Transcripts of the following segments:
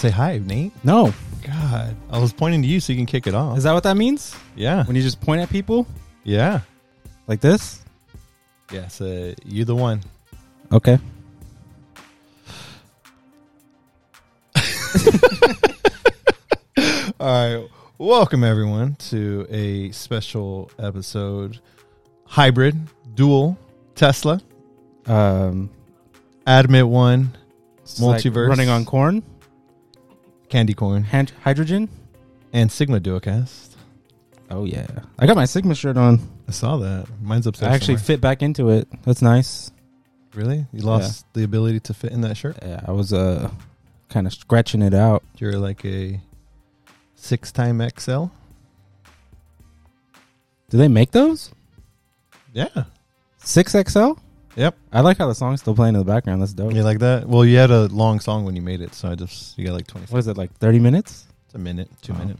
Say hi, Nate. No. God, I was pointing to you so you can kick it off. Is that what that means? yeah, When you just point at people yeah, like this? yeah. So you the one. Okay. All right, welcome everyone to a special episode, hybrid, dual, Tesla, Um, Admit One, it's like Multiverse. running on corn, Candy Corn, hand- hydrogen. and Sigma Duocast. Oh yeah, I got my Sigma shirt on. I saw that. Mine's upstairs. I actually somewhere. fit back into it. That's nice. really. You lost the ability to fit in that shirt. Yeah, I was uh kind of scratching it out. You're like a six time XL. Do they make those? Yeah. Six XL. Yep. I like how the song's still playing in the background. That's dope. You like that? Well, you had a long song when you made it, so I just you got like twenty. What is it like? Thirty minutes? It's a minute, two Oh. minute.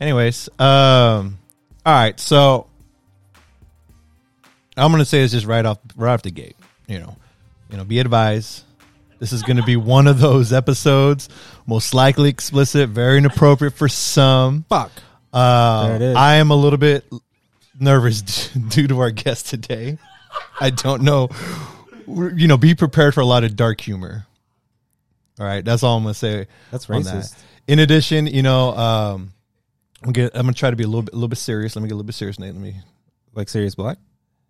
Anyways, um, all right. So I'm gonna say this just right off right off the gate. You know, you know, be advised. This is going to be one of those episodes, most likely explicit, very inappropriate for some. Fuck. Uh, There it is. I am a little bit nervous due to our guest today. I don't know. You know, be prepared for a lot of dark humor. All right, that's all I'm gonna say. That's racist. that. In addition, you know, um, I'm gonna, I'm gonna try to be a little bit, a little bit serious. Let me get a little bit serious, Nate. Let me. Like serious Black.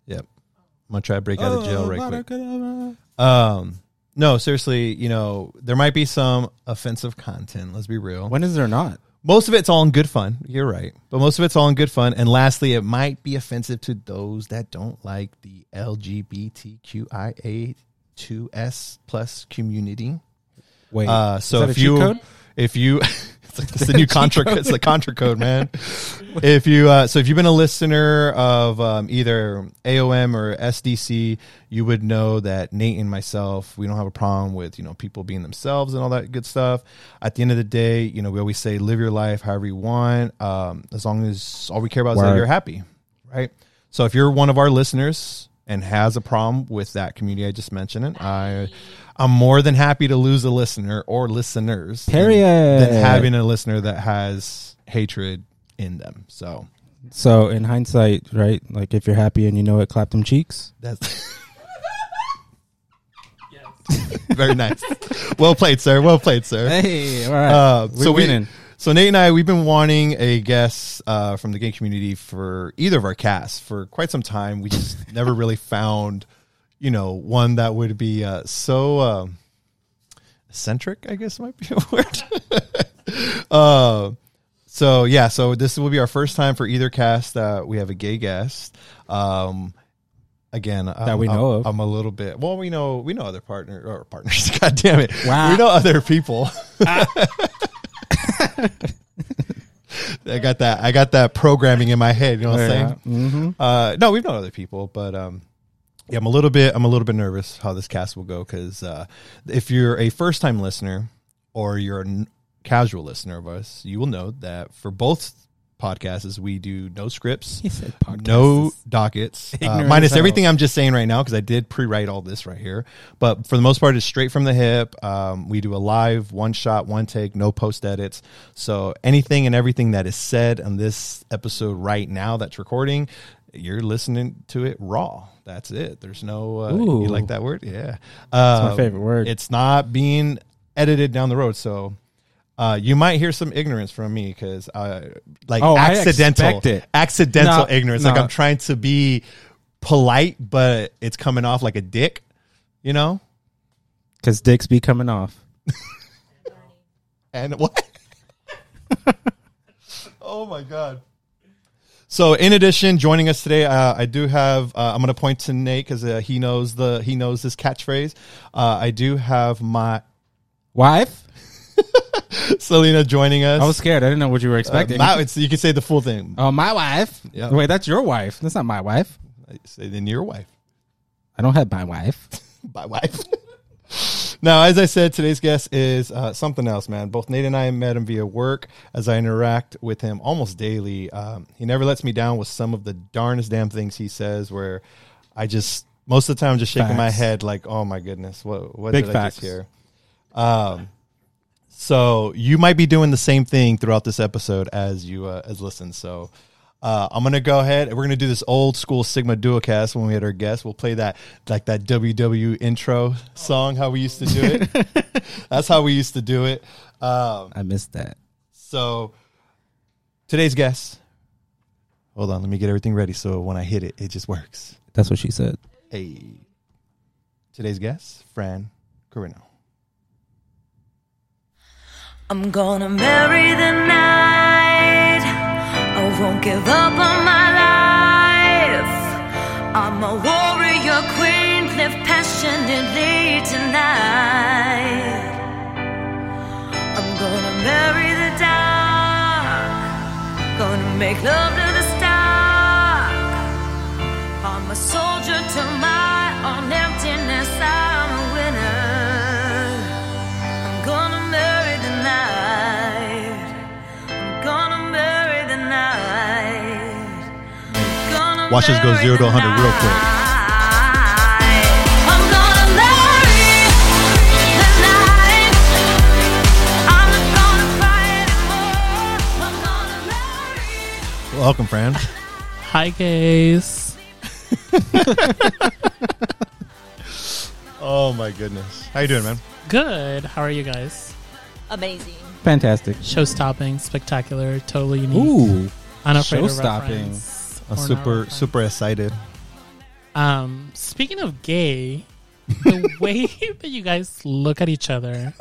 Yep. I'm gonna try to break out of jail right quick. quick. Um, no, seriously, you know, there might be some offensive content. Let's be real. When is there not? Most of it's all in good fun. You're right. But most of it's all in good fun. And lastly, it might be offensive to those that don't like the LGBTQIA2S plus community. Wait. Uh, so if a cheat you, if you, it's, like, the new contra, it's the contra code, man. if you, uh, so if you've been a listener of um, either AOM or SDC, you would know that Nate and myself, we don't have a problem with you know people being themselves and all that good stuff. At the end of the day, you know, we always say live your life however you want, um, as long as all we care about is that you're happy, right? So if you're one of our listeners and has a problem with that community I just mentioned, it, I I'm more than happy to lose a listener or listeners Period. than having a listener that has hatred in them. So So in hindsight, right? Like if you're happy and you know it, clap them cheeks. that's very nice. Well played, sir. Well played, sir. Hey, all right. Uh, so we- winning. So Nate and I, we've been wanting a guest uh, from the gay community for either of our casts for quite some time. We just never really found, you know, one that would be uh, so um eccentric. I guess might be a word. uh, so yeah, so this will be our first time for either cast that we have a gay guest. Um, again, that we know I'm, of. I'm a little bit. Well, we know we know other partner or partners. God damn it! Wow. We know other people. I got that. I got that programming in my head. You know what I'm saying? Mm-hmm. Uh, no, we've known other people, but um, yeah, I'm a little bit. I'm a little bit nervous how this cast will go because uh, if you're a first time listener or you're a n- casual listener of us, you will know that for both podcasts, we do no scripts, no dockets, uh, minus everything I'm just saying right now because I did pre-write all this right here. But for the most part, it's straight from the hip. Um, we do a live, one shot, one take, no post edits. So anything and everything that is said on this episode right now that's recording, you're listening to it raw. That's it. There's no. Uh, you like that word? Yeah. Uh, my favorite word. It's not being edited down the road, so. Uh, you might hear some ignorance from me because, uh, like Oh, accidental, accidental No, ignorance. Like. I'm trying to be polite, but it's coming off like a dick. You know? Because dicks be coming off. And what? oh my god. So, in addition, joining us today, uh, I do have. Uh, I'm going to point to Nate because uh, he knows the he knows this catchphrase. Uh, I do have my Wife? Selena joining us. I was scared. I didn't know what you were Uh, expecting. my- it's, you can say the full thing. oh, my wife? Yeah. Wait, that's your wife. That's not my wife. I say then your wife. I don't have my wife. my wife. now, as I said, today's guest is uh, something else, man. Both Nate and I met him via work as I interact with him almost daily. Um, he never lets me down with some of the darnest damn things he says where I just, most of the time, I'm just shaking my head like, oh my goodness, what, what Big did facts. I just hear? Um, So you might be doing the same thing throughout this episode as you uh, as listen. So uh, I'm gonna go ahead. We're gonna do this old school Sigma Duocast when we had our guests. We'll play that like that WW intro song, how we used to do it. That's how we used to do it. Um, I missed that. so today's guest. Hold on, let me get everything ready so when I hit it, it just works. That's what she said. Hey, today's guest, Fran Carino. I'm gonna marry the night. Won't give up on my life. I'm a warrior queen, live passionately tonight. I'm gonna marry the dark. Gonna make love Watch us go zero to the 100 real quick. night. I'm gonna marry the night. I'm not gonna cry anymore. I'm gonna marry. Welcome, friend. Hi, guys. oh my goodness, how you doing, man? Good. How are you guys? Amazing. Fantastic. Show stopping, spectacular, totally unique. Ooh. unafraid of show-stopping. Reference I'm super super excited. Um, speaking of gay, the way that you guys look at each other,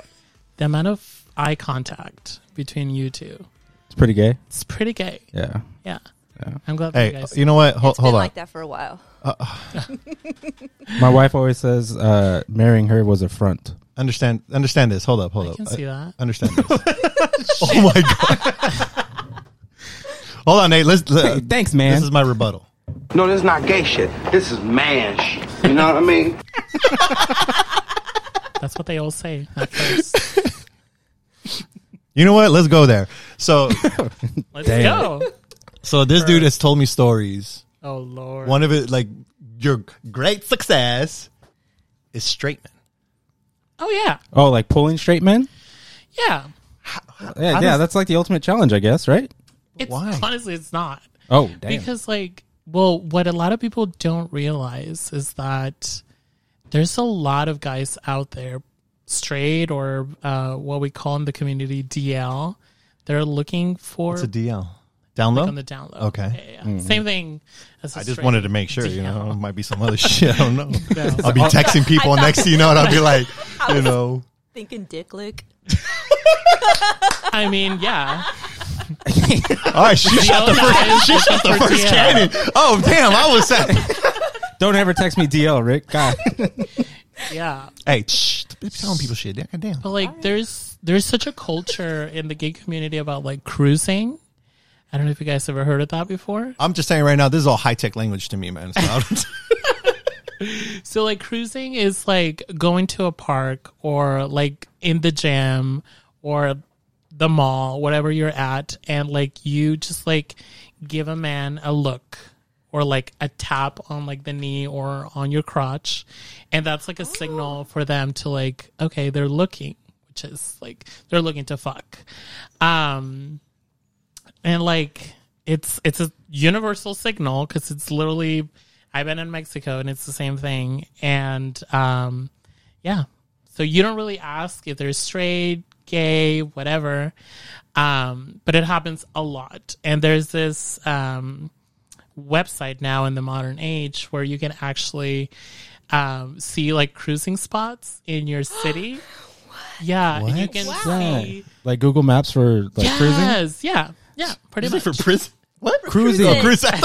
the amount of eye contact between you two, It's pretty gay. it's pretty gay. Yeah. Yeah. Yeah. I'm glad that you Hey, guys. you know what? Hold, It's hold been on. like that for a while. My wife always says uh, marrying her was a front. Understand? Understand this. Hold up. Hold I up. can Uh, see that. understand this. oh my god. Hold on, Nate. Let's. Hey, Uh, thanks, man. this is my rebuttal. No, this is not gay shit. This is man shit. You know what I mean? That's what they all say at first. You know what? Let's go there. So, Let's Damn. go. so this dude has told me stories. Oh Lord. One of it, like your great success, is straight men. oh yeah. oh, like pulling straight men? Yeah. Yeah, How yeah, does- that's like the ultimate challenge, I guess, right? It's Why? honestly it's not. Oh, damn. Because like well, what a lot of people don't realize is that there's a lot of guys out there, straight or uh, what we call in the community DL. They're looking for It's a DL. Download? low. on the download. Okay. Yeah, yeah. Same thing as a I just wanted to make sure. You know, it might be some other shit. I don't know. No. I'll be texting people. Next thing you know, it, I'll be like, you know, Thinking dick lick. I mean, yeah. All right. She shot the first. She shot the first cannon. Oh damn! I was saying. Don't ever text me DL, Rick. God. Yeah. Hey, shh, be telling people shit. God damn. But like there's there's such a culture in the gay community about like cruising. I don't know if you guys ever heard of that before. I'm just saying right now, this is all high tech language to me, man. So I don't- So like cruising is like going to a park or like in the gym or the mall, whatever you're at, and like you just like give a man a look or like a tap on like the knee or on your crotch, and that's like a signal for them to like okay they're looking, which is like they're looking to fuck, um, and like it's it's a universal signal because it's literally I've been in Mexico and it's the same thing, and um, yeah, so you don't really ask if they're straight, gay, whatever. Um, but it happens a lot. And there's this um, website now in the modern age where you can actually um, see like cruising spots in your city. Yeah, and you can Yeah. see. Like Google Maps for like cruising? yes, yeah, yeah, pretty much. for prison. What Cruising. Oh, cruising.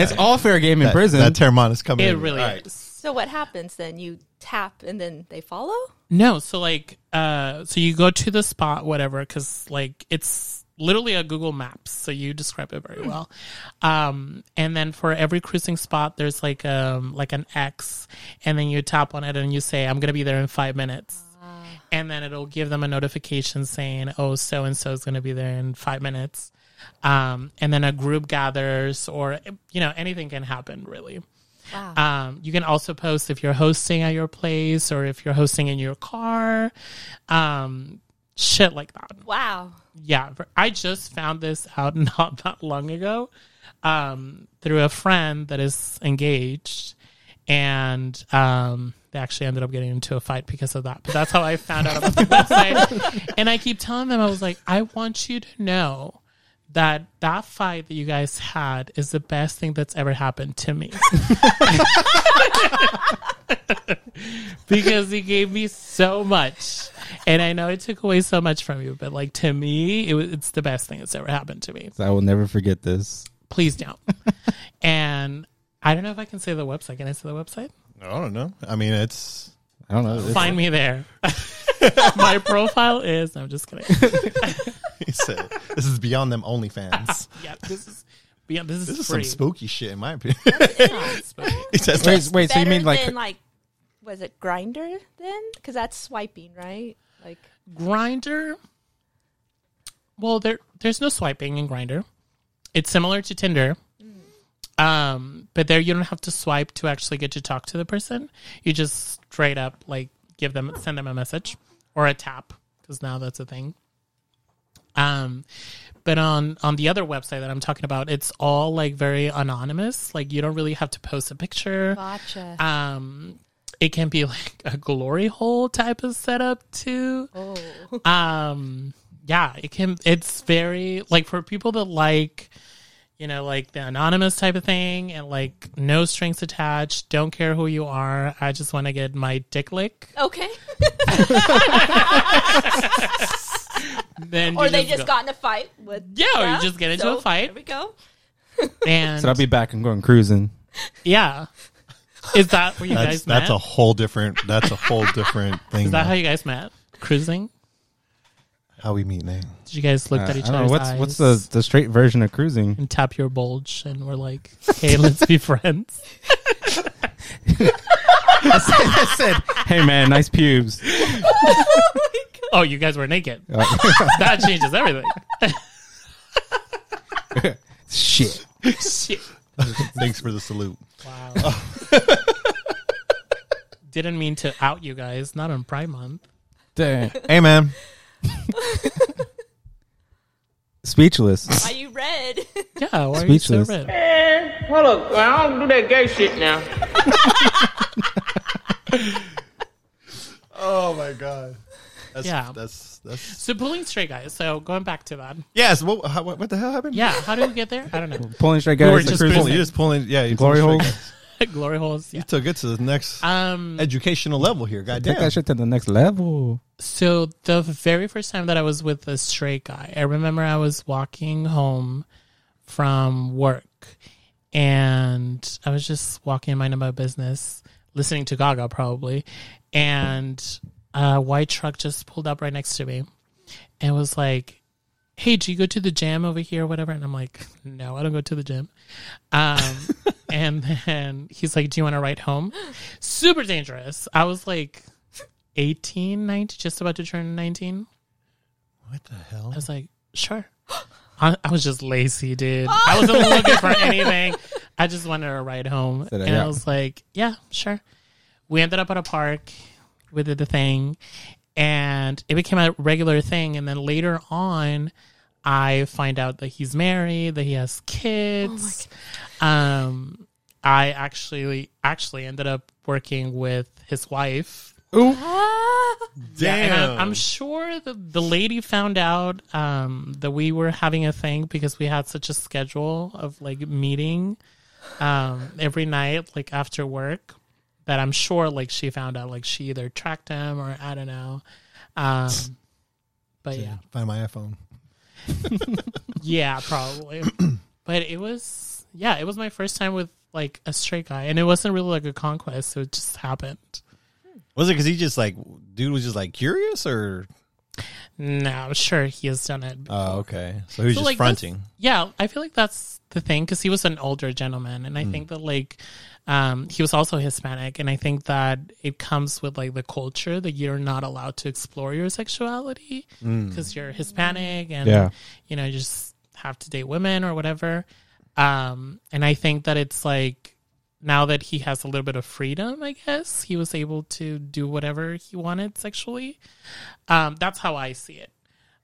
It's all fair game in that, prison. That Terramon is coming. It in. really All right. is. So what happens then? You tap and then they follow? No, so like, uh, so you go to the spot, whatever, because like it's literally a Google Maps, so you describe it very well. Um, and then for every cruising spot, there's like um like an X, and then you tap on it and you say, "I'm gonna be there in five minutes," and then it'll give them a notification saying, "Oh, so and so is gonna be there in five minutes." Um, and then a group gathers, or you know, anything can happen really. Wow. Um, you can also post if you're hosting at your place or if you're hosting in your car. Um, shit like that. wow. Yeah, I just found this out not that long ago um, through a friend that is engaged, and um, they actually ended up getting into a fight because of that. But that's how I found out about the website. And I keep telling them, I was like, I want you to know that that fight that you guys had is the best thing that's ever happened to me. because he gave me so much. And I know it took away so much from you, but like to me, it was, it's the best thing that's ever happened to me. So I will never forget this. Please don't. and I don't know if I can say the website. Can I say the website? I don't know. I mean, it's I don't know. It's- Find me there. My profile is. No, I'm just kidding. he said this is beyond them OnlyFans. Yeah, this is. Yeah, this is, This is free. some spooky shit, in my opinion. It's he says, wait, wait. So you mean like than like, was it Grindr then? Because that's swiping, right? Like, Grindr. Well, there there's no swiping in Grindr. It's similar to Tinder. Um, but there you don't have to swipe to actually get to talk to the person. You just straight up like give them send them a message or a tap because now that's a thing. Um, but on on the other website that I'm talking about, it's all like very anonymous. Like you don't really have to post a picture gotcha. um it can be like a glory hole type of setup too oh. um yeah it can it's very like for people that like you know like the anonymous type of thing and like no strings attached don't care who you are i just want to get my dick lick Okay. then or they just go- got in a fight with. Yeah, or you just get into so a fight. There we go. and so I'll be back and going cruising. yeah is that where you that's, guys that's a whole different. That's a whole different thing. is that now. how you guys met cruising how we meet, Nate? did you guys look Uh, at each don't other's what's eyes what's the the straight version of cruising. and tap your bulge and we're like, hey, let's be friends. I said, "Hey man, nice pubes." Oh, you guys were naked. Uh, That changes everything. Shit. Shit. Thanks for the salute. Wow. Didn't mean to out you guys, not on Pride Month. Dang. Hey, man. Speechless. Why you red? Yeah, why are you so Speechless. red? Hold up, I don't do that gay shit now. Oh my god. That's, Yeah. That's that's. So pulling straight guys. So going back to that. Yes. What? How, what what the hell happened? Yeah, how did we get there? I don't know. Pulling straight We were guys. just cruising. Pulling, you're just pulling. Yeah. You Glory pulling hole. straight- Glory holes. You took it to the next Um. educational level here. Take that shit to the next level. So the very first time that I was with a straight guy, I remember I was walking home from work and I was just walking minding my business, listening to Gaga probably, and a white truck just pulled up right next to me and was like, Hey, do you go to the gym over here or whatever? And I'm like, No, I don't go to the gym. Um, and then he's like, Do you want to ride home? Super dangerous. I was like 18, 19, just about to turn 19. What the hell? I was like, sure. I, I was just lazy, dude. I wasn't looking for anything. I just wanted a ride home. And yeah. I was like, yeah, sure. We ended up at a park. We did the thing. And it became a regular thing. And then later on, I find out that he's married, that he has kids. um, I actually actually ended up working with his wife Ah, yeah, and Damn. I'm, I'm sure the the lady found out um, that we were having a thing because we had such a schedule of like meeting um, every night, like after work. That I'm sure like she found out, like she either tracked him or I don't know. Um, but yeah, Find my iPhone. yeah, probably. but it was yeah, it was my first time with like a straight guy, and it wasn't really like a conquest, so it just happened. Was it because he just like dude was just like curious or? No, I'm sure he has done it. Oh, okay. So he was So, just like, fronting. Yeah, I feel like that's the thing because he was an older gentleman, and I think that like um, he was also Hispanic, and I think that it comes with like the culture that you're not allowed to explore your sexuality because you're Hispanic, and Yeah. you know you just have to date women or whatever. Um, and I think that it's like now that he has a little bit of freedom, I guess he was able to do whatever he wanted sexually. Um, that's how I see it.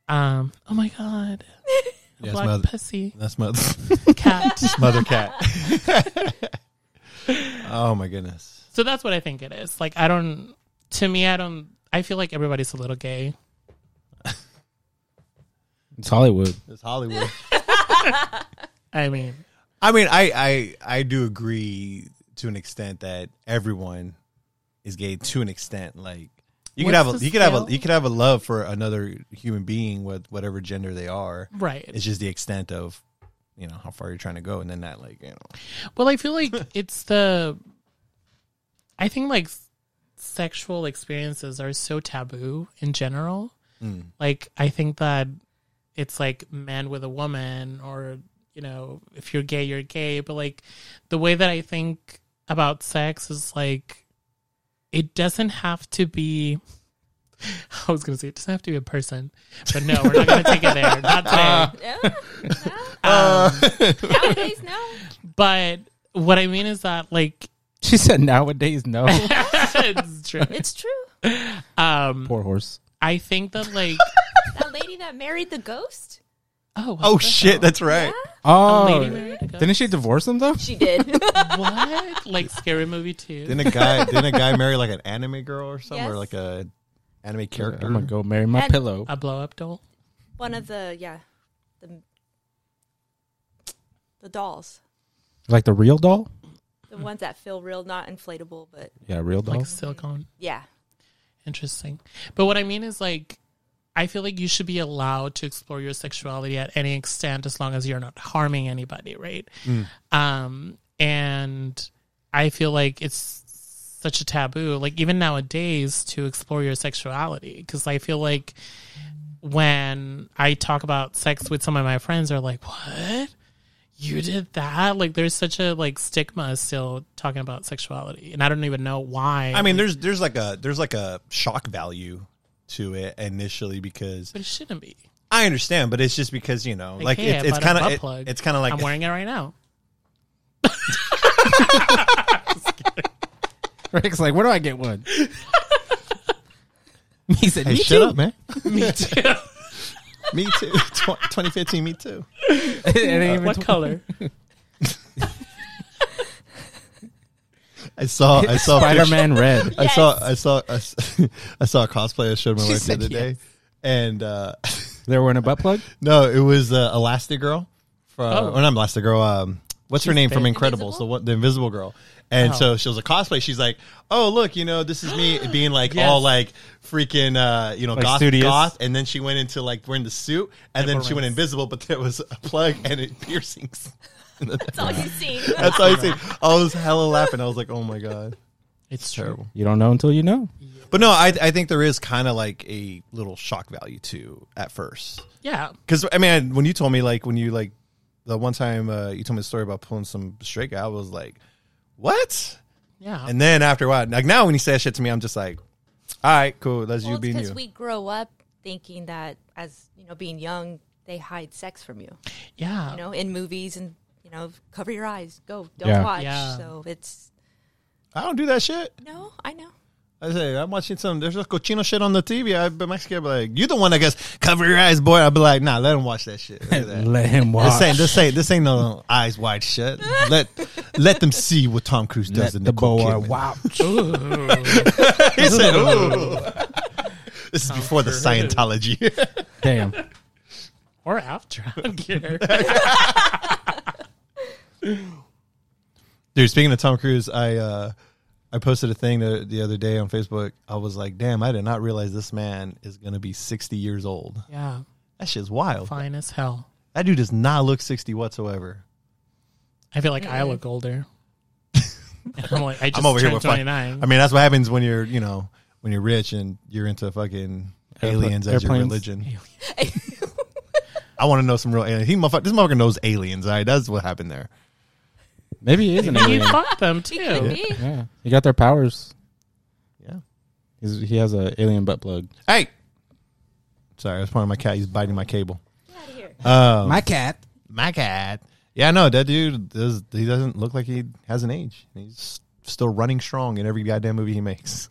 Um, oh my god, Yes, black mother. pussy That's mother. cat. mother cat. oh my goodness. so that's what I think it is. Like I don't. To me, I don't. I feel like everybody's a little gay. It's Hollywood. It's Hollywood. I mean, I mean, I, I I do agree to an extent that everyone is gay to an extent. Like you could What's have a the you could have a scale? you could have a love for another human being with whatever gender they are. right. It's just the extent of you know how far you're trying to go, and then that like you know Well, I feel like it's the. I think like sexual experiences are so taboo in general. Mm. Like, I think that it's like man with a woman, or, you know, if you're gay, you're gay. But like, the way that I think about sex is like, it doesn't have to be. I was going to say, it doesn't have to be a person. But no, we're not going to take it there. Not today. Yeah, Um, nowadays, no. but what I mean is that, like, She said nowadays, no. it's true. It's true. Um, Poor horse. I think that like That lady that married the ghost. oh oh shit, hell? that's right. Oh, lady married a ghost? didn't she divorce him though? She did. what like scary movie too. Didn't a guy didn't a guy marry like an anime girl or something or like a anime character. I'm gonna go marry my And- pillow. A blow up doll. One of the yeah, the the dolls, Like the real doll? the ones that feel real, not inflatable, but Yeah, real doll. Like silicone. yeah. Interesting. But what I mean is like I feel like you should be allowed to explore your sexuality at any extent as long as you're not harming anybody, right? Um and I feel like it's such a taboo like even nowadays to explore your sexuality because I feel like when I talk about sex with some of my friends they're like, "What? You did that?" Like there's such a like stigma still talking about sexuality and I don't even know why. I mean, there's there's like a there's like a shock value to it initially because but it shouldn't be. I understand, but it's just because you know, like, hey, it's I it's a kind of plug. it's kind of like I'm wearing it right now. Rick's like, where do I get one? he said, Hey, me shut too. up, man. Me too. me too. Tw- 2015, me too. It ain't even what tw- color? I saw I saw Spider Man red. I saw I saw I s- I saw a cosplay I showed my wife the said other day, and uh, They were in a butt plug. no, it was uh, Elastigirl from Oh. or not Elastigirl. Um, what's her name from big. Incredibles? Invisible? The one, the Invisible Girl. And Oh. so she was a cosplay. She's like, "Oh, look, you know, this is me being like Yes. all like freaking, uh, you know, Like goth, studious. goth." And then she went into like wearing the suit, and then she went invisible. But there was a plug and it piercings. That's all you see. That's all you see. I was hella laughing. I was like, "Oh my god, It's terrible." You don't know until you know. But no, I I think there is kind of like a little shock value too at first. Yeah. Because I mean, when you told me like when you like the one time uh, you told me the story about pulling some straight guy, I was like, "What?" Yeah. And then after a while, like now when you say that shit to me, I'm just like, "All right, cool, that's Well, you it's being because you." we grow up thinking that as you know, being young, they hide sex from you. yeah. You know, in movies and you know, cover your eyes, go, don't Yeah. watch. Yeah. So it's I don't do that shit. no, I know. I say I'm watching some. There's a cochino shit on the TV. I bet my kid be like, "You the one that goes cover your eyes, boy." I'll be like, "Nah, let him watch that shit." That. Let him This watch. ain't this ain't this ain't no eyes wide shut. Let let them see what Tom Cruise does Let to the Nicole boy Kidman. watch. he said, "Ooh." this is before the Scientology. Damn. Or after. I don't care. Dude, speaking of Tom Cruise, I uh, I posted a thing the, the other day on Facebook. I was like, "Damn, I did not realize this man is gonna be 60 years old. yeah. That shit's wild. Fine as hell. That dude does not look 60 whatsoever." I feel like I look older. I'm like, I just I'm over here turned with fuck- 29. I mean, that's what happens when you're, you know, when you're rich and you're into fucking Airpla- aliens as your airplanes. religion. I want to know some real aliens. He motherfucker, this motherfucker knows aliens. All right, that's what happened there. Maybe he is an you alien. fucked them too. be. Yeah, he got their powers. Yeah. He's, he has a alien butt plug. Hey, sorry, I was pointing my cat. He's biting my cable. Get out of here. Um, My cat. my cat. Yeah, no, that dude does. He doesn't look like he has an age. He's still running strong in every goddamn movie he makes.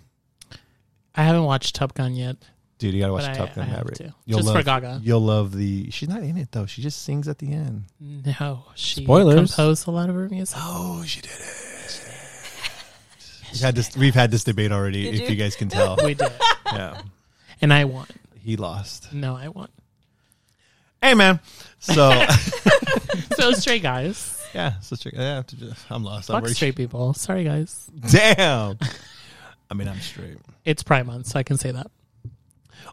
I haven't watched Top Gun yet. Dude, you gotta watch But I- Top Gun I Maverick. to. You'll Just love, for Gaga. You'll love the. She's not in it though. She just sings at the end. No, she Spoilers. composed a lot of her music. Oh, she did it. We've had this. We've had this debate already. Did if you? you guys can tell, We did, yeah, and I won. he lost. No, I won. Hey, man. So So straight guys, yeah, so yeah, I'm lost. I'm straight people. Sorry guys, Damn. I mean, I'm straight. it's Pride Month, so I can say that.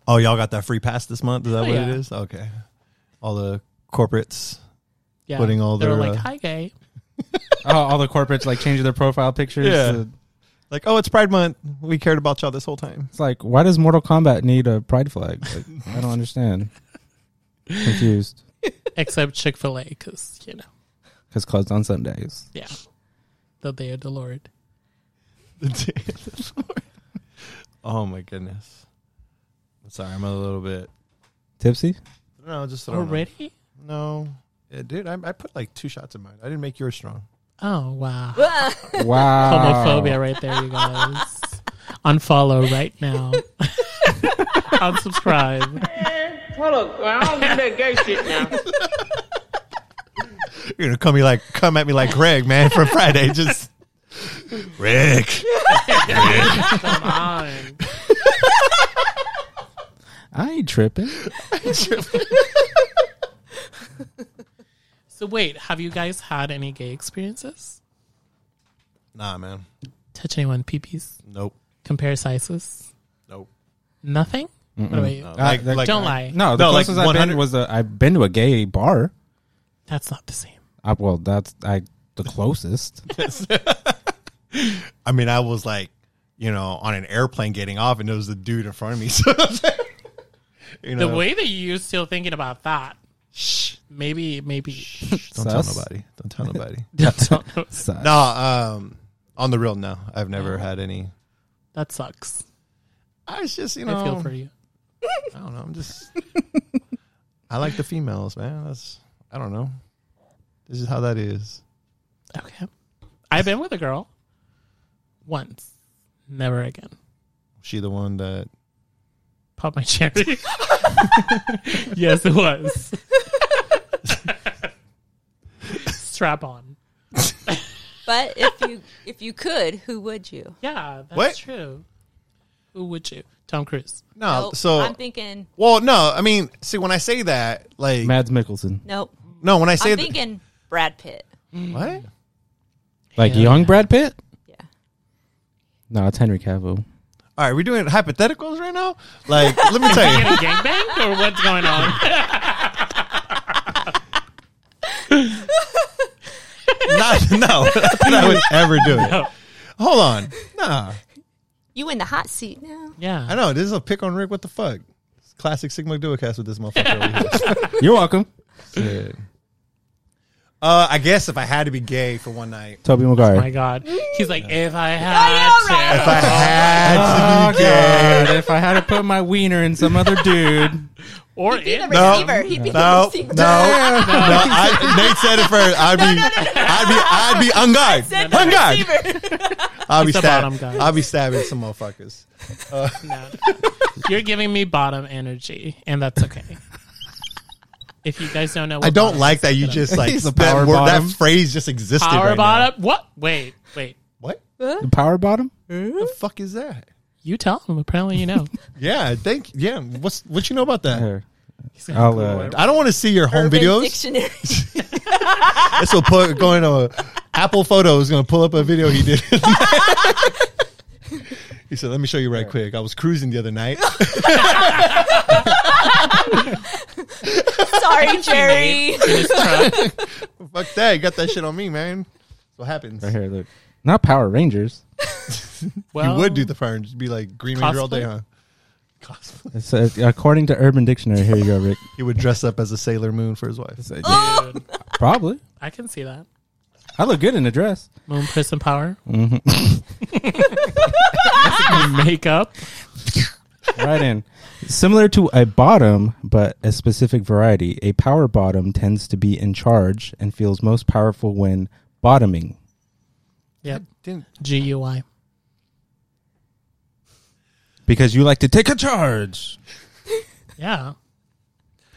Oh, y'all got that free pass this month? Is that Oh, what yeah. it is? Okay. All the corporates. Yeah, Putting all they were their, like, uh, "Hi, gay." Oh, all the corporates like changing their profile pictures. Yeah. to- Like, oh, it's Pride Month. We cared about y'all this whole time. it's like, why does Mortal Kombat need a pride flag? Like, I don't understand. Confused. Except Chick Fil A, because you know, Because closed on Sundays. yeah, the day of the Lord. the day of the Lord. oh my goodness. Sorry, I'm a little bit. Tipsy? No, just I don't know. Already? No, yeah, dude. I, I put like two shots in mine. I didn't make yours strong. Oh wow, Wow. homophobia right there, you guys. Unfollow right now. Unsubscribe. Hold up, I don't do that gay shit now. You're gonna come me like come at me like Greg, man, from Friday. Just Rick. Come on. I ain't tripping. So wait, have you guys had any gay experiences? Nah, man. Touch anyone peepees? Nope. Compare sizes? Nope. Nothing? What about you? No. Uh, like- Don't lie. No, the No, like closest I've 100 been was a, I've been to a gay bar. That's not the same. Uh, well, that's I the closest. I mean, I was like, you know, on an airplane getting off, and there was a dude in front of me. So, you know, The way that you're still thinking about that, shh, maybe, maybe. don't tell nobody. Don't tell nobody. Don't know. Sus. no, um, on the real, no, I've never had any. that sucks. I was just, you know, I feel for you. I don't know. I'm just. I like the females, man. That's. I don't know. This is how that is. Okay. I've been with a girl once. Never again. She the one that. Pop my cherry. yes, it was. Strap on. But if you if you could, who would you? Yeah, that's What? true. Who would you? Tom Cruise. No, Nope. so I'm thinking well, no. I mean, see, when I say that, like, Mads Mikkelsen. nope. no, when I say I'm th- thinking Brad Pitt. what? Like Yeah. young Brad Pitt? Yeah. No, it's Henry Cavill. All right, we're doing hypotheticals right now. Like, let me tell you. Getting gangbang or what's going on? Not, no, not that I would ever do it. Hold on. Nah. You in the hot seat now. Yeah. I know. This is a pick on Rick. What the fuck? It's classic Sigma Duocast with this motherfucker over here. You're welcome. Shit. Uh, I guess if I had to be gay for one night, Toby Oh my God. He's like, if I know, had right? if I had to be gay, God, if I had to put my wiener in some other dude. or He'd be the No. receiver. He'd be no, the no, receiver. no. I, Nate said it first. I'd be, I'd be, I'd be on guard, the guard. receiver. I'll be It's the bottom stabbing. guy. I'll be stabbing some motherfuckers. No. You're giving me bottom energy, and that's okay. If you guys don't know, what I don't like that you just like He's a that, word, that bottom. phrase just existed. power right bottom. What? Wait, wait. Now. What The power bottom? What the fuck is that? You tell him. Apparently, you know. Yeah, I think. Yeah, what's what you know about that? Here. I'll, uh. I don't want to see your home Urban videos. Dictionary. This will put going to Apple Photos. Going to pull up a video he did. he said, "Let me show you right quick. I was cruising the other night. Sorry, Jerry. In his truck. Fuck that. You got that shit on me, man. That's what happens. Right here, look. Not Power Rangers. Well, you would do the fire and just be like Green Ranger all day, Cosplay? huh? It's, uh, according to Urban Dictionary, here you go, Rick. He would dress up as a Sailor Moon for his wife. dude, Probably. I can see that. I look good in a dress. Moon Prism Power. Mm-hmm. Makeup. Right in. Similar to a bottom, but a specific variety, a power bottom tends to be in charge and feels most powerful when bottoming. Yep. GUI. Because you like to take a charge. Yeah.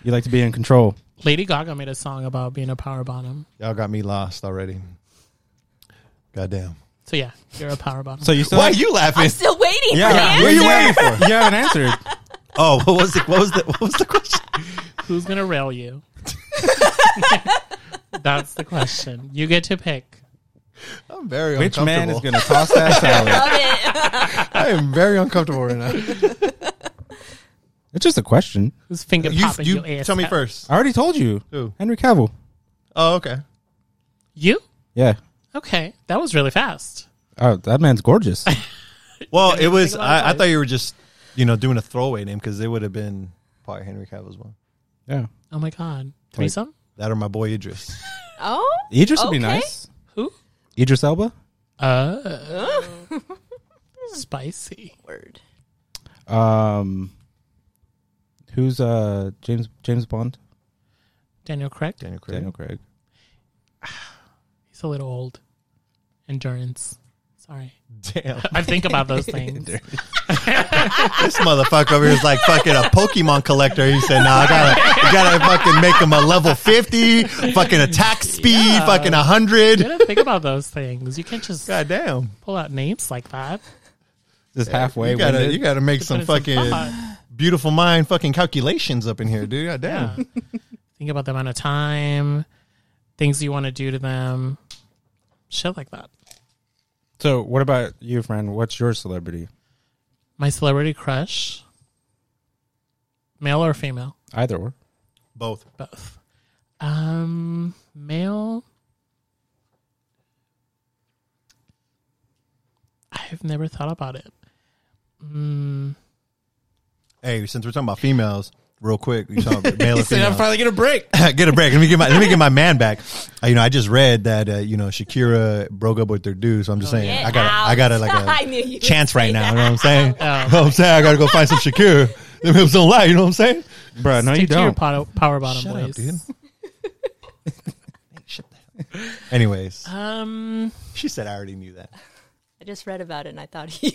You like to be in control. Lady Gaga made a song about being a power bottom. y'all got me lost already? Goddamn. So yeah, you're a power bottom. So you still Why are you laughing? I'm still waiting Yeah, for the answer. What are you waiting for? you haven't answered. Oh, what was the what was the what was the question? Who's gonna rail you? That's the question. You get to pick. I'm very Which man uncomfortable. is going to toss that salad? Love it. I am very uncomfortable right now. It's just a question. Who's finger You, popping you your ass? tell me out? first. I already told you. Who? Henry Cavill. Oh, okay. You? Yeah. Okay, that was really fast. Oh, that man's gorgeous. Well, it was. I, I thought you were just, you know, doing a throwaway name because it would have been probably Henry Cavill's one. yeah. Oh my god, threesome? That or my boy Idris. Oh, Idris would be Okay. nice. Who? Idris Elba. Uh, spicy. word. Um, who's uh James James Bond? Daniel Craig. Daniel Craig. Daniel Craig. He's a little old. Endurance. Sorry, Damn. I think about those things. this motherfucker over here is like fucking a Pokemon collector. He said, "Nah, I gotta, I gotta fucking make him a level fifty, fucking attack speed, Yeah. fucking hundred. You gotta think about those things. You can't just God damn. pull out names like that. Just halfway. You gotta, you gotta make Put some in some fucking beautiful mind fucking calculations up in here, dude. God Yeah. damn. think about the amount of time, things you want to do to them, shit like that. So, what about you, friend? What's your celebrity? My celebrity crush, male or female, Either or. Both. both. Um, male. I've never thought about it. Mm, Hey, since we're talking about females, real quick, you talking about male or Said, I'm finally gonna break. get a break. Let me get my let me get my man back. Uh, you know, I just read that uh, you know Shakira broke up with their dude, so I'm just saying I got out. I got a like I a knew you would chance right now. You know what I'm saying? Oh. You know what I'm saying? I got to go find some Shakira. Them hips don't lie. You know what I'm saying? Bro, no, you stick to don't. power, power bottom Shut boys. up, dude. Shut the hell. Anyways, Um, she said I already knew that. I just read about it and I thought you.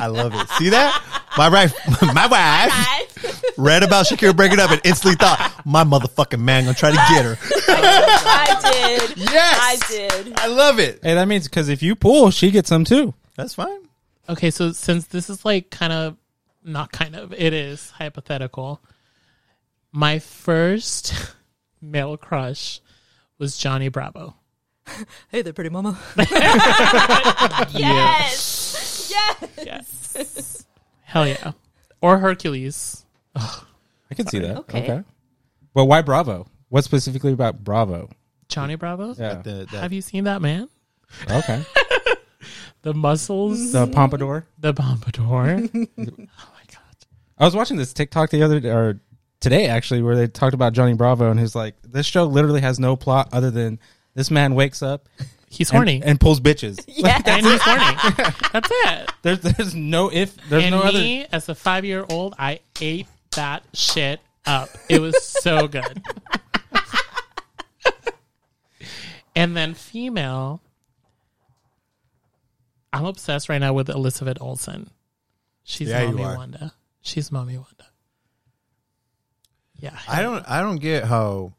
I love it. See that? My wife, my wife read about Shakira breaking up and instantly thought, my motherfucking man gonna try to get her. I did. Yes! I did. I love it. Hey, that means because if you pull, she gets some too. That's fine. okay, so since this is like kind of not kind of, it is hypothetical. My first male crush was Johnny Bravo. Hey there, pretty mama. yes. Yes. Yes. Hell yeah. Or Hercules. I can see that. Okay. Okay. Well, why Bravo? What specifically about Bravo? Johnny Bravo? Yeah. The- that- Have you seen that man? Okay. The muscles, The pompadour. the pompadour. oh my god. I was watching this TikTok the other day or today actually, where they talked about Johnny Bravo and he's like, this show literally has no plot other than this man wakes up He's horny. and pulls bitches. Yes. and he's horny. That's it. There's there's no if there's and no other. me, as a five year old, I ate that shit up. It was so good. and then female, I'm obsessed right now with Elizabeth Olsen. She's Yeah, Mommy. Wanda. She's Mommy Wanda. Yeah. I don't I don't get how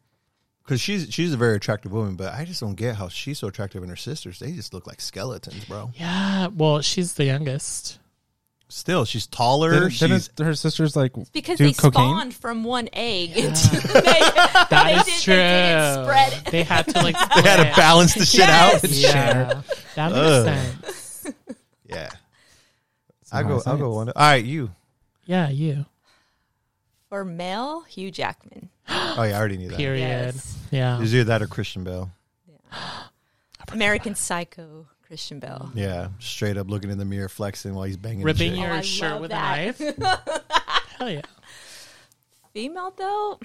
because she's she's a very attractive woman, but I just don't get how she's so attractive and her sisters they just look like skeletons, bro. Yeah. Well, she's the youngest. Still, she's taller. Didn't, she's didn't her sisters like Because do they cocaine? spawned from one egg. Yeah. they, That they is did- true. They didn't spread. They had to like. they had to balance the shit Yes. out. Yeah, that makes Ugh. sense. Yeah, I go I'll go one. All right, you. Yeah, you. For male, Hugh Jackman. Oh yeah, I already knew that. Period. Yes. Yeah. Is either that or Christian Bale? American Psycho, Christian Bale. Yeah, straight up looking in the mirror, flexing while he's banging. Ripping your Oh, shirt with that. a knife. Hell yeah. Female though,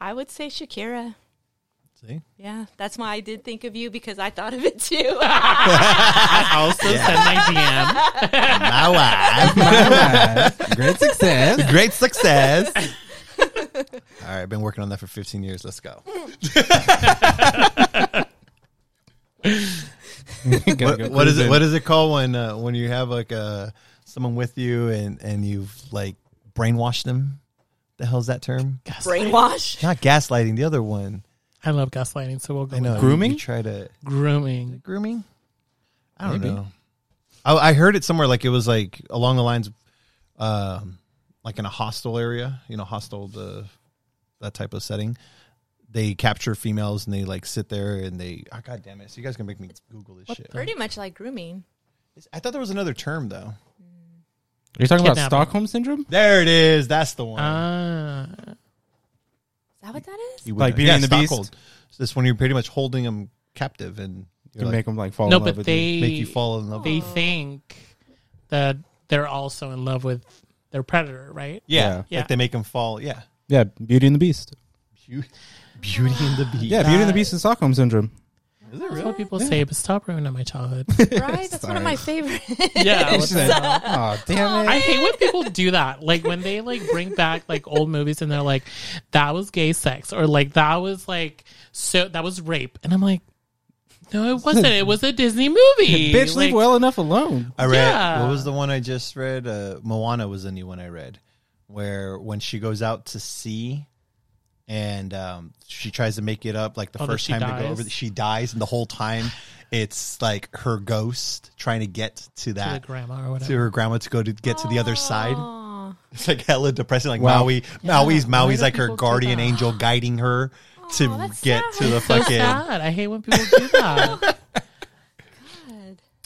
I would say Shakira. See? Yeah, that's why I did think of you because I thought of it too. I also sent my DM. My wife. Great success. Great success. All right, I've been working on that for 15 years. Let's go. What, what is it? What is it called when uh, when you have like uh, someone with you and and you've like brainwashed them? The hell's that term? Brainwash. Not gaslighting. The other one. I love gaslighting, so we'll go I know. with Grooming? You, you try to grooming. grooming. I don't Maybe. know. I, I heard it somewhere like it was like along the lines, of, um, like in a hostel area. You know, hostel the that type of setting. They capture females and they like sit there and they. Oh, God damn it! So you guys can make me Google this shit. Pretty much like grooming. I thought there was another term though. Are You're talking about Kidnapping. Stockholm syndrome? There it is. That's the one. Ah, Is that what that is? You like would- Beauty yeah, and the Beast? Stockhold. So this when you're pretty much holding them captive and You you're can like, make them like fall no, in love but with they you. make you fall in love. they with think that they're also in love with their predator, right? Yeah, Yeah. like they make them fall. Yeah, Yeah, Beauty and the Beast. Beauty, Beauty and the Beast. Yeah, Beauty and the Beast and Stockholm syndrome. That's what people say, but stop ruining my childhood. Right? That's one of my favorites. yeah. what the hell? oh, damn I hate when people do that. Like when they like bring back like old movies and they're like, that was gay sex or like that was like so that was rape. And I'm like, no, it wasn't. It was a Disney movie. Bitch, leave Like, well enough alone. I read. Yeah. What was the one I just read? Uh, Moana was the new one I read, where when she goes out to sea, and um, she tries to make it up, like the Oh, first she time to go over, she dies, and the whole time it's like her ghost trying to get to to that grandma or to whatever. her grandma to go to get to the other side. It's like hella depressing. Like Wow. Maui, Maui's Maui's like her guardian angel, guiding her to that's get sad. to the so fucking. sad. I hate when people do that. God.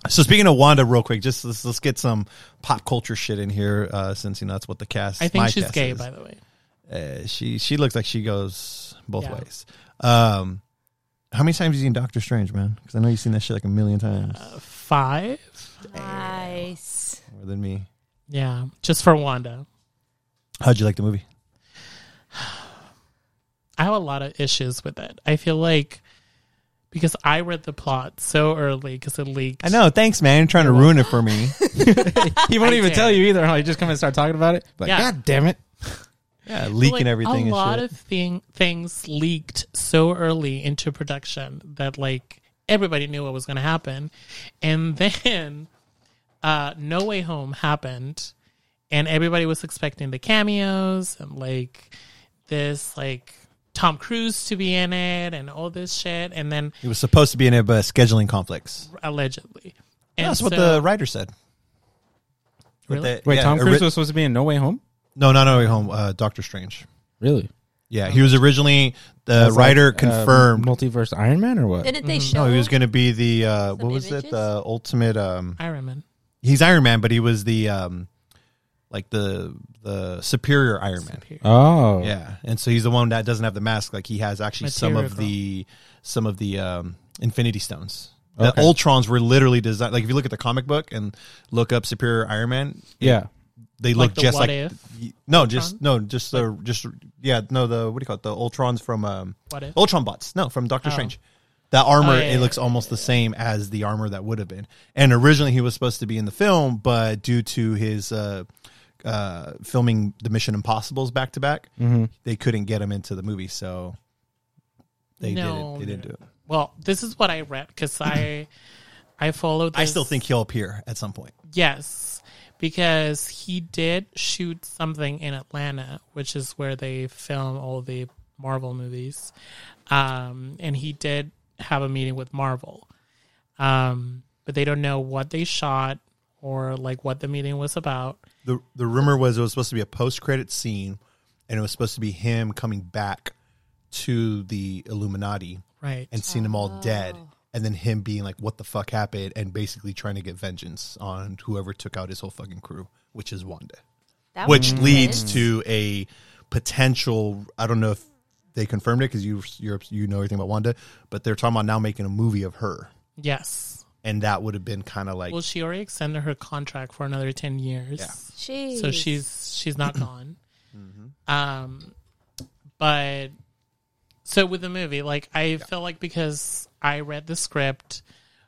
So speaking of Wanda, real quick, just let's, let's get some pop culture shit in here, uh, since you know that's what the cast. I think my she's cast gay, is. by the way. Uh, she she looks like she goes both Yeah. ways. Um, how many times have you seen Doctor Strange, man? Because I know you've seen that shit like a million times Uh, Five. Nice. more than me. Yeah, just for Wanda. How'd you like the movie? I have a lot of issues with it. I feel like because I read the plot so early because it leaked. I know. Thanks, man. You're trying to ruin it for me. He won't I even did. tell you either. How you just come and start talking about it? Like, Yeah. God damn it! Yeah, But, leaking like, everything A lot shit. of thing, things leaked so early into production that like everybody knew what was going to happen, and then uh, No Way Home happened, and everybody was expecting the cameos and like this like Tom Cruise to be in it and all this shit, and then it was supposed to be in it, but scheduling conflicts. allegedly. And That's what the writer said. Really? the- Wait, yeah, Tom ori- Cruise was supposed to be in No Way Home. No, not No Way Home. Uh, Doctor Strange. Really? Yeah, he was originally the That's writer like, uh, confirmed. multiverse Iron Man or what? Didn't they show? no, he was going to be the uh, what Some was it? images? The ultimate. Um, Iron Man. he's Iron Man, but he was the um, like the the superior Iron Man. Oh, Yeah, and so he's the one that doesn't have the mask. Like he has actually some of Material. the some of the um, Infinity Stones. The Okay. Ultrons were literally designed. Like if you look at the comic book and look up Superior Iron Man, yeah. They Like look the just What like If no, just no, just the just yeah, no, the what do you call it? The Ultrons from um, What If? Ultron bots. No, from Doctor Oh. Strange. That armor Oh, yeah, it yeah, looks yeah, almost the same as the armor that would have been. And originally he was supposed to be in the film, but due to his uh, uh, filming the Mission Impossibles back to back, they couldn't get him into the movie, so they No, didn't. They didn't do it. Well, this is what I read because I I followed. This. I still think he'll appear at some point. yes, because he did shoot something in Atlanta, which is where they film all the Marvel movies, um, and he did have a meeting with Marvel, um, but they don't know what they shot or like what the meeting was about. the The rumor was it was supposed to be a post credit scene, and it was supposed to be him coming back to the Illuminati Right. and seeing them all dead, and then him being like, "What the fuck happened?" and basically trying to get vengeance on whoever took out his whole fucking crew, which is Wanda, That which leads intense. to a potential. I don't know if they confirmed it because you you're, you know everything about Wanda, but they're talking about now making a movie of her, yes. and that would have been kind of like Well, she already extended her contract for another ten years. Yeah. Jeez. so she's she's not gone. Mm-hmm. Um, but So with the movie, like I feel like because I read the script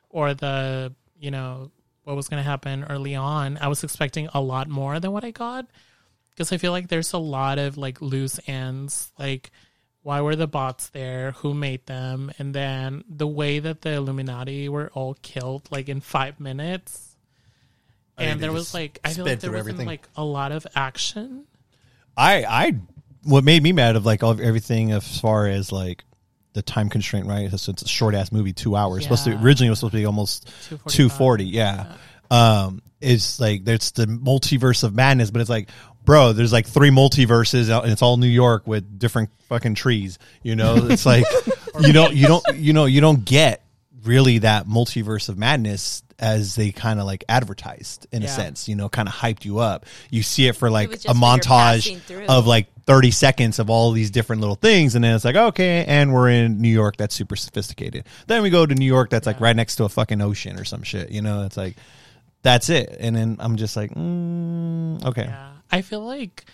or the you know what was going to happen early on, I was expecting a lot more than what I got because I feel like there's a lot of like loose ends, like why were the bots there, who made them, and then the way that the Illuminati were all killed like in five minutes. I think And there was like I feel like there wasn't like a lot of action. I I what made me mad of like all everything as far as like the time constraint, right? So it's a short ass movie, two hours. Supposed to Yeah. originally it was supposed to be almost two forty. Yeah. Um, it's like there's the multiverse of madness, but it's like, bro, there's like three multiverses, and it's all New York with different fucking trees. You know, it's like you don't you don't you know you don't get really that multiverse of madness as they kind of like advertised in a sense. You know, kind of hyped you up. You see it for like was a just when you're passing montage of like 30 seconds of all these different little things and then it's like okay and we're in new york that's super sophisticated. Then we go to new york that's like right next to a fucking ocean or some shit you know? It's like that's it. And then i'm just like mm, okay. Yeah, I feel like,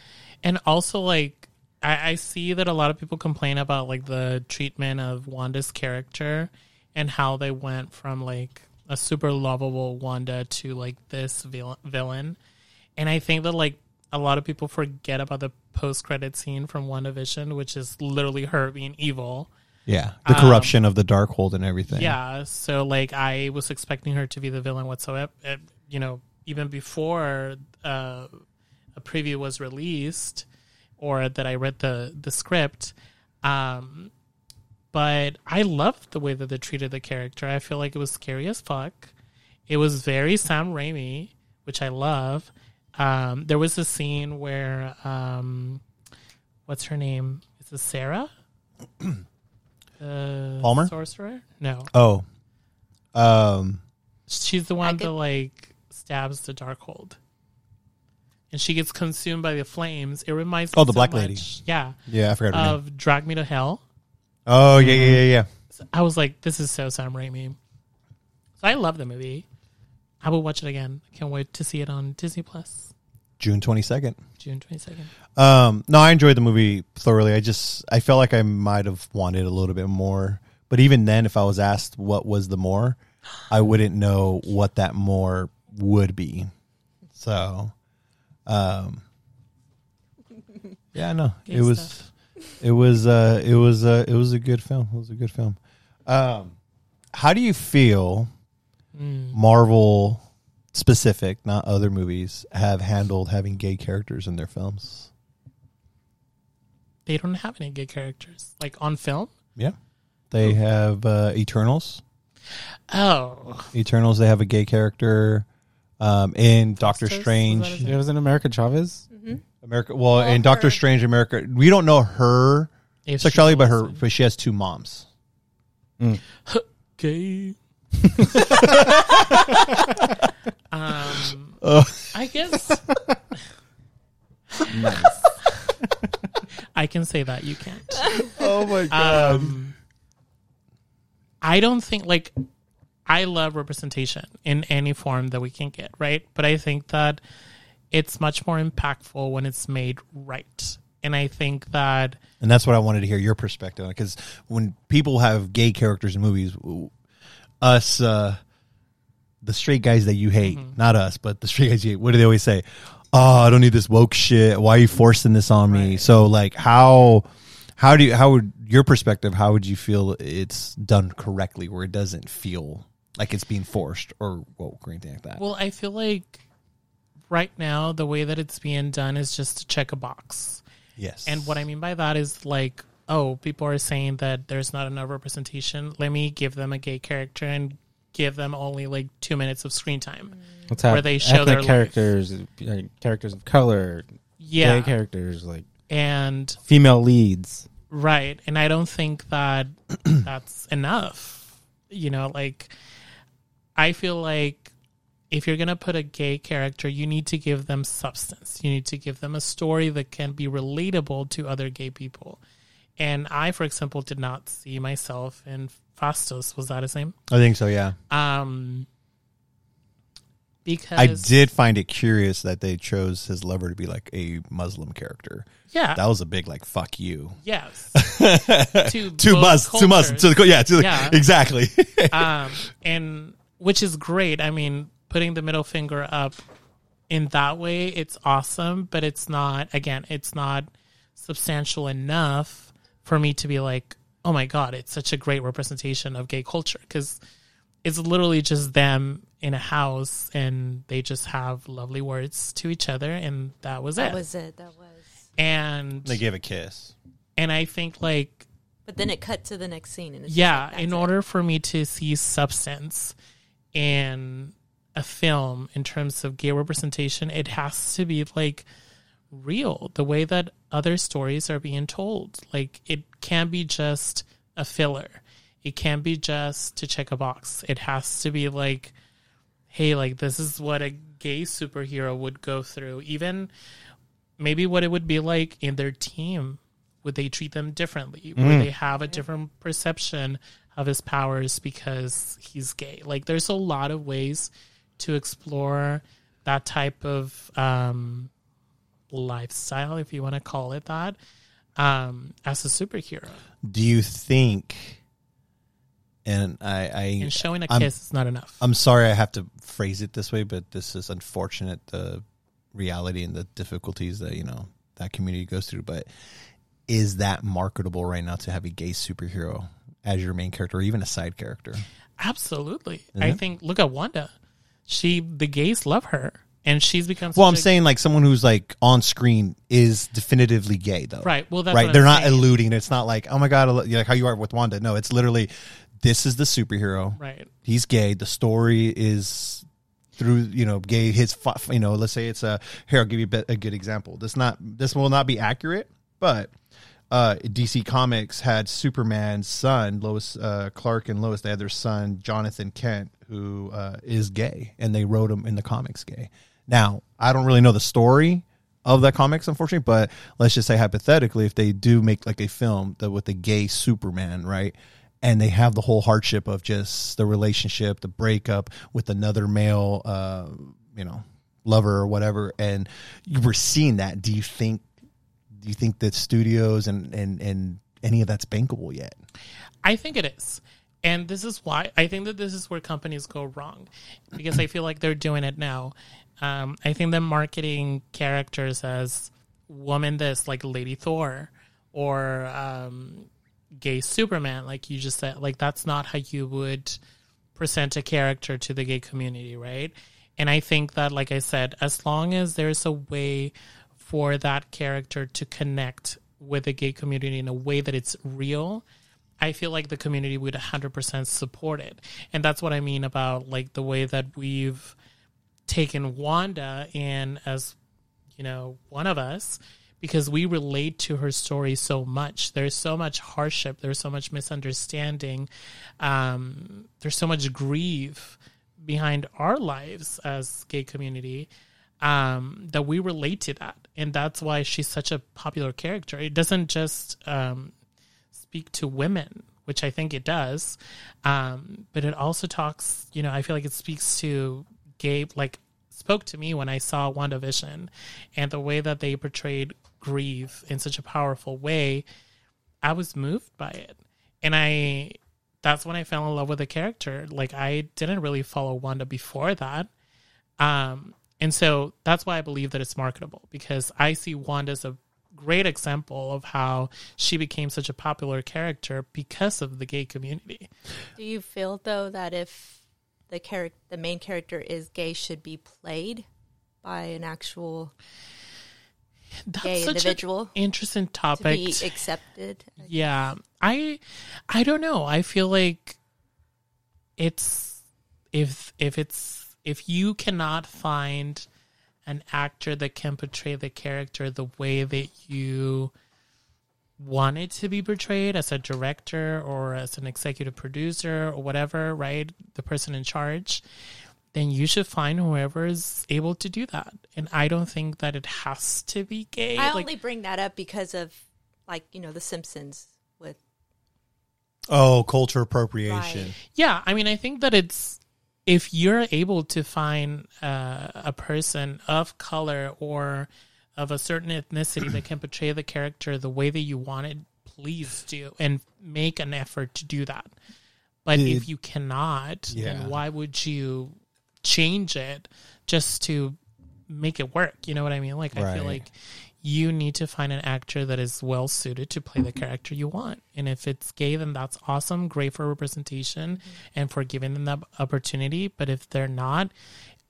and also like, I, I see that a lot of people complain about like the treatment of Wanda's character and how they went from like a super lovable Wanda to like this vil- villain, and I think that like a lot of people forget about the post credit scene from WandaVision, which is literally her being evil. yeah the corruption of the Darkhold and everything Yeah, so like I was expecting her to be the villain whatsoever. uh, You know, even before uh, a preview was released, or that I read the the script. Um, but I loved the way that they treated the character. I feel like it was scary as fuck. It was very Sam Raimi, which I love. Um, there was a scene where, um, what's her name? Is it Sarah? Uh, Palmer? sorcerer? No, oh um she's the one could- that like stabs the Darkhold, and she gets consumed by the flames. It reminds me Oh, the so black lady. yeah, yeah i forgot her name of Drag Me to Hell. Oh yeah yeah yeah yeah I was like, this is so Sam Raimi. So I love the movie. I will watch it again. I can't wait to see it on Disney Plus, june 22nd June twenty second. Um, no, I enjoyed the movie thoroughly. I just I felt like I might have wanted a little bit more, but even then, if I was asked what was the more, I wouldn't know what that more would be. So, um, yeah, no, Good it was, stuff. It was, uh, it was, uh, it was a good film. It was a good film. Um, how do you feel Marvel specific, not other movies, have handled having gay characters in their films? They don't have any gay characters like on film. Yeah. They have uh, Eternals. Oh, Eternals, they have a gay character. Um, in Doctor Phastos, is that Strange, It was in America Chavez. America. Well, in Well, Doctor her- Strange, America, we don't know her if sexuality, but her, but she has two moms. Okay. um, I guess I can say that you can't. Oh my Um, I don't think like I love representation in any form that we can get, right? But I think that it's much more impactful when it's made right. And I think that And that's what I wanted to hear your perspective on because when people have gay characters in movies, us, uh, the straight guys that you hate, Mm-hmm. not us, but the straight guys you hate, what do they always say? Oh, I don't need this woke shit. Why are you forcing this on me? So, like, how, how do you, how would your perspective, how would you feel it's done correctly where it doesn't feel like it's being forced or woke or anything like that? well, I feel like right now the way that it's being done is just to check a box. yes. And what I mean by that is like, oh, people are saying that there's not enough representation. Let me give them a gay character and give them only like two minutes of screen time. Let's Where they show their characters, characters of color, Yeah. gay characters, like And female leads. right. And I don't think that that's enough. You know, like, I feel like if you're going to put a gay character, you need to give them substance. You need to give them a story that can be relatable to other gay people. And I, for example, did not see myself in Phastos. Was that his name? I think so, yeah. Um, because I did find it curious that they chose his lover to be like a Muslim character. Yeah. That was a big like fuck you. yes. to To Mus to Muslim to the yeah to the, Yeah. exactly. um, and which is great. I mean, putting the middle finger up in that way, it's awesome, but it's not. Again, it's not substantial enough for me to be like, oh my god, it's such a great representation of gay culture because it's literally just them in a house and they just have lovely words to each other, and that was That it. That was it. That was. and they gave a kiss. and I think like But then it cut to the next scene, and it's yeah like, in that's it. order for me to see substance in a film in terms of gay representation it has to be like real the way that other stories are being told. Like it can't be just a filler. It can't be just to check a box. It has to be like hey like this is what a gay superhero would go through. Even maybe what it would be like in their team would they treat them differently? Would mm. they have a different perception of his powers because he's gay? Like there's a lot of ways to explore that type of um, lifestyle if you want to call it that um, as a superhero Do you think? And I, I and showing a I'm- kiss is not enough I'm sorry I have to phrase it this way, but this is unfortunate the reality and the difficulties that, you know, that community goes through. But is that marketable right now to have a gay superhero as your main character or even a side character? absolutely i think look at wanda she the gays love her and she's become Well, I'm a- saying like someone who's like on screen is definitively gay though. Right, well, that's right. They're not alluding. It's not like, oh my God, like how you are with Wanda. No, it's literally, this is the superhero. right he's gay. The story is through you know gay. His you know let's say it's a here. I'll give you a good example. This not this will not be accurate, but uh, DC Comics had Superman's son Lois uh, Clark and Lois. They had their son Jonathan Kent, who uh, is gay, and they wrote him in the comics gay. Now I don't really know the story of that comics, unfortunately, but let's just say hypothetically, if they do make like a film that with a gay Superman, right? and they have the whole hardship of just the relationship, the breakup with another male, uh, you know, lover or whatever, and you were seeing that. Do you think? Do you think that studios and and and any of that's bankable yet? I think it is. And this is why I think that this is where companies go wrong because I feel like they're doing it now. Um, I think they're marketing characters as woman this, like Lady Thor or um, gay Superman, like you just said. Like, that's not how you would present a character to the gay community, right? And I think that, like I said, as long as there's a way for that character to connect with the gay community in a way that it's real, I feel like the community would 100% support it. And that's what I mean about like the way that we've taken Wanda in as, you know, one of us because we relate to her story so much. There's so much hardship, there's so much misunderstanding, um, there's so much grief behind our lives as gay community um, that we relate to that, and that's why she's such a popular character. It doesn't just um, speak to women, which I think it does, um, but it also talks. You know, I feel like it speaks to gay, like spoke to me when I saw WandaVision, and the way that they portrayed grief in such a powerful way. I was moved by it, and I. That's when I fell in love with the character. Like I didn't really follow Wanda before that. Um, and so that's why I believe that it's marketable because I see Wanda as a great example of how she became such a popular character because of the gay community. Do you feel though that if the character, the main character is gay, should be played by an actual That's gay such individual an interesting to topic. be accepted? yeah, I I don't know. I feel like it's if if it's if you cannot find an actor that can portray the character the way that you want it to be portrayed as a director or as an executive producer or whatever, right? The person in charge, then you should find whoever is able to do that. And I don't think that it has to be gay. I like, only bring that up because of, like you know, The Simpsons with Oh, culture appropriation. Right. yeah, I mean, I think that it's if you're able to find uh, a person of color or of a certain ethnicity that can portray the character the way that you want it, please do and make an effort to do that. But Did- if you cannot, Yeah. then why would you change it just to make it work? You know what I mean? Like I feel like you need to find an actor that is well suited to play the mm-hmm. character you want. And if it's gay, then that's awesome, great for representation mm-hmm. and for giving them that opportunity. But if they're not,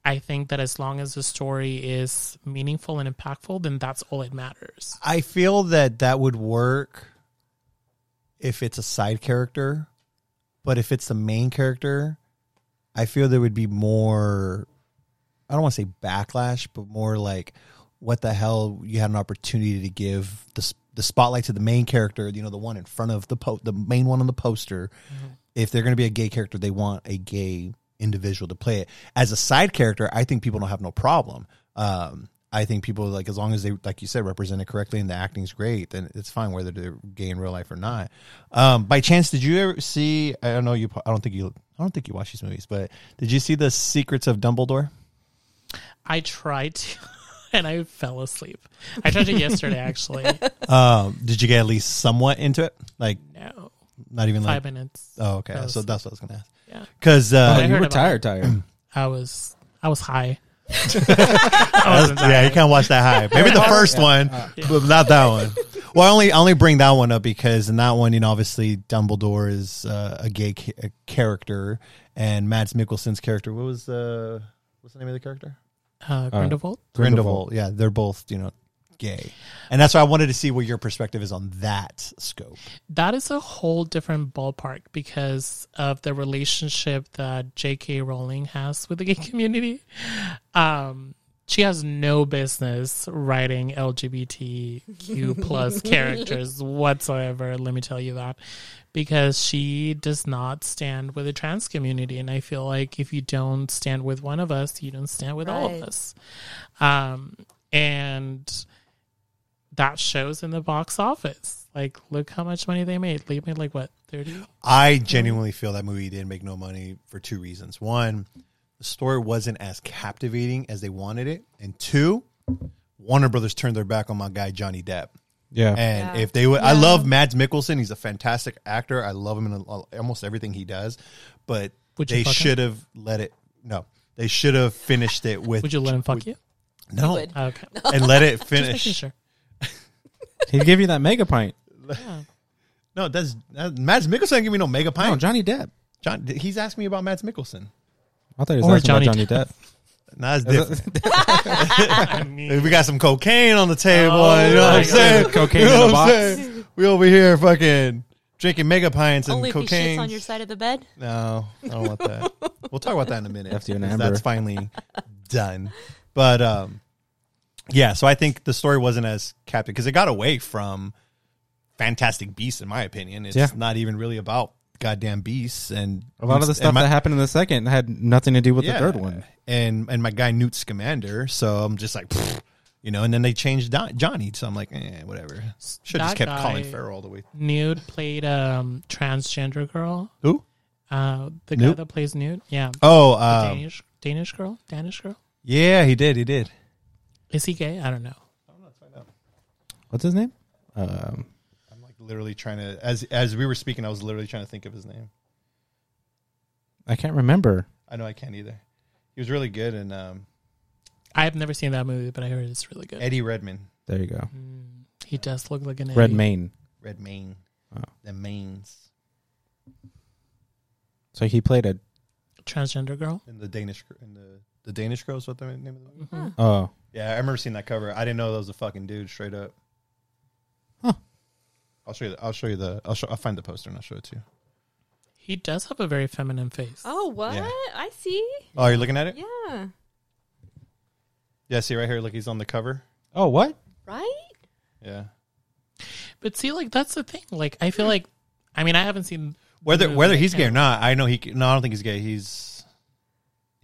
I think that as long as the story is meaningful and impactful, then that's all it matters. I feel that that would work if it's a side character, but if it's the main character, I feel there would be more. I don't want to say backlash, but more like, what the hell? You had an opportunity to give the the spotlight to the main character. You know, the one in front of the po- the main one on the poster. If they're going to be a gay character, they want a gay individual to play it. As a side character, I think people don't have no problem. Um, I think people like as long as they, like you said, represent it correctly and the acting's great, then it's fine whether they're gay in real life or not. Um, by chance, did you ever see? I don't know you. I don't think you. I don't think you watch these movies, but did you see the Secrets of Dumbledore? I tried to, and I fell asleep. I tried it yesterday, actually. Um, did you get at least somewhat into it? Like No, not even like. five minutes. Oh, okay. Fell So asleep. that's what I was gonna ask. Yeah. Because Oh, uh, I you heard were about tired, tired. I was, I was high. yeah, you can't watch that high. Maybe the first one, but not that one. Well, I only I only bring that one up because in that one, you know, obviously Dumbledore is uh, a gay ca- a character, and Mads Mikkelsen's character. What was uh, what's the name of the character? Uh, Grindelwald. Grindelwald. Yeah, they're both you know gay, and that's why I wanted to see what your perspective is on that scope. that is a whole different ballpark because of the relationship that J.K. Rowling has with the gay community. Um, she has no business writing LGBTQ plus characters whatsoever. Let me tell you that, because she does not stand with the trans community, and I feel like if you don't stand with one of us, you don't stand with all of us. Um, and that shows in the box office. Like, look how much money they made. They made like what thirty? I genuinely feel that movie didn't make no money for two reasons. One, the story wasn't as captivating as they wanted it, and two, Warner Brothers turned their back on my guy Johnny Depp. Yeah. And Yeah. if they would, I love Mads Mikkelsen. He's a fantastic actor. I love him in almost everything he does. But Would they should have let it. No, they should have finished it with. Would you let him fuck you? No, would. Oh, okay, and let it just finish. sure. He'd give you that mega pint. No, that's that, Mads Mikkelsen. Give me no mega No. Johnny Depp. John, he's asking me about Mads Mikkelsen. I thought he was Or asking Johnny about Johnny Depp. Nah, that's different. I mean, we got some cocaine on the table. Oh you know what I'm saying? Cocaine You know in a box. saying? We over here fucking drinking mega pints and Only if he cocaine. shits on your side of the bed. No, I don't want that. we'll talk about that in a minute. Left you in because amber. That's finally done. But um, yeah, so I think the story wasn't as captive because it got away from Fantastic Beasts, in my opinion. It's Yeah. not even really about goddamn beasts and A lot of the stuff my- that happened in the second had nothing to do with the third one. And and my guy Newt Scamander. So I'm just like, pfft, you know. And then they changed Don, Johnny, so I'm like, eh, whatever. Should have just That kept Colin Farrell all the way. Newt played um transgender girl. Who? Uh, the guy that plays Newt. Yeah, Oh, the um, Danish Danish girl. Danish girl. yeah, he did. He did. Is he gay? I don't know. I don't know. What's his name? Um, I'm like literally trying to as as we were speaking, I was literally trying to think of his name. I can't remember. I know I can't either. He was really good, and um, I've never seen that movie, but I heard it's really good. Eddie Redmayne, There you go. He does look like an Red Eddie. Mane. Red Main, Oh. the mains So he played a. transgender girl. in the Danish in the the Danish girl is what the name of the movie. Oh, Yeah, I remember seeing that cover. I didn't know that was a fucking dude straight up. Huh. I'll show you. The, I'll show you the. I'll show. I'll find the poster and I'll show it to you. He does have a very feminine face. Oh, what? Yeah. I see. Oh, you're looking at it? Yeah. Yeah. See right here. Look, he's on the cover. oh, what? Right? Yeah. But see, like that's the thing. Like I feel like, I mean, I haven't seen Whether whether I he's gay or can't- not, I know he. No, I don't think he's gay. He's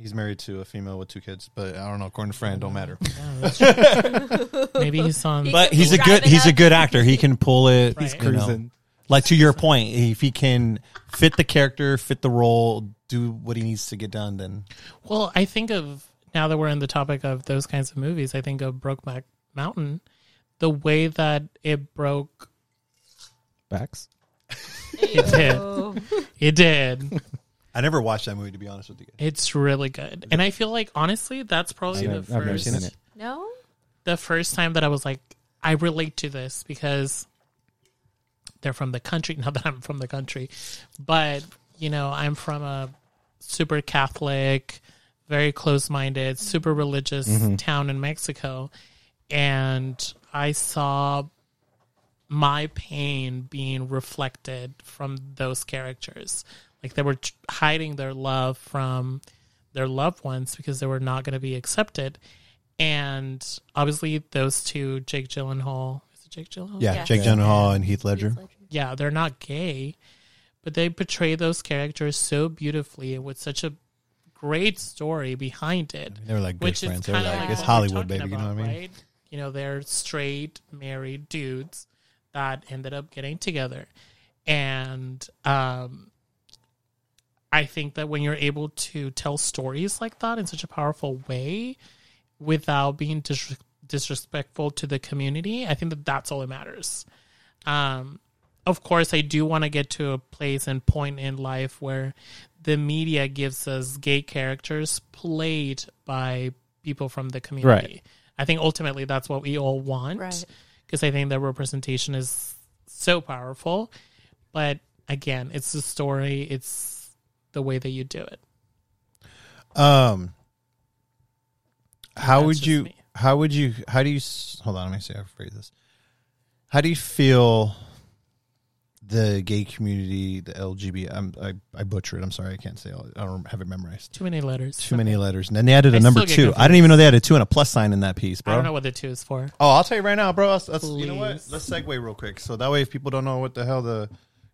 he's married to a female with two kids, but I don't know. According to Fran, don't matter. Yeah, that's true. Maybe he's on. He- But he's a good. He's a good actor. He can pull it. He's you know. Like to your point, if he can fit the character, fit the role, do what he needs to get done, then Well, I think of now that we're in the topic of those kinds of movies, I think of Brokeback Mountain, the way that it broke. Backs. It did. It did. I never watched that movie to be honest with you. guys. It's really good, and I feel like honestly, that's probably the I've never first seen it. No? the first time that I was like, I relate to this because they're from the country. Not that I'm from the country, but you know, I'm from a super Catholic, very close minded, super religious mm-hmm. town in Mexico. And I saw my pain being reflected from those characters. Like they were hiding their love from their loved ones because they were not going to be accepted. And obviously, those two, Jake Gyllenhaal, is it Jake Gyllenhaal? Yeah, Yeah. Jake Gyllenhaal and Heath Ledger. yeah, they're not gay, but they portray those characters so beautifully and with such a great story behind it. They were like good which friends. They were like, like it's Hollywood, talking baby. You know what I mean? Right? You know, they're straight married dudes that ended up getting together, and um, I think that when you're able to tell stories like that in such a powerful way, without being dis- disrespectful to the community, I think that that's all that matters. Um, of course, I do want to get to a place and point in life where the media gives us gay characters played by people from the community. Right. I think ultimately that's what we all want Right. because I think that representation is so powerful. But again, it's the story, it's the way that you do it. Um, how That's would you? me. How would you? How do you? Hold on, let me see. how to phrase this. How do you feel? The gay community, the LGBT. I'm, I I butcher it. I'm sorry, I can't say. All, I don't have it memorized. Too many letters. Too many letters, and then they added a I number still get two. I didn't even know they had a two and a plus sign in that piece, bro. I don't know what the two is for. Oh, I'll tell you right now, bro. Let's, let's, you know what? Please. Let's segue real quick, so that way, if people don't know what the hell the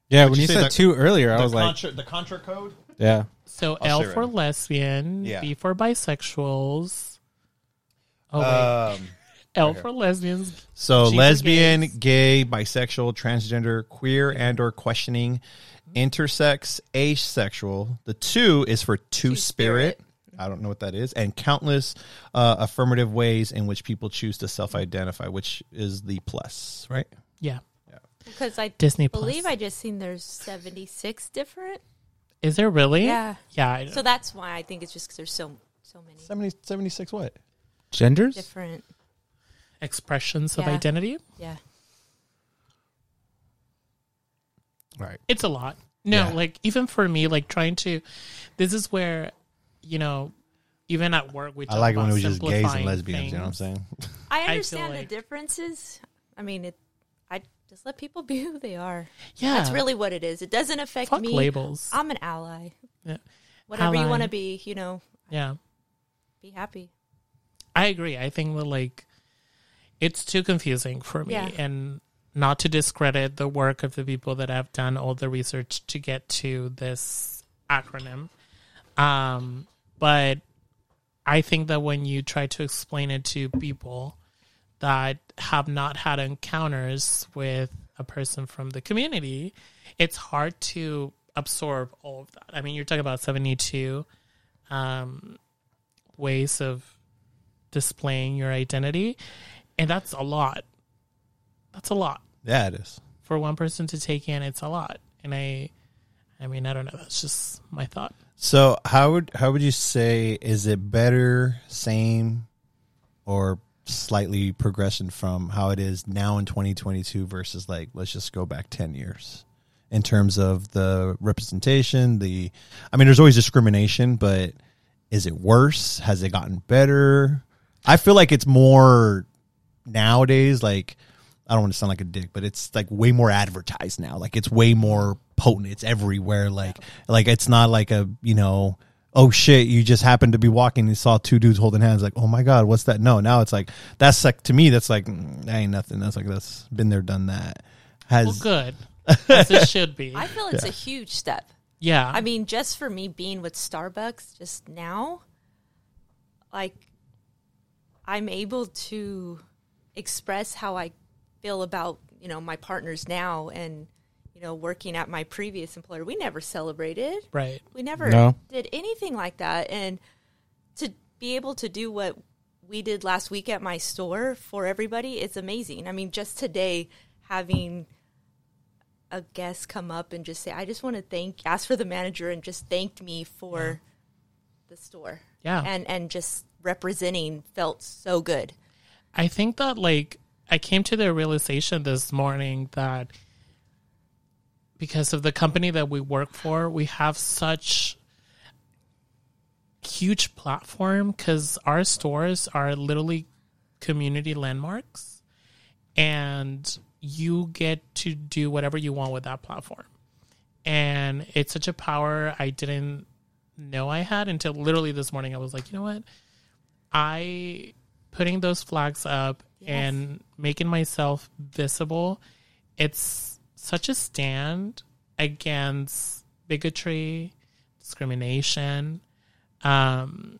Yeah, when you you said the- two earlier, I the was like, the contra code. Yeah. So I'll L for right lesbian, Yeah. B for bisexuals. Oh wait, Um, L for lesbians. So G for lesbian, gays. gay, bisexual, transgender, queer and or questioning, intersex, asexual. The two is for two spirit. I don't know what that is, and countless uh, affirmative ways in which people choose to self-identify, which is the plus, right? Yeah, Yeah. Because I Disney believe Plus. I just seen there's 76 different. Is there really? Yeah. Yeah. I, So that's why I think it's just because there's so so many 70, 76 what? Genders? different. expressions of Yeah. identity. Yeah. Right. It's a lot. No, Yeah. like even for me, like trying to. This is where, you know, even at work we. I like when about it was just gays and simplifying lesbians. You know what I'm saying? I feel understand like- the differences. I mean, it. Just let people be who they are. Yeah, That's really what it is. It doesn't affect fuck me. labels. I'm an ally. Yeah. Whatever you want to be, you know, yeah. be happy. I agree. I think that like it's too confusing for me Yeah. and not to discredit the work of the people that have done all the research to get to this acronym. Um but I think that when you try to explain it to people that have not had encounters with a person from the community, it's hard to absorb all of that. I mean, you're talking about 72 um, ways of displaying your identity, and that's a lot. That's a lot Yeah, it is. for one person to take in. It's a lot, and I, I mean, I don't know. That's just my thought. So how would how would you say is it better, same, or slightly progression from how it is now in 2022 versus like let's just go back 10 years in terms of the representation, the I mean there's always discrimination, but is it worse? Has it gotten better? I feel like it's more nowadays like I don't want to sound like a dick, but it's like way more advertised now. Like it's way more potent. It's everywhere. Like like it's not like a you know oh shit you just happened to be walking and saw two dudes holding hands like oh my god what's that? No, now it's like that's like to me that's like mm, that ain't nothing. That's like that's been there done that. Has Well, good as it should be. I feel it's a huge step. yeah, I mean, just for me being with Starbucks just now, like I'm able to express how I feel about, you know, my partners now and you know, working at my previous employer, we never celebrated. Right. We never No. did anything like that. And to be able to do what we did last week at my store for everybody, it's amazing. I mean, just today having a guest come up and just say, I just want to thank, ask for the manager and just thanked me for the store. Yeah. And, and just representing felt so good. I think that like I came to the realization this morning that because of the company that we work for, we have such huge platform because our stores are literally community landmarks and you get to do whatever you want with that platform. And it's such a power I didn't know I had until literally this morning. I was like, you know what? I putting those flags up and making myself visible, it's such a stand against bigotry, discrimination. Um,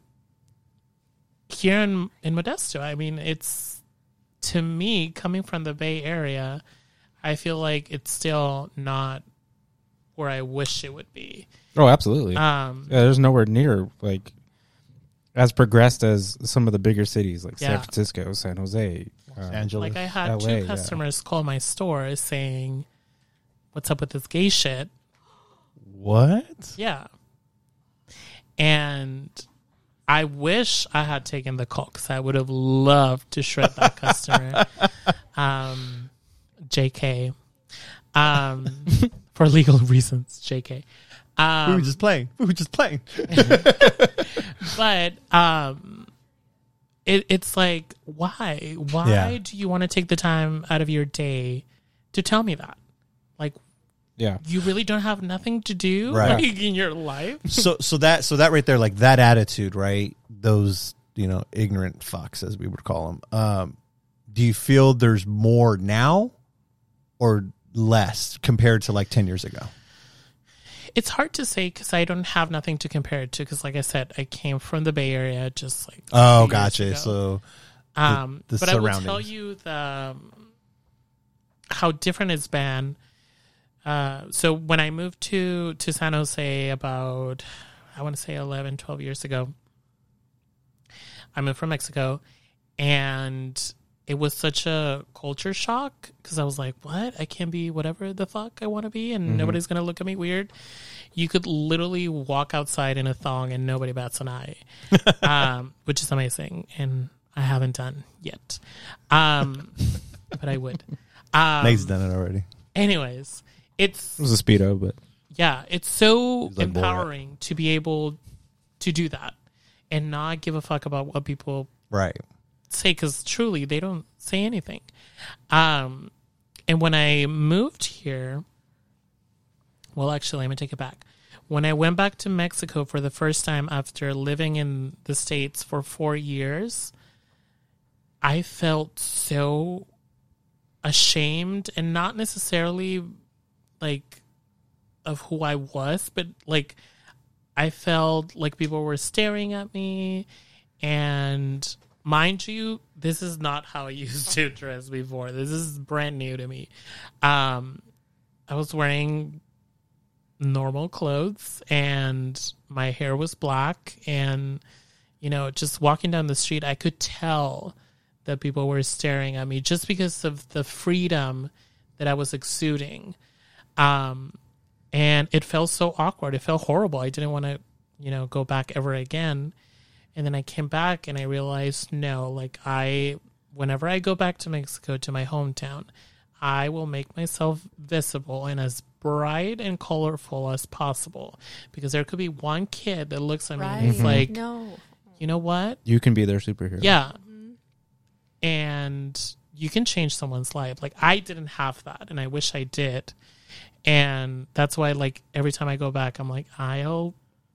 here in, in Modesto, I mean, it's to me coming from the Bay Area, I feel like it's still not where I wish it would be. Oh, absolutely. Um, yeah, there's nowhere near like as progressed as some of the bigger cities like Yeah. San Francisco, San Jose. uh, Angeles. Like I had LA, two yeah. customers call my store saying, "What's up with this gay shit?" What? Yeah, and I wish I had taken the call because I would have loved to shred that customer. um, Jk, um, for legal reasons. Jk. we Um, were just playing. We were just playing. but um it, it's like why why Yeah. do you want to take the time out of your day to tell me that yeah. you really don't have nothing to do Right. like, in your life so so that so that right there, like that attitude, right? Those you know ignorant fucks, as we would call them. Um, do you feel there's more now, or less compared to like ten years ago? it's hard to say because i don't have nothing to compare it to because like i said i came from the bay area just like Oh, gotcha. So Um, the but I will tell you the um, how different it's been. Uh, so when I moved to to San Jose about I want to say 11, 12 years ago, I moved from Mexico, and it was such a culture shock because I was like, "What? I can be whatever the fuck I want to be, and nobody's gonna look at me weird." You could literally walk outside in a thong and nobody bats an eye, um, which is amazing, and I haven't done yet, um, but I would. Um, Meg's done it already. anyways, it's It was a speedo, but yeah, it's so He's like Borat. empowering to be able to do that and not give a fuck about what people Right. say because truly they don't say anything. Um, and when I moved here, well, actually, let me take it back. When I went back to Mexico for the first time after living in the States for four years, I felt so ashamed and not necessarily like of who I was, but like I felt like people were staring at me and mind you, this is not how I used to dress before. This is brand new to me. Um I was wearing normal clothes and my hair was black and you know, just walking down the street I could tell that people were staring at me just because of the freedom that I was exuding. Um and it felt so awkward. It felt horrible. I didn't want to, you know, go back ever again. And then I came back and I realized no, like I whenever I go back to Mexico to my hometown, I will make myself visible and as bright and colorful as possible because there could be one kid that looks at me and is like, no. you know what? you can be their superhero. Yeah. And you can change someone's life. Like I didn't have that and I wish I did. And that's why like every time I go back I'm like I'll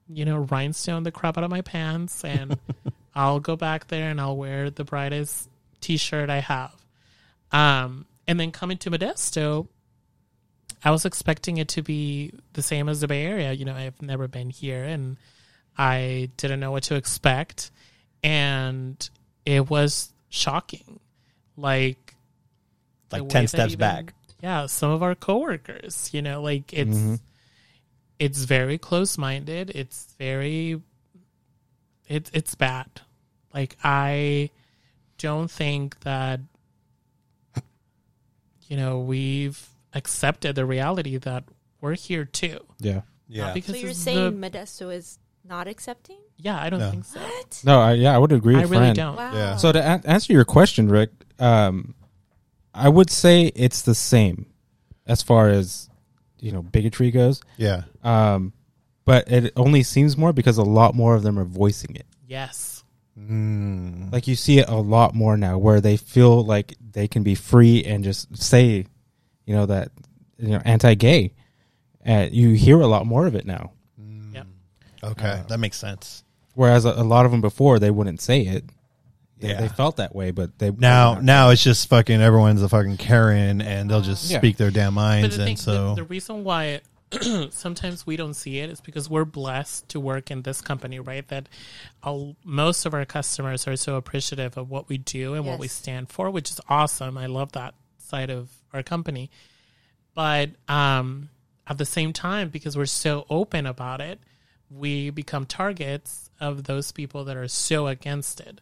you know rhinestone the crap out of my pants and I'll go back there and I'll wear the brightest t-shirt I have. Um and then coming to Modesto I was expecting it to be the same as the Bay Area. You know, I've never been here and I didn't know what to expect. And it was shocking. Like, Like 10 steps even- back. Yeah, some of our coworkers, you know, like it's Mm-hmm. it's very close minded. It's very it's it's bad. Like I don't think that you know, we've accepted the reality that we're here too. Yeah. Yeah. because So you're saying the- Modesto is not accepting? yeah, I don't No. think so. What? No, I, yeah, I would agree. I really Fran. don't. Wow. Yeah. So to a- answer your question, Rick, um, I would say it's the same as far as you know bigotry goes. Yeah. Um, but it only seems more because a lot more of them are voicing it. Yes. Mm. Like you see it a lot more now, where they feel like they can be free and just say, you know, that you know anti-gay. Uh, you hear a lot more of it now, Yeah. Okay, that makes sense. whereas a, a lot of them before they wouldn't say it. They, Yeah. they felt that way, but they Now, now it's just fucking everyone's a fucking Karen, and they'll just Yeah. speak their damn minds, the, thing, and so the, the reason why sometimes we don't see it is because we're blessed to work in this company, right? That i most of our customers are so appreciative of what we do and what we stand for, which is awesome. I love that side of our company. But um, at the same time, because we're so open about it, we become targets of those people that are so against it.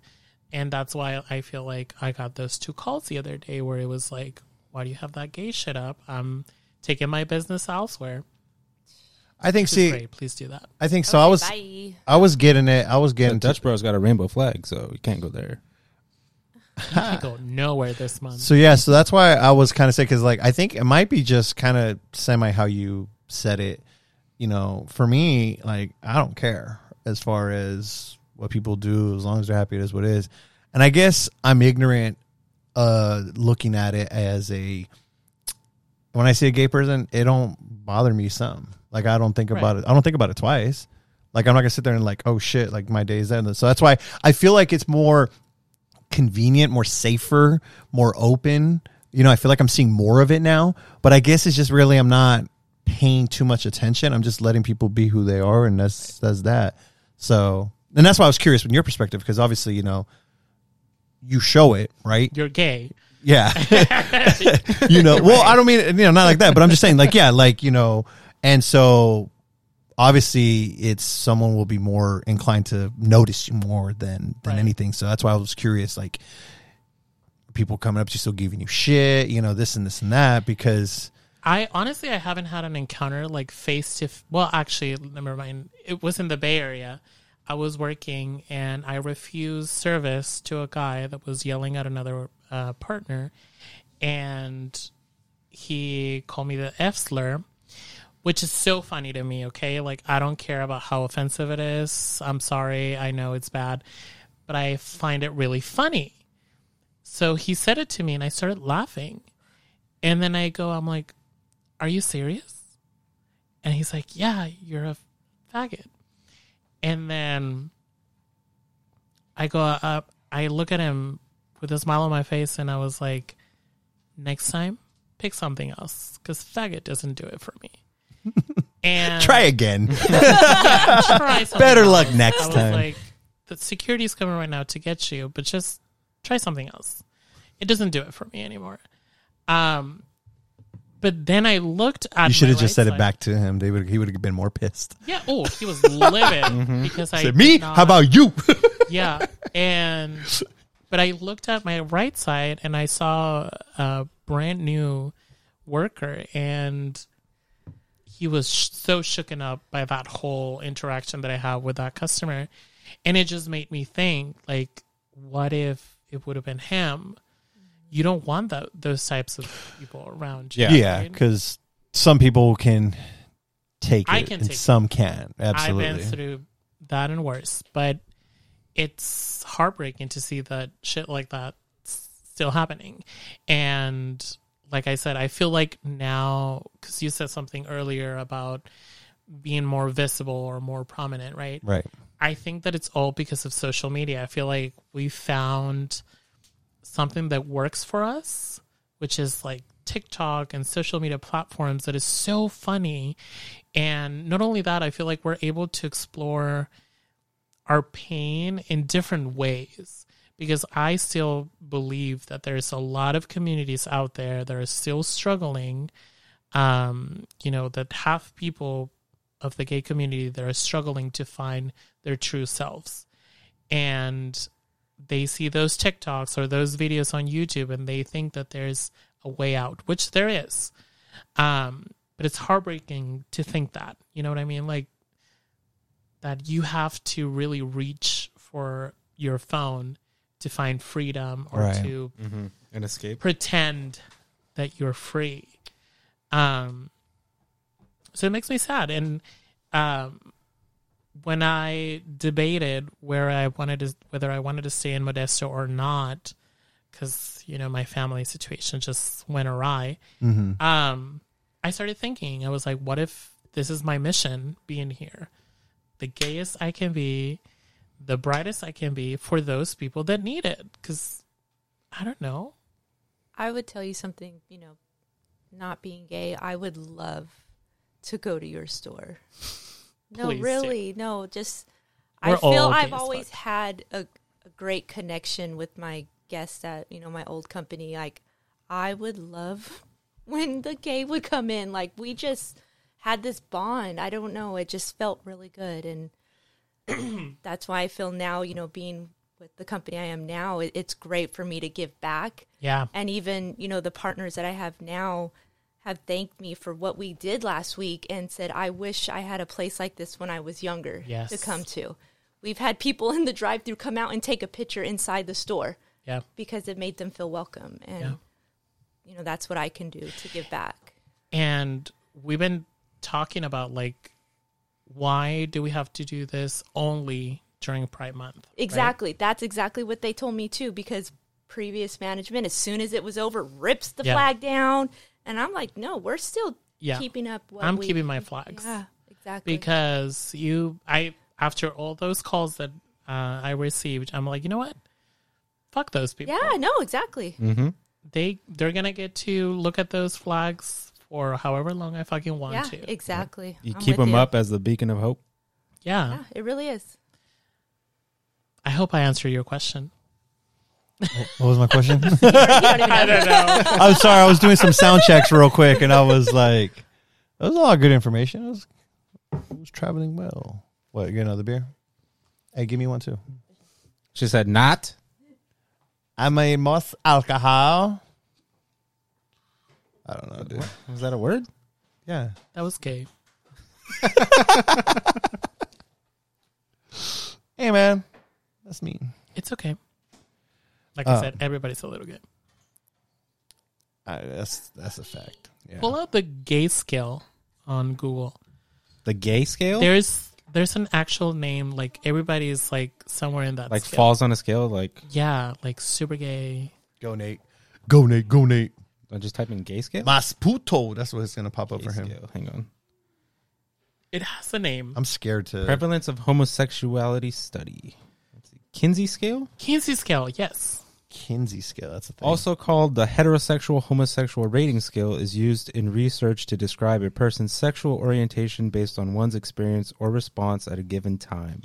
And that's why I feel like I got those two calls the other day where it was like, why do you have that gay shit up? I'm taking my business elsewhere. I think Which see, great. Please do that. I think so. Okay, I was, bye. I was getting it. I was getting to- Dutch Bro's got a rainbow flag, so you can't go there. You can go nowhere this month. So yeah, so that's why I was kind of sick because like I think it might be just kind of semi how you said it. You know, for me, like I don't care as far as what people do as long as they're happy. It is what it is, and I guess I'm ignorant, uh, looking at it as a. When I see a gay person, it don't bother me some. Like I don't think about it. I don't think about it twice. Like I'm not gonna sit there and like, oh shit, like my day's ended. So that's why I feel like it's more convenient, more safer, more open. You know, I feel like I'm seeing more of it now, but I guess it's just really I'm not paying too much attention. I'm just letting people be who they are, and that's that's that. So, and that's why I was curious from your perspective because obviously, you know, you show it, right? You're gay. Yeah. you know, well, I don't mean, you know, not like that, but I'm just saying, like, yeah, like, you know, and so obviously it's someone will be more inclined to notice you more than, than Right. anything. So that's why I was curious, like, people coming up to you still giving you shit, you know, this and this and that, because I honestly I haven't had an encounter like face to f- well actually never mind it was in the Bay Area. I was working and I refused service to a guy that was yelling at another uh, partner, and he called me the F slur, which is so funny to me. Okay, like I don't care about how offensive it is. I'm sorry, I know it's bad, but I find it really funny. So he said it to me, and I started laughing. And then I go, I'm like, Are you serious? And he's like, Yeah, you're a faggot. And then I go up, I look at him with a smile on my face, and I was like, Next time, pick something else, because faggot doesn't do it for me. And try again. try Better luck next I was time. like, the security's coming right now to get you, but just try something else. It doesn't do it for me anymore. Um, but then I looked at. You should have just said it back to him. They would, he would have been more pissed. Yeah. Oh, he was livid mm-hmm. because I Said, me? did How about you? yeah, and but I looked at my right side and I saw a brand new worker, and he was sh- so shooken up by that whole interaction that I had with that customer, and it just made me think, like, what if it would have been him? You don't want that those types of people around you. Yeah. yeah, right? because some people can take it can and take it. some can. Absolutely. I've been through that and worse, but it's heartbreaking to see that shit like that still happening. And like I said, I feel like now, because you said something earlier about being more visible or more prominent, right? right. I think that it's all because of social media. I feel like we found something that works for us, which is like TikTok and social media platforms that is so funny. And not only that, I feel like we're able to explore our pain in different ways because I still believe that there's a lot of communities out there that are still struggling. Um, you know, that have people of the gay community that are struggling to find their true selves. And they see those TikToks or those videos on YouTube and they think that there's a way out, which there is. Um, but it's heartbreaking to think that. You know what I mean? Like that you have to really reach for your phone to find freedom or Right. to Mm-hmm. An escape. pretend that you're free. Um, so it makes me sad. And um, when I debated where I wanted to, whether I wanted to stay in Modesto or not, because you know my family situation just went awry. Um, I started thinking. I was like, what if this is my mission being here? The gayest I can be, the brightest I can be for those people that need it. Because I don't know. I would tell you something, you know, not being gay, I would love to go to your store. No, Please do. really, no, just We're I feel I've always fuck. had a, a great connection with my guests at, you know, my old company. Like I would love when the gay would come in. Like we just had this bond. I don't know, it just felt really good and that's why I feel now, you know, being with the company I am now, it, it's great for me to give back Yeah. and even you know the partners that i have now have thanked me for what we did last week and said i wish i had a place like this when i was younger Yes. to come to we've had people in the drive through come out and take a picture inside the store Yeah. because it made them feel welcome and Yeah. you know that's what i can do to give back and we've been talking about like why do we have to do this only during pride month right? exactly that's exactly what they told me too because previous management as soon as it was over rips the Yeah. flag down and i'm like no we're still Yeah. keeping up what i'm we- keeping my flags. Yeah exactly. Because you i after all those calls that uh, i received i'm like you know what? Fuck those people. Yeah no exactly. Mm-hmm. they they're gonna get to look at those flags for however long i fucking want yeah to. exactly. You I'm keep them you. up as the beacon of hope. yeah. Yeah it really is. I hope i answer your question What was my question? You don't even i know. don't know I'm sorry. I was doing some sound checks real quick, and I was like, "That was a lot of good information. It was, it was traveling well." What? You get another beer? Hey, give me one too. She said, "Not." I made most alcohol. I don't know, dude. Was that a word? Yeah. that was gay Hey, man. That's me. it's okay like i Uh, said everybody's a little gay I, that's that's a fact. Yeah. pull out the gay scale on google The gay scale, there's there's an actual name like everybody's like somewhere in that like scale. falls on a scale. Like, yeah like super gay Go Nate. Go Nate. Go Nate. I just type in gay scale. Mas puto. That's what it's gonna pop up Gay for him. scale. Hang on. it has a name I'm scared to. Prevalence of homosexuality study. Kinsey scale, kinsey scale yes Kinsey scale. That's a thing. also called the heterosexual homosexual rating scale, is used in research to describe a person's sexual orientation based on one's experience or response at a given time.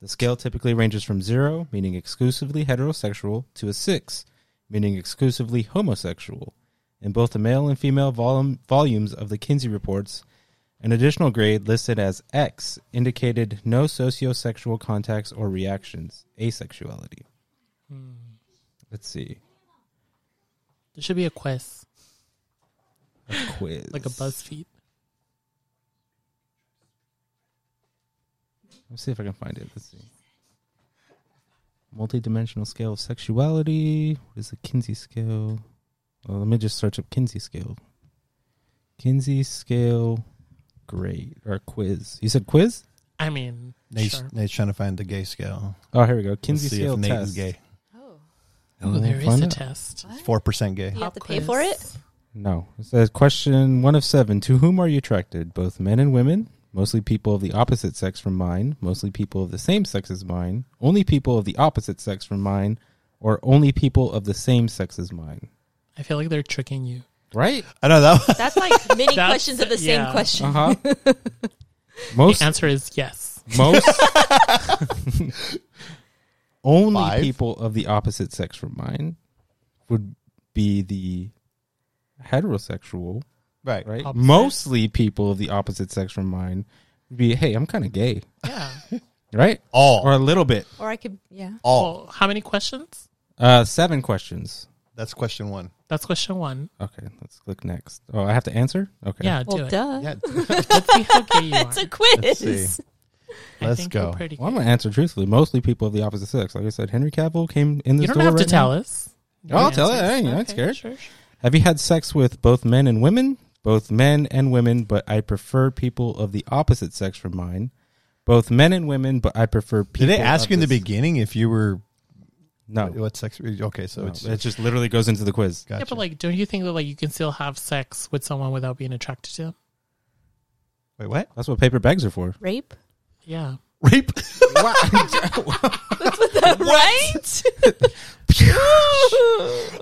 The scale typically ranges from zero, meaning exclusively heterosexual, to a six, meaning exclusively homosexual. In both the male and female volum- volumes of the Kinsey reports, an additional grade listed as X indicated no sociosexual contacts or reactions, asexuality. Hmm. Let's see. there should be a quiz A quiz. like a buzzfeed Let's see if I can find it. Let's see. Multidimensional scale of sexuality. What is the Kinsey scale? Well, let me just search up Kinsey scale. Kinsey scale grade or quiz. You said quiz? i mean Nate's, sure. Nate's trying to find the gay scale. Oh, here we go. Let's Kinsey see scale if Nate test. is gay. Oh there is a it. test Four percent gay. you have to pay for it. No. It says question one of seven. To whom are you attracted? Both men and women? Mostly people of the opposite sex from mine. Mostly people of the same sex as mine. Only people of the opposite sex from mine. Or only people of the same sex as mine. i feel like they're tricking you Right? I know that. that's like many That's- questions of the same question Uh huh. most the answer is yes most only Five? people of the opposite sex from mine would be the heterosexual, Right. right? Opposite. Mostly people of the opposite sex from mine would be, hey, I'm kind of gay, Yeah. right? All. Or a little bit. Or I could, yeah. all. Well, how many questions? Uh, seven questions. That's question one. That's question one. Okay, let's click next. Oh, I have to answer. Okay. Yeah, do Well, it. duh. Yeah. Let's see how gay you are. It's a quiz. Let's see. I Let's go. Well, I'm gonna answer truthfully. Mostly people of the opposite sex. Like I said, Henry Cavill came in this You don't door have to right tell now. us. Oh, I'll tell it. I ain't- I ain't Okay, scared. sure, sure. Have you had sex with both men and women? Both men and women, but I prefer people of the opposite sex from mine. Both men and women, but I prefer people. Did they ask of you in the this- beginning if you were No. what sex? Okay, so No, it's it just literally goes into the quiz. gotcha. Yeah, but like, don't you think that like you can still have sex with someone without being attracted to them? Wait, what? That's what paper bags are for. Rape? Yeah. Rape? Right?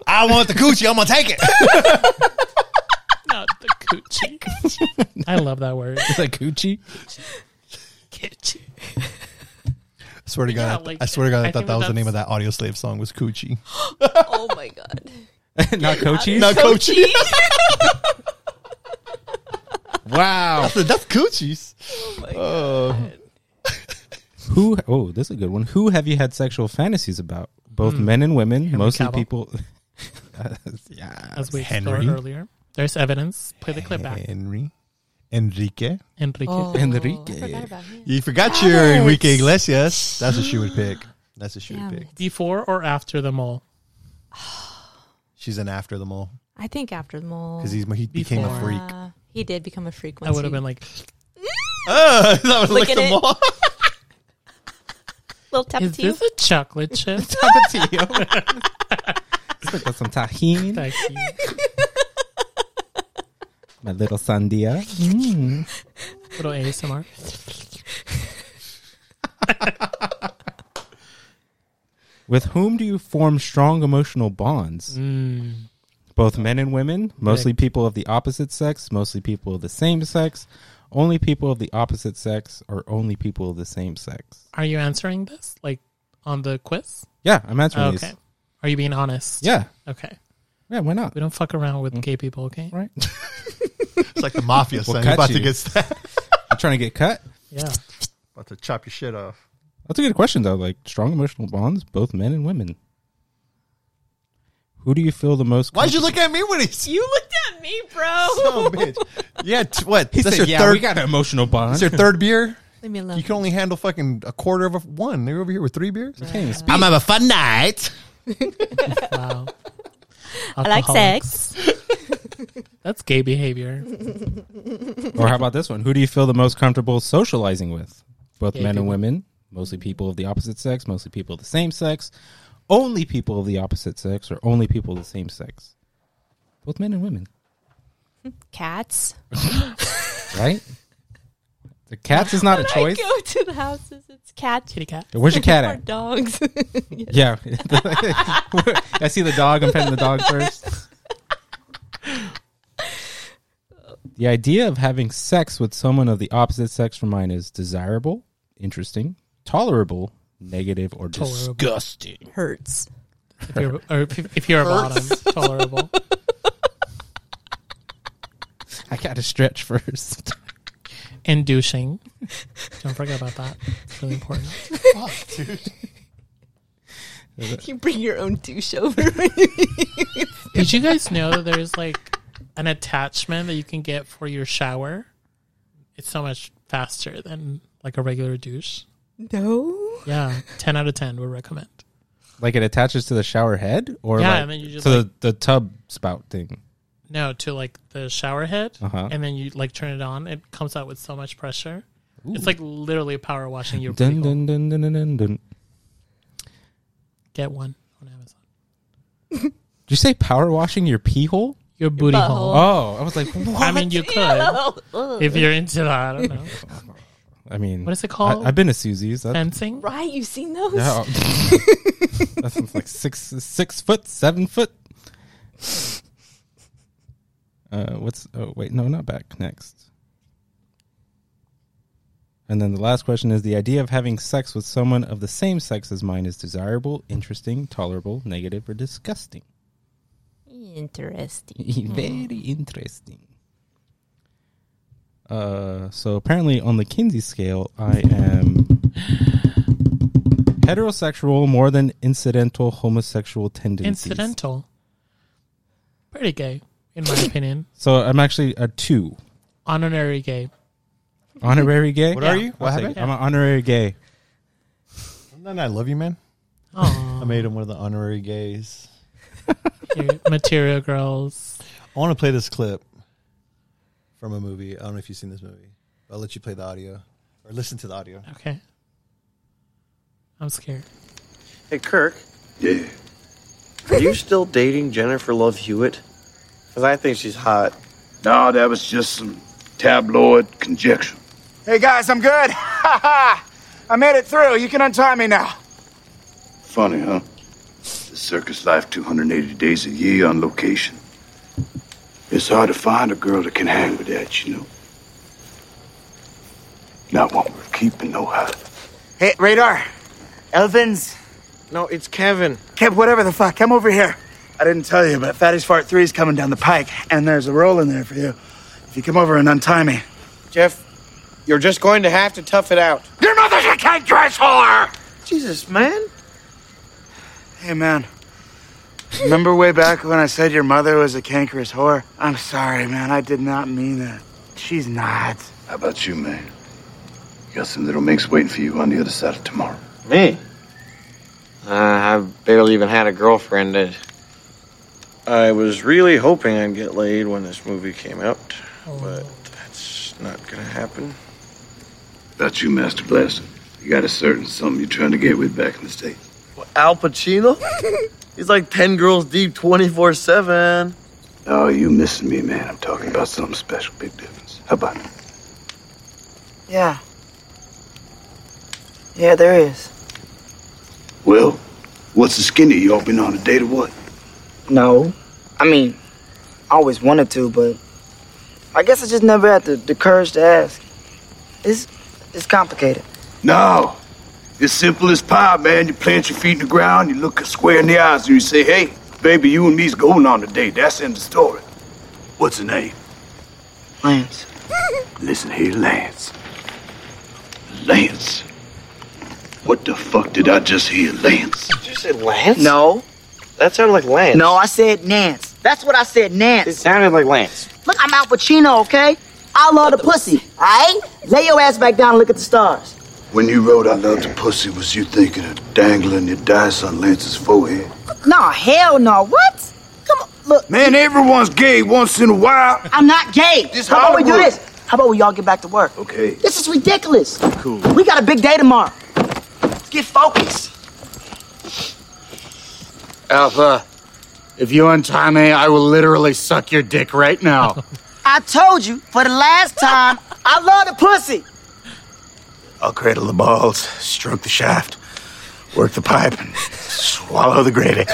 I want the coochie. I'm gonna take it. Not the coochie. I love that word. Is that coochie? Coochie. I swear to God, Yeah, I- like, I swear to God, I, I thought think that was the name of that Audioslave song was Coochie. oh my god. Not coachies. Not Coochie. wow. That's Coochies. Oh my Oh, Who? Oh, this is a good one. Who have you had sexual fantasies about? Both men and women. Henry mostly Cavill. people. yeah. As we explored Henry. earlier. There's evidence. Play the clip back. Henry, Enrique. Enrique. Oh, Enrique. I forgot about him. You forgot your Yes. Enrique Iglesias. That's what she would pick. That's what she Damn would pick. it. Before or after the mole? She's an after the mole I think after the mole. because he's he became a Before. freak. Uh, he did become a freak I would have he- been like, Oh, that was like Look the at it. mole. little is tapatio. this a chocolate chip? Tapatio. Let's put some tahini. Thank you. My little sandia. Mm. Little ASMR. With whom do you form strong emotional bonds? Mm. Both men and women, mostly people of the opposite sex, mostly people of the same sex, only people of the opposite sex, or only people of the same sex. Are you answering this like on the quiz? Yeah, I'm answering Okay. these. Are you being honest? Yeah, Okay. yeah, why not? We don't fuck around with mm-hmm. gay people, okay? Right? It's like the mafia We'll son. cut You're about you. to get stabbed. You trying to get cut? Yeah. About to chop your shit off. That's a good question though. Like strong emotional bonds, both men and women. Who do you feel the most? Why'd you look at me when he's you looked at me, bro. so bitch? Yeah, t- what? He said, your "Yeah, we third. got an emotional bond." That's your third beer. Leave me alone. You can only handle fucking a quarter of a one. They're over here with three beers. Can't even speak. I'm have a fun night. Wow. I like sex. That's gay behavior. Or how about this one? Who do you feel the most comfortable socializing with? Both Gay men and people. women, mostly people of the opposite sex, mostly people of the same sex, only people of the opposite sex, or only people of the same sex. Both men and women, Cats. right? The cats is not a choice. I go to the houses, it's cats. Kitty cat. Where's your cat at? dogs. Yeah, I see the dog. I'm petting the dog first. The idea of having sex with someone of the opposite sex from mine is desirable, interesting, tolerable, negative, or Tolerable. disgusting. Hurts. If you're, or if, if you're a bottom, tolerable. I got to stretch first. And douching. Don't forget about that. It's really important. Dude, You bring your own douche over. Did you guys know that there's like an attachment that you can get for your shower? It's so much faster than like a regular douche. no. Yeah, 10 out of 10 would recommend. Like it attaches to the shower head, or Yeah, like and then you just, to the, the tub spout thing. No, to like the shower head, Uh-huh. and then you like turn it on. It comes out with so much pressure. It's like literally power washing your Dun, dun, dun, dun, dun, dun, dun. Get one on Amazon. Did you say power washing your pee hole? Your booty butthole. hole. Oh, I was like, what? I mean, you could if you're into that. I don't know. I mean, What is it called? I've been to Susie's. That, Fencing. Right, You've seen those? yeah, that's like six six foot, seven foot. Uh, what's? Oh wait, no, not back. Next. And then the last question is the idea of having sex with someone of the same sex as mine is desirable, interesting, tolerable, negative, or disgusting. Interesting. Very interesting. Uh, so apparently on the Kinsey scale, I am heterosexual more than incidental homosexual tendencies. Incidental. Pretty gay, in my opinion. So I'm actually a two. Honorary gay. Honorary gay. What are you? What I'll take happened? it. I'm an honorary gay. Then I love you, man. Aw, I made him one of the honorary gays. Material girls. I want to play this clip from a movie. I don't know if you've seen this movie. I'll let you play the audio or listen to the audio. Okay. I'm scared. Hey, Kirk, Yeah. are you still dating Jennifer Love Hewitt? Because I think she's hot. No, that was just some tabloid conjecture. Hey guys, I'm good. I made it through. You can untie me now. Funny, huh? The circus life 280 days a year on location. It's hard to find a girl that can hang with that, you know. Not one worth keeping, no how. Hey, Radar. Elvins. No, it's Kevin. Kev, whatever the fuck, come over here. I didn't tell you, but Fatty's Fart 3 is coming down the pike, and there's a roll in there for you. If you come over and untie me. Jeff, you're just going to have to tough it out. Your mother's a cake dress whore! Jesus, man. Hey, man. Remember way back when I said your mother was a cankerous whore? I'm sorry, man. I did not mean that. She's not. How about you, man? You got some little minx waiting for you on the other side of tomorrow. Me? Uh, I've barely even had a girlfriend. Uh, I was really hoping I'd get laid when this movie came out, but that's not gonna happen. About you, Master Blaster. You got a certain something you're trying to get with back in the States. Alpa Chino? He's like 10 girls deep 24 7. Oh, you missing me, man. I'm talking about something special. Big difference. How about it? Yeah. Yeah, there is. Well, what's the skinny? You all been on a date or what? No. I mean, I always wanted to, but I guess I just never had the, the courage to ask. It's it's complicated. No. It's simple as pie, man. You plant your feet in the ground, you look her square in the eyes, and you say, hey, baby, you and me's going on a date. That's in the story. What's her name? Lance. Listen here, Lance. Lance. What the fuck did I just hear, Lance? Did you say Lance? No. That sounded like Lance. No, I said Nance. That's what I said, Nance. It sounded like Lance. Look, I'm Alpa Chino, okay? I love the pussy, alright? Lay your ass back down and look at the stars. When you wrote I Love the Pussy, was you thinking of dangling your dice on Lance's forehead? Nah, hell no. What? Come on, look. Man, everyone's gay once in a while. I'm not gay. This How about we do this? How about we all get back to work? Okay. This is ridiculous. Cool. We got a big day tomorrow. Let's get focused. Alpa, if you untie me, I will literally suck your dick right now. I told you for the last time, I love the pussy. I'll cradle the balls, stroke the shaft, work the pipe, and swallow the gravy.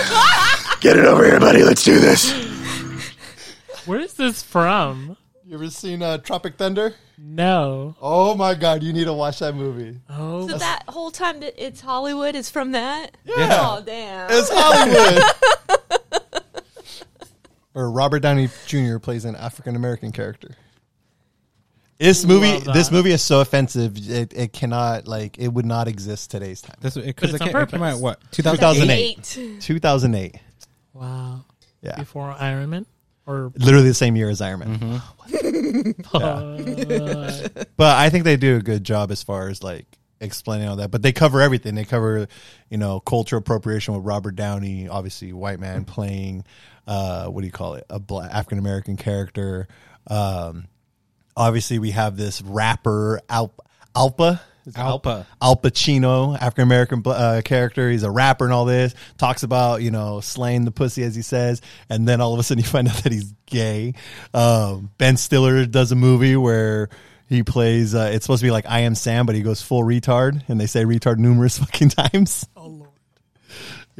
Get it over here, buddy. Let's do this. Where is this from? You ever seen uh, Tropic Thunder? No. Oh my god, you need to watch that movie. Oh, So that whole time that it's Hollywood is from that? Yeah. Oh, damn. It's Hollywood. or Robert Downey Jr. plays an African American character. This movie, Love that. this movie is so offensive. It, it cannot like it would not exist today's time. This because But it, it's on ca- it came purpose. out what 2008. 2008. 2008. wow. Yeah, Before Iron Man? Or literally the same year as Iron Man. uh, But I think they do a good job as far as like explaining all that. But they cover everything. They cover, you know, cultural appropriation with Robert Downey, obviously white man playing, uh, what do you call it, a black African American character. Um, obviously, we have this rapper Al- Alpa. Is Alpa. Al Pacino, African American uh, character. He's a rapper and all this. Talks about you know slaying the pussy as he says, and then all of a sudden you find out that he's gay. Um, ben Stiller does a movie where he plays. Uh, it's supposed to be like I Am Sam, but he goes full retard, and they say retard numerous fucking times. oh, Lord.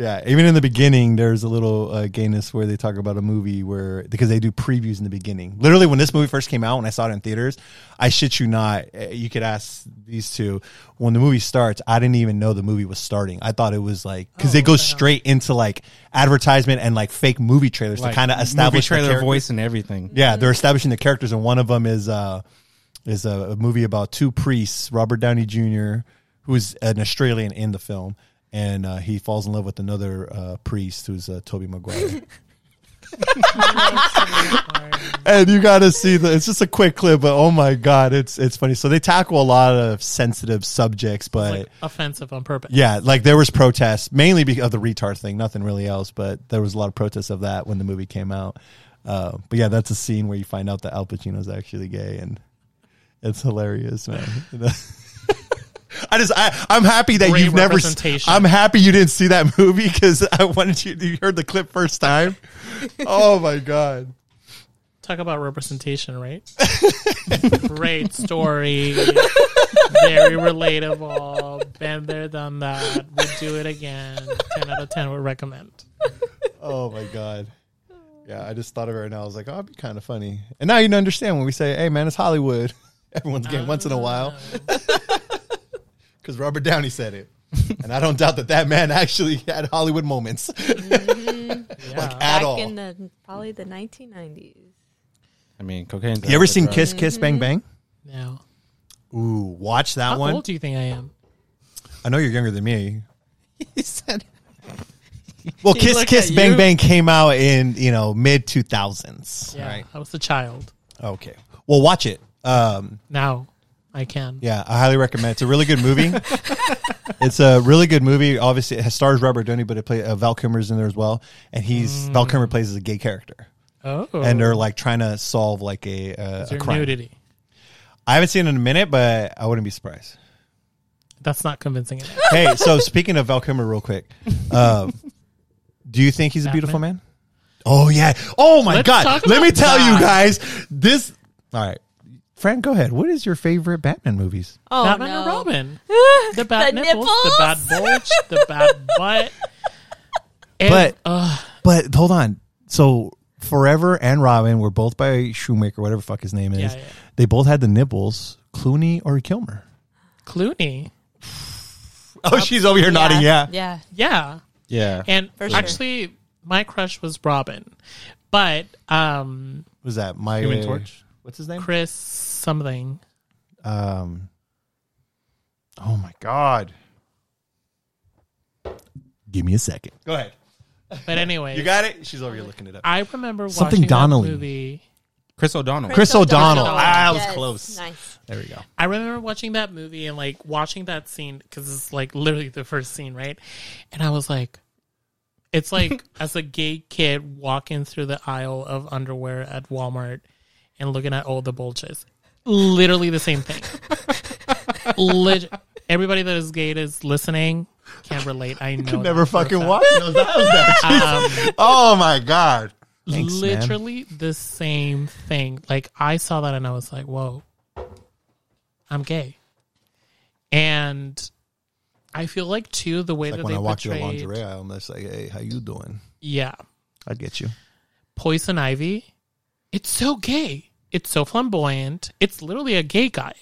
Yeah, even in the beginning, there's a little uh, gayness where they talk about a movie where because they do previews in the beginning. Literally, when this movie first came out, when I saw it in theaters, I shit you not, uh, you could ask these two. When the movie starts, I didn't even know the movie was starting. I thought it was like because they go straight into like advertisement and like fake movie trailers Like, to kind of establish the trailer voice and everything. Yeah, they're establishing the characters, and one of them is uh is a, a movie about two priests, Robert Downey Jr., who is an Australian in the film, and uh, he falls in love with another uh, priest who's uh, Tobey Maguire. and you got to see the. It's just a quick clip, but oh my god, it's it's funny. So they tackle a lot of sensitive subjects, but like offensive on purpose. yeah, like there was protests mainly because of the retard thing, nothing really else. But there was a lot of protests of that when the movie came out. Uh, but yeah, that's a scene where you find out that Alpa Chino's actually gay, and it's hilarious, man. I just, I, I'm happy that Great you've never. I'm happy you didn't see that movie because I wanted you. You heard the clip first time. oh my god. Talk about representation, right? Great story. Very relatable. Been there, done that. Would do it again. 10 out of 10 would recommend. Oh my god. Yeah, I just thought of it right now. I was like, oh, it'd be kind of funny. And now you understand when we say, "Hey, man, it's Hollywood." Everyone's getting once in a while. Because Robert Downey said it, and I don't doubt that that man actually had Hollywood moments. Yeah. Like, at Back all. in the probably the 1990s. I mean, cocaine. You ever seen Kiss Kiss Bang Bang? no. Ooh, watch that How one. old do you think I am? I know you're younger than me. He said, Well, He Kiss Kiss Bang you. Bang came out in you know mid two thousands. Yeah. Right. I was a child. Okay. Well, watch it. Um, Now I can. Yeah, I highly recommend. It's a really good movie. it's a really good movie. Obviously, it stars Robert Downey, but it play uh, Val Kilmer's in there as well, and he's Val Kilmer plays as a gay character, Oh. and they're like trying to solve like a, uh, a crime. nudity? I haven't seen it in a minute, but I wouldn't be surprised. That's not convincing enough. hey, so speaking of Val Kilmer, real quick, um, do you think he's a beautiful man? Oh yeah. Oh my Let's god. Let me tell you guys this. All right, Fran, go ahead. What is your favorite Batman movies? Oh Batman no. or Robin? The bad The nipples, the bad bulge, the bad butt. And, But- uh, But hold on. So Forever and Robin were both by Shoemaker, whatever fuck his name is. Yeah, yeah. They both had the nipples. Clooney or Kilmer? Clooney. Oh, she's over here nodding. Yeah. Yeah. Yeah. Yeah. And For sure. actually, my crush was Robin. But um, Was that my Human Torch? What's his name? Chris something. Um. Oh my god. Give me a second. Go ahead. But anyway, You got it. She's over here looking it up. I remember Something watching Donnelly. that movie. Chris O'Donnell. Chris O'Donnell. Ah, I was Yes, close. Nice. There we go. I remember watching that movie and like watching that scene because it's like literally the first scene, right? And I was like, it's like as a gay kid walking through the aisle of underwear at Walmart and looking at all the bulges. Literally the same thing. Leg- Everybody that is gay is listening can't relate. I know. Never that for a fucking fact. watched those. That was that. Um, Oh my god. Thanks, man. literally the same thing. Like I saw that and I was like, "Whoa, I'm gay," and I feel like too the way Like that when they I walk a portrayed, lingerie aisle, I'm just like, hey, how you doing? yeah, I get you. Poison Ivy, it's so gay. It's so flamboyant. It's literally a gay guy.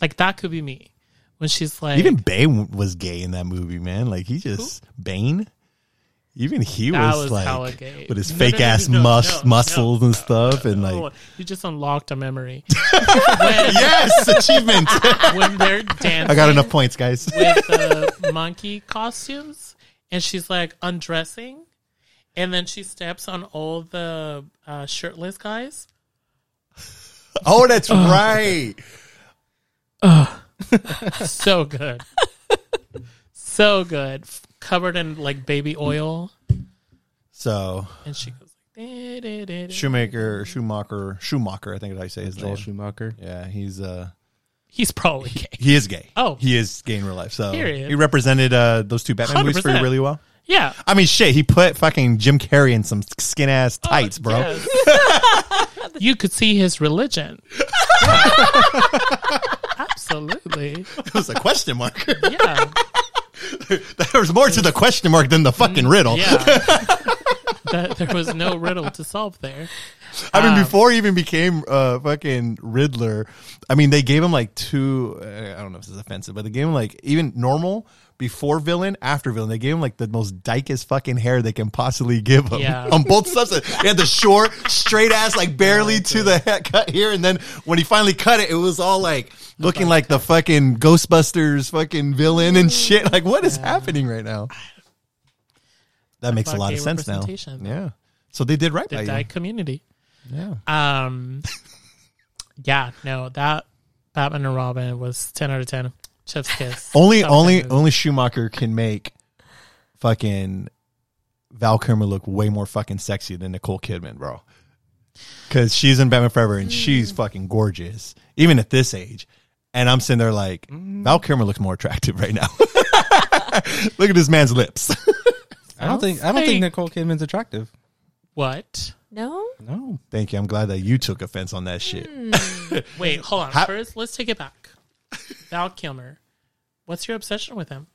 Like that could be me when she's like, Even Bane was gay in that movie, man. Like he just Bane. Even he That was, like with his No, fake no, ass no, mus- muscles and stuff, and like you just unlocked a memory. yes, achievement. when they're dancing, I got enough points, guys. with the monkey costumes, and she's like undressing, and then she steps on all the uh, shirtless guys. Oh, that's right. So good, so good, F- covered in like baby oil, So and she goes like, "Da, da, da, da." Shoemaker, Schumacher, Schumacher, I think is how you say his Joel name. Schumacher. Yeah, he's uh he's probably gay. he is gay. Oh. he is gay in real life. So Period. he represented uh those two Batman movies for you 100%. really well. Yeah, I mean, shit, he put fucking Jim Carrey in some skin ass Oh, tights, bro. yes. you could see his religion. Absolutely, It was a question mark. yeah. there was more to the question mark than the fucking riddle. Yeah. that, there was no riddle to solve there. I mean, Um, before he even became uh, fucking Riddler, I mean, they gave him like two. Uh, I don't know if this is offensive, but they gave him like even normal before villain, after villain. They gave him like the most dykest fucking hair they can possibly give him Yeah. on both sides. He had the short, straight ass, like barely to the head cut here, and then when he finally cut it, it was all like looking like the fucking Ghostbusters fucking villain and shit. Like, what is happening right now? That makes a lot of sense now. Yeah. So they did right The by you. community. Yeah. Um, yeah, no, that Batman and Robin was ten out of ten. Chef's kiss. Only, only, only Schumacher can make fucking Val Kilmer look way more fucking sexy than Nicole Kidman, bro. Because she's in Batman Forever and she's fucking gorgeous, even at this age. And I'm sitting there like, Val Kilmer looks more attractive right now. Look at this man's lips. I don't think I don't think Nicole Kidman's attractive. What? No? No. Thank you. I'm glad that you took offense on that shit. Hmm. Wait, hold on. Ha- First, let's take it back. Val Kilmer. What's your obsession with him?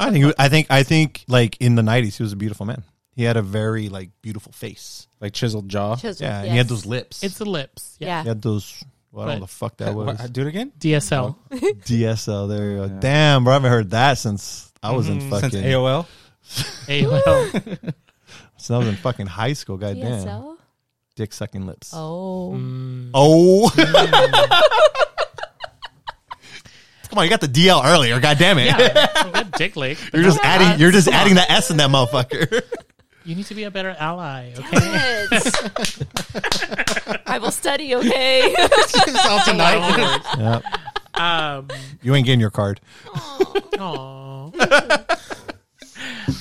I think, I think, I think, like in the '90s, he was a beautiful man. He had a very like beautiful face. Like chiseled jaw. Chisel, Yeah, and he had those lips. It's the lips. Yeah. Yeah. he had those. Well, I don't know But- the fuck that was. What, do it again. DSL. DSL. There you go. Damn, bro, I haven't heard that since I was in mm-hmm. Since fucking. AOL. AOL. Since I was in fucking high school. Goddamn, DSL? dick sucking lips. Oh. Mm. Oh. Come on, you got the DL earlier. God damn it. yeah. You got dick lick. You're just adding. You're just adding the S in that motherfucker. You need to be a better ally, okay? Yes. I will study, okay? all tonight. yep. um, You ain't getting your card. aw.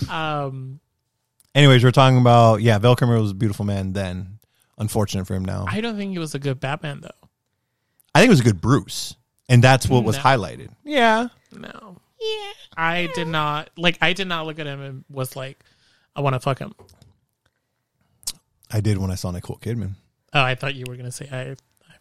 um, Anyways, we're talking about yeah. Val Kilmer was a beautiful man then. Unfortunate for him now. I, I don't think he was a good Batman, though. I think it was a good Bruce, and that's what was No. highlighted. Yeah. No. Yeah. I did not, like, I did not look at him and was like, I want to fuck him. I did when I saw Nicole Kidman. Oh, I thought you were going to say, I.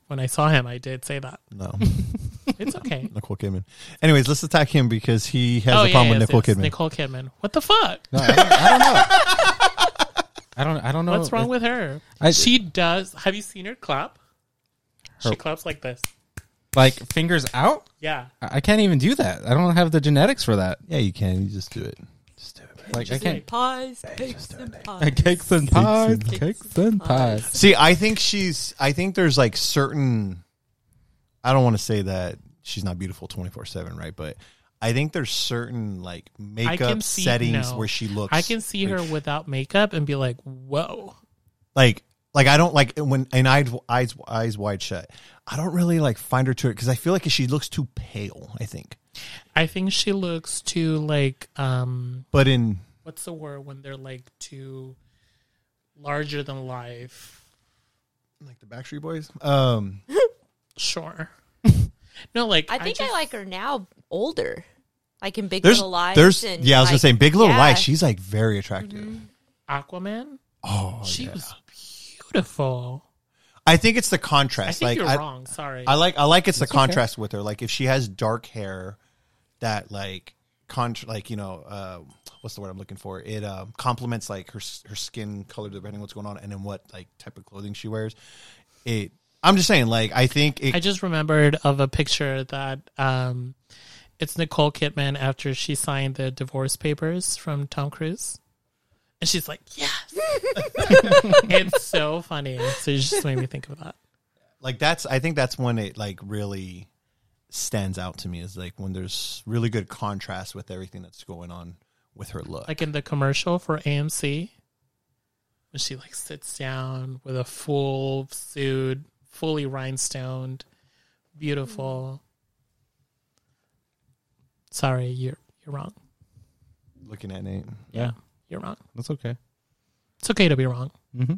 when I saw him, I did say that. No, It's okay. Nicole Kidman. Anyways, let's attack him because he has oh, a yeah, problem yes, with Nicole yes, Kidman. Nicole Kidman. What the fuck? No, I don't, I don't know. I don't. I don't know. What's wrong with her? I- she does. Have you seen her clap? She claps like this. like fingers out? Yeah. I I can't even do that. I don't have the genetics for that. yeah, you can. You just do it. Just do it. Like I can't. Pies, cakes, and pies. Cakes and pies. Cakes and pies. See, I think she's. I think there's like certain. I don't want to say that she's not beautiful twenty four seven, right? But I think there's certain like makeup see settings no. where she looks. I can see her without makeup and be like, "Whoa." like like I don't like when and eyes eyes eyes wide shut. I don't really like find her to it because I feel like she looks too pale. I think, I think she looks too like um but in what's the word when they're like too larger than life. like the Backstreet Boys, um, Sure. no, like I think I, just- like her now older. Like in Big there's Little Lies. there's and yeah, I was gonna say Big Little yeah. Lies. She's like very attractive. Aquaman. Oh, She yeah. was beautiful. I think it's the I contrast. think like you're I, wrong. Sorry. I like I like it's the It's okay. contrast with her. Like if she has dark hair, that like contra like you know uh, what's the word I'm looking for? It um, complements like her her skin color depending on what's going on, and then what like type of clothing she wears. It. I'm just saying, like I think it. I just remembered of a picture that um, it's Nicole Kidman after she signed the divorce papers from Tom Cruise, and she's like, "Yes." it's so funny. So it just made me think of that. like that's I think that's when it like really stands out to me is like when there's really good contrast with everything that's going on with her look. Like in the commercial for AMC, when she like sits down with a full suit, fully rhinestoned, beautiful. Sorry, you're you're wrong. looking at Nate. Yeah, you're wrong. That's okay. It's okay to be wrong. Mm-hmm.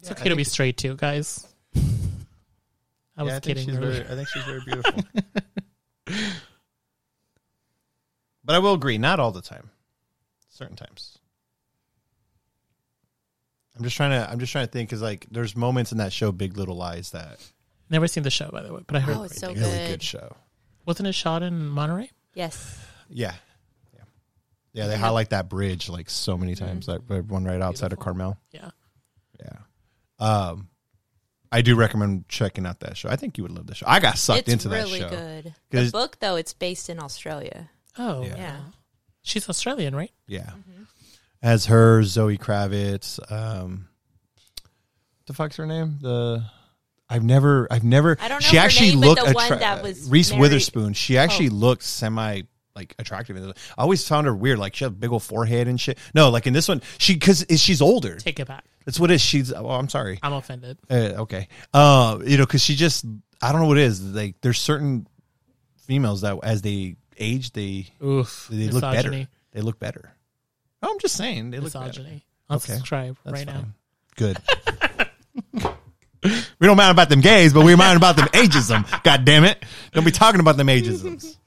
It's okay to be straight too, guys. I was Yeah, I think she's earlier. very, I think she's very beautiful. but I will agree, not all the time. Certain times. I'm just trying to. I'm just trying to think because like there's moments in that show, Big Little Lies, that Never seen the show, by the way, but I heard Oh, it's so really good. good show. wasn't it shot in Monterey? Yes. Yeah. Yeah. Yeah, they highlight that bridge like so many times. That one right outside of Carmel. Yeah. Yeah. Um, I do recommend checking out that show. I think you would love the show. I got sucked it's into really that show. good. The book, though, it's based in Australia. Oh, Yeah. Yeah. she's Australian, right? Yeah. As her, Zoe Kravitz. Um, the fuck's her name? The I've never, I've never. I don't know she her actually name, but looked the one attra- that was Reese married- Witherspoon. She actually Oh. looked semi like attractive. I always found her weird. Like she had a big old forehead and shit. No, like in this one, she because she's older. Take it back. That's what it is. She's. Oh, I'm sorry. I'm offended. Uh, okay. Uh, you know, because she just, I don't know what it is. Like, there's certain females that as they age, they Oof. they look better. Misogyny. They look better. Oh, I'm just saying they look better. Misogyny. Okay. Unsubscribe That's right now. fine. Good. we don't mind about them gays, but we mind about them ageism. God damn it! Don't be talking about them ageisms.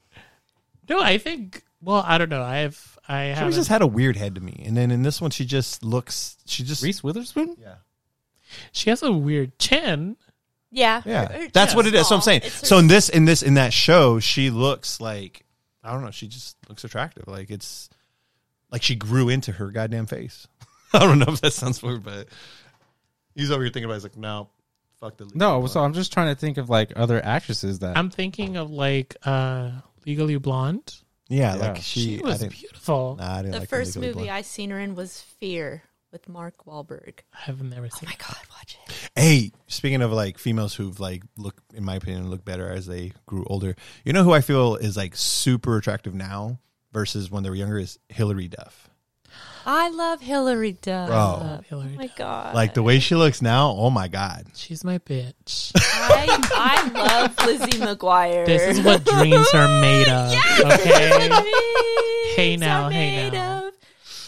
No, I think. Well, I don't know. I've I She haven't. just had a weird head to me, and then in this one, she just looks. She just Reese Witherspoon? Yeah. she has a weird chin. Yeah. Yeah, Her- that's yeah, what it is. So I'm small. saying. It's her- So in this, in this, in that show, she looks like I don't know. She just looks attractive. Like it's like she grew into her goddamn face. I don't know if that sounds weird, but he's over here thinking about. It. He's like, no, fuck the. lead. No, so I'm just trying to think of like other actresses that. I'm thinking of like uh Legally Blonde. Yeah, Yeah. like she, She I was didn't, beautiful. Nah, I didn't the like first movie Blonde. I seen her in was Fear with Mark Wahlberg. I've never seen. Oh my god, watch it. Hey, speaking of like females who've like look, in my opinion, look better as they grew older. You know who I feel is like super attractive now versus when they were younger is Hilary Duff. I love Hilary Duff. Bro. Oh Hilary. my god. Like the way she looks now. Oh my god. She's my bitch. I, I love Lizzie McGuire. this is what dreams are made of. Okay. Hey now, hey now. of.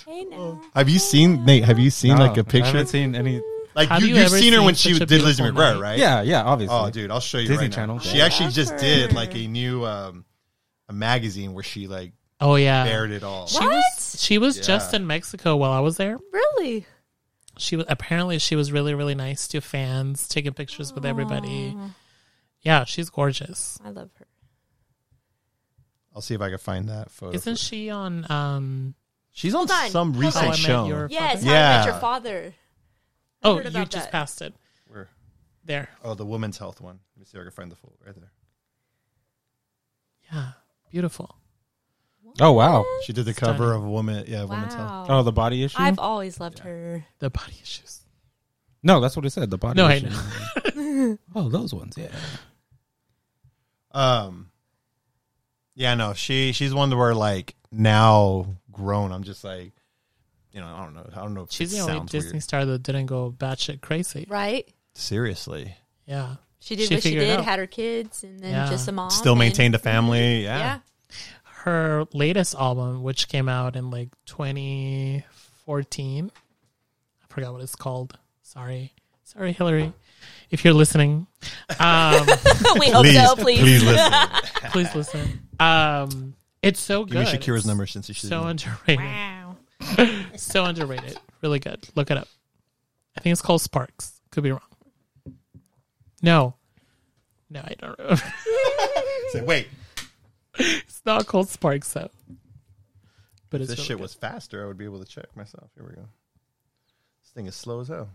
Hey now. Have you seen Nate? Have you seen No, like a picture? haven't seen any. Like Have you, you you have ever seen her when she did Lizzie McGuire, Night? right? Yeah, yeah, obviously. Oh, dude, I'll show you Disney right Channel. now. She actually just her. did like a new um a magazine where she like Oh yeah. bared it all. She What? was she was Yeah. just in Mexico while I was there. Really? She was apparently she was really really nice to fans, taking pictures with everybody. Yeah, she's gorgeous. I love her. I'll see if I can find that photo. Isn't she on um She's on Hold on. some Hold recent How I Met show. Your- Yes, Father? How I Met Yeah. Your Father. Oh, heard you about just that. passed it. Where? There. Oh, the women's health one. Let me see if I can find the full right there. Yeah. Beautiful. Oh wow. She did the cover of a woman. Yeah, women's health. Oh, the body issue. I've always loved her. The body issues. no, that's what it said. The body. No, I issue. oh, those ones. Yeah. Um. Yeah, no, she she's one where like now grown. I'm just like, you know, I don't know. I don't know. If She's it the only sounds Disney weird. star that didn't go batshit crazy. Right? Seriously, Yeah. She did She what she did, had her kids, and then Yeah. just a mom. still and- maintained a family. Yeah. Yeah. Her latest album, which came out in like 2014, I forgot what it's called. Sorry, sorry, Hilary, if you're listening. Um, we hope Please, so, please. please listen. please listen. Um, it's so Give good. me Shakira's It's number since you should. So underrated. wow. so underrated. Really good. Look it up. I think it's called Sparks. Could be wrong. No. No, I don't know. Say, wait, it's not called Sparks though. But if it's this really shit good. was faster, I would be able to check myself. Here we go. This thing is slow as hell.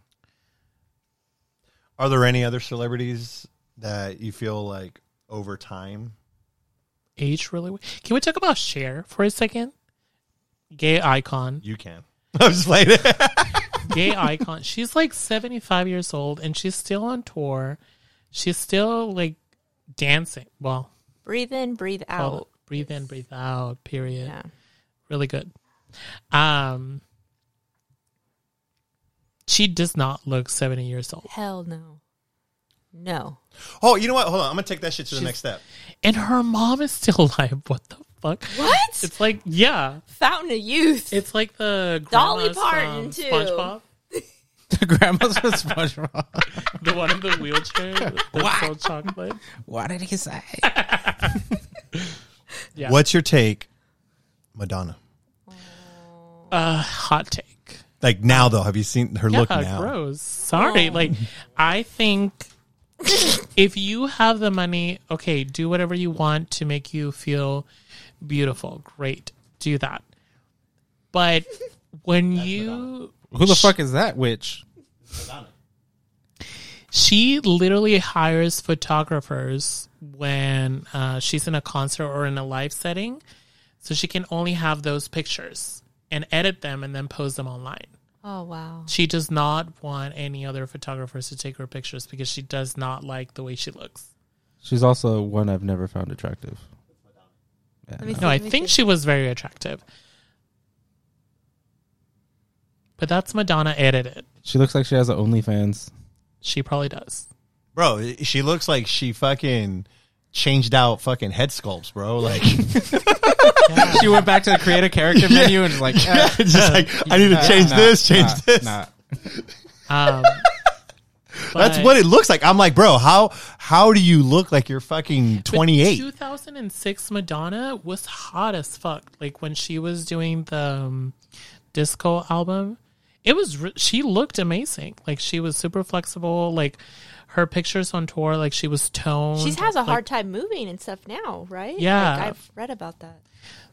Are there any other celebrities that you feel like over time? age really. Can we talk about Cher for a second? Gay icon. You can. I'm just playing it. Gay icon. She's like 75 years old and she's still on tour. She's still like dancing. Well, Breathe in, breathe call it out. breathe in, breathe out, period. Yeah. Really good. Um she does not look 70 years old. Hell no. No. oh, you know what? Hold on. I'm gonna take that shit to the next step. And her mom is still alive. What the fuck? What? It's like, yeah. Fountain of Youth. It's like the Dolly Parton, from too. SpongeBob. The grandma's with SpongeBob. The one in the wheelchair that's so chocolate. what did he say? Yeah. What's your take, Madonna? Uh, hot take. Like now, though, have you seen her look yeah, now? gross. Sorry. Like, I think if you have the money, okay, do whatever you want to make you feel beautiful, great, do that. But when you Who the fuck is that witch? she literally hires photographers when uh, she's in a concert or in a live setting, so she can only have those pictures and edit them and then post them online. Oh wow. She does not want any other photographers to take her pictures because she does not like the way she looks. She's also one I've never found attractive. Yeah, no. see, No, I think see. she was very attractive. But that's Madonna edited. She looks like she has an OnlyFans. She probably does. Bro, she looks like she fucking changed out fucking head sculpts, bro. Like, She went back to the create a character menu and was like, uh, just like I need to change nah, this, change nah, this. nah. Um, That's what it looks like. I'm like, bro, how how do you look like you're fucking 28? 2006 Madonna was hot as fuck. Like when she was doing the um, disco album, it was re- she looked amazing. Like she was super flexible. Like her pictures on tour, like she was toned. She has a like- hard time moving and stuff now, right? Yeah. Like, I've read about that.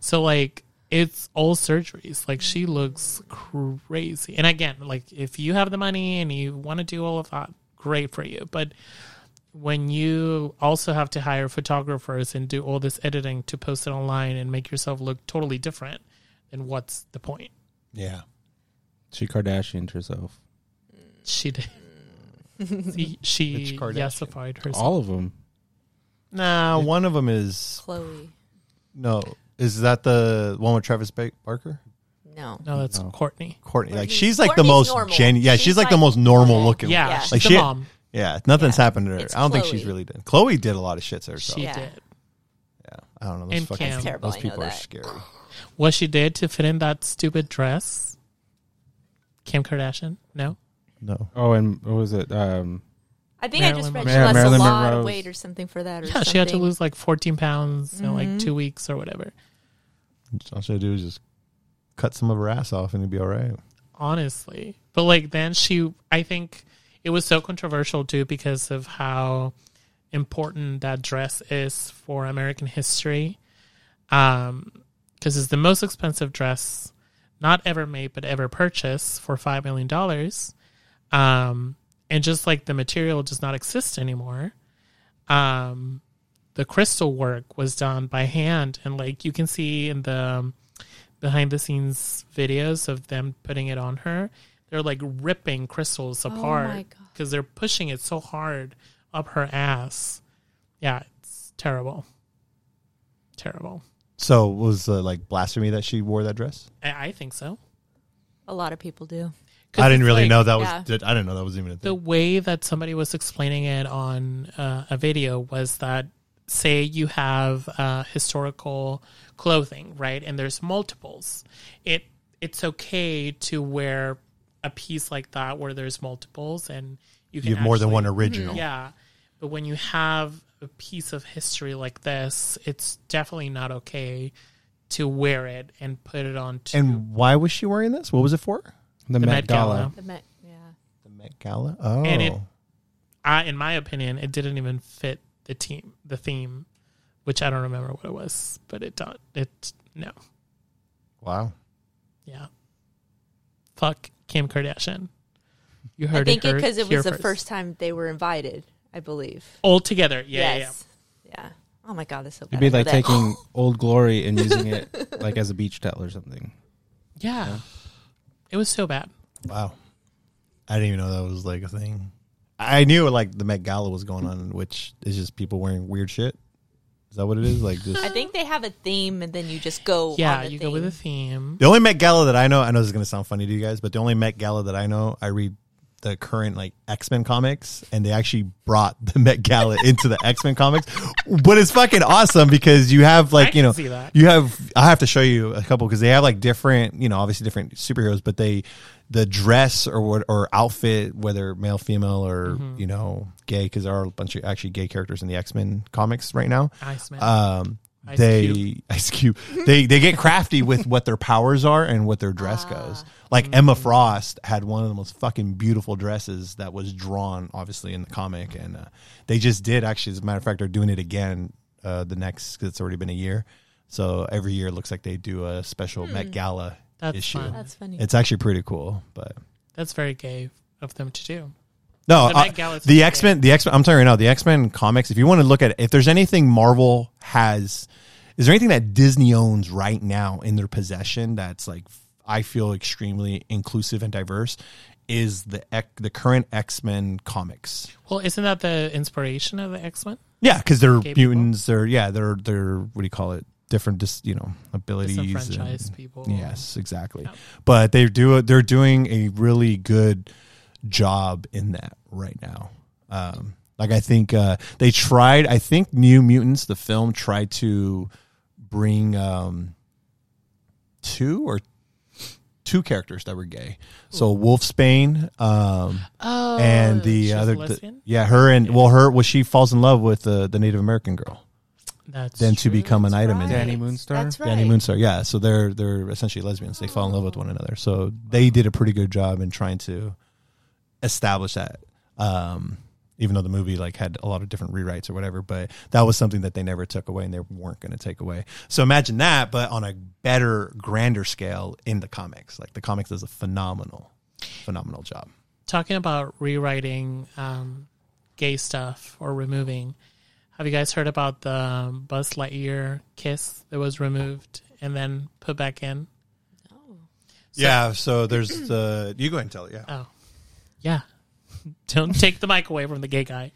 So like it's all surgeries. Like she looks crazy. And again, like if you have the money and you want to do all of that, great for you. But when you also have to hire photographers and do all this editing to post it online and make yourself look totally different, then what's the point? Yeah. She Kardashianed herself. She did. she she Which Kardashian? yesified herself. All of them. Nah, one of them is Khloé. no. Is that the one with Travis ba- Barker? No. no, that's No. Kourtney. Kourtney. Like Kourtney's- she's like the Kourtney's most normal. genuine. Yeah, she's, She's like, the like most normal normal. looking. Yeah, Yeah. she's Like the she, mom. yeah, nothing's Yeah. happened to her. It's I don't think Khloé. she's really done. Khloé did a lot of shit to herself. She Yeah. did. yeah, I don't know. Those And fucking Cam. That's terrible, those I people are that. scary. What she did to fit in that stupid dress. Kim Kardashian? No. No, Oh, and what was it? Um, I think I just read Monroe. she lost Marilyn a lot Monroe. of weight or something for that. Or Yeah, she had to something. lose like 14 pounds in Mm-hmm. like two weeks or whatever. all she had to do was just cut some of her ass off and it'd be all right. Honestly. But like then she, I think it was so controversial too because of how important that dress is for American history. Um, because it's the most expensive dress not ever made but ever purchased for five million dollars. Um, and just like the material does not exist anymore. Um, the crystal work was done by hand, and like you can see in the um, behind the scenes videos of them putting it on her, they're like ripping crystals Oh apart because they're pushing it so hard up her ass. Yeah, it's terrible. Terrible. So was uh, like blasphemy that she wore that dress? I, I think so. A lot of people do. I didn't really like know that was. yeah. did- I didn't know that was even a thing. The way that somebody was explaining it on uh, a video was that say you have uh, historical clothing, right? And there's multiples. It it's okay to wear a piece like that where there's multiples and you can You have more than one original. Yeah. But when you have a piece of history like this, it's definitely not okay to wear it and put it on to And why was she wearing this? What was it for? the, the Met, Met Gala. Gala. The Met, yeah. The Met Gala. Oh, And it- I, in my opinion, it didn't even fit the team, the theme, which I don't remember what it was, but it don't. It no, wow. yeah. Fuck Kim Kardashian. You heard it? I think it because it, here was the first. first time they were invited, I believe. all together. Yeah, yes. Yeah. Oh my god, that's so bad. It'd be like that. taking Old Glory and using it like as a beach towel or something. yeah, yeah. It was so bad. Wow. I didn't even know that was like a thing. I knew like the Met Gala was going on, which is just people wearing weird shit. Is that what it is? Like just I think they have a theme, and then you just go. Yeah, on the you theme. go with a theme. the only Met Gala that I know. I know this is gonna sound funny to you guys, but the only Met Gala that I know, I read the current like X Men comics, and they actually brought the Met Gala into the X Men comics. But it's fucking awesome because you have like you know you have. I have to show you a couple because they have like different, you know, obviously different superheroes, but they the dress or what or outfit, whether male, female, or Mm-hmm. you know, gay, because there are a bunch of actually gay characters in the X Men comics right now. Iceman. Um, Ice they Cube. Ice Cube. They they get crafty with what their powers are and what their dress Ah. goes. Like Emma Frost had one of the most fucking beautiful dresses that was drawn, obviously in the comic, and uh, they just did actually. As a matter of fact, they're doing it again. Uh, the next, cause it's already been a year. So every year it looks like they do a special Met Gala That's issue. fun. That's funny. It's actually pretty cool, but That's very gay of them to do. No, The uh, the. X Men, the X Men. I'm right now, the X Men comics. If you want to look at it, if there's anything Marvel has, is there anything that Disney owns right now in their possession that's like I feel extremely inclusive and diverse? Is the the current X Men comics? Well, isn't that the inspiration of the X Men? Yeah, because they're Gay people? mutants. They're yeah, they're they're what do you call it? Different, just you know, abilities. and- people. Yes, exactly. Yeah. But they do they're doing a really good job in that right now. Um, like I think uh, they tried. I think New Mutants, the film, tried to bring um, two or two characters that were gay. So Wolfsbane, um, Oh, and the she's a other, the- yeah, her and well, her well, she falls in love with the the Native American girl. That's Then to true. become an item in right. Dani Moonstar? That's right. Dani Moonstar, yeah. So they're they're essentially lesbians. They fall in love with one another. So they did a pretty good job in trying to establish that. Um, even though the movie like had a lot of different rewrites or whatever, but that was something that they never took away and they weren't going to take away. So imagine that, but on a better, grander scale in the comics. Like the comics does a phenomenal, phenomenal job. talking about rewriting um, gay stuff or removing. Have you guys heard about the um, Buzz Lightyear kiss that was removed and then put back in? Oh. Yeah. So there's the you go ahead and tell it. Yeah. Oh, yeah. Don't take the mic away from the gay guy.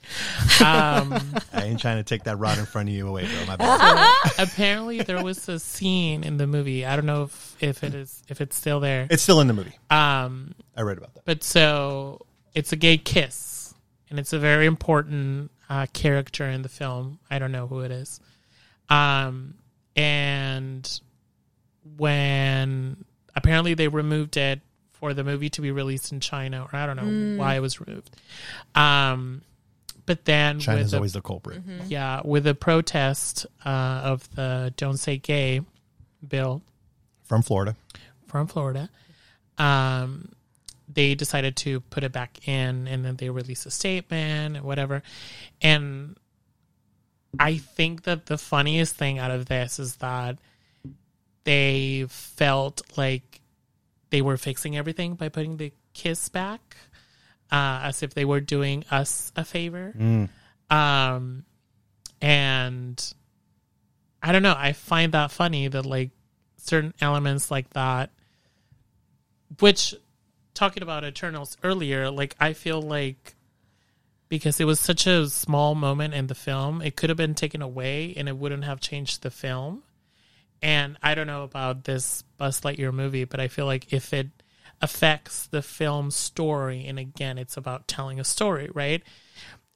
Um, I ain't trying to take that rod in front of you away, bro. My bad. apparently, there was a scene in the movie. I don't know if, if it is if it's still there. it's still in the movie. Um, I read about that. But so it's a gay kiss, and it's a very important uh, character in the film. I don't know who it is. Um, and when apparently they removed it for the movie to be released in China, or I don't know why it was removed. Um, but then China's with the, always the culprit. yeah, with the protest uh, of the "Don't Say Gay" bill, From Florida. from Florida. Um, they decided to put it back in, and then they released a statement and whatever. And I think that the funniest thing out of this is that they felt like they were fixing everything by putting the kiss back, uh, as if they were doing us a favor. Um, and I don't know. I find that funny that like certain elements like that, which talking about Eternals earlier, like I feel like because it was such a small moment in the film, it could have been taken away and it wouldn't have changed the film. And I don't know about this Buzz Lightyear movie, but I feel like if it affects the film's story, and again, it's about telling a story, right?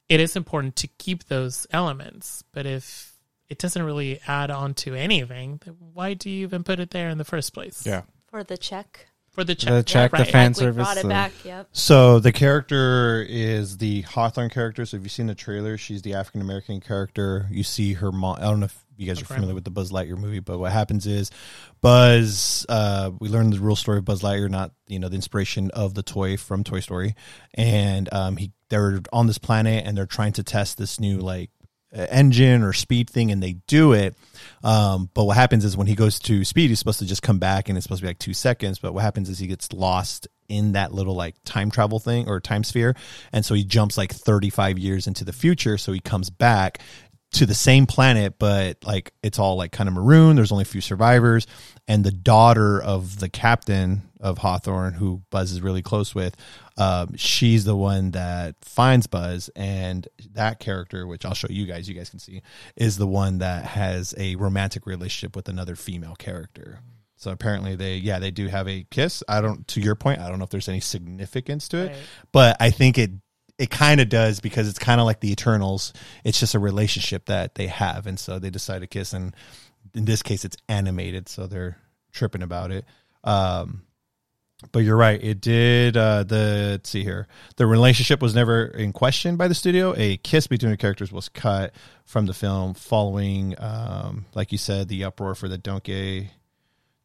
It is important to keep those elements, but if it doesn't really add on to anything, then why do you even put it there in the first place? Yeah. For the check. For the check. The check, the right. fan Like service. brought it uh, back. Yep. So the character is the Hawthorne character. So if you've seen the trailer, she's the African American character. You see her mom. I don't know if you guys are familiar with the Buzz Lightyear movie, but what happens is Buzz. Uh, we learn the real story of Buzz Lightyear, not you know the inspiration of the toy from Toy Story, and um, he they're on this planet and they're trying to test this new like engine or speed thing and they do it. Um, but what happens is when he goes to speed he's supposed to just come back and it's supposed to be like two seconds. But what happens is he gets lost in that little like time travel thing or time sphere. And so he jumps like 35 years into the future. So he comes back to the same planet but like it's all like kind of maroon. There's only a few survivors. And the daughter of the captain of hawthorne who buzz is really close with um, she's the one that finds buzz. And that character which i'll show you guys you guys can see is the one that has a romantic relationship with another female character. So apparently they yeah they do have a kiss. I don't to your point i don't know if there's any significance to it. Right. but i think it it kind of does because it's kind of like the Eternals. It's just a relationship that they have, and so they decide to kiss. And in this case, it's animated, so they're tripping about it. Um, but you're right; it did. Uh, the let's see here, the relationship was never in question by the studio. A kiss between the characters was cut from the film following, um, like you said, the uproar for the "Don't Gay."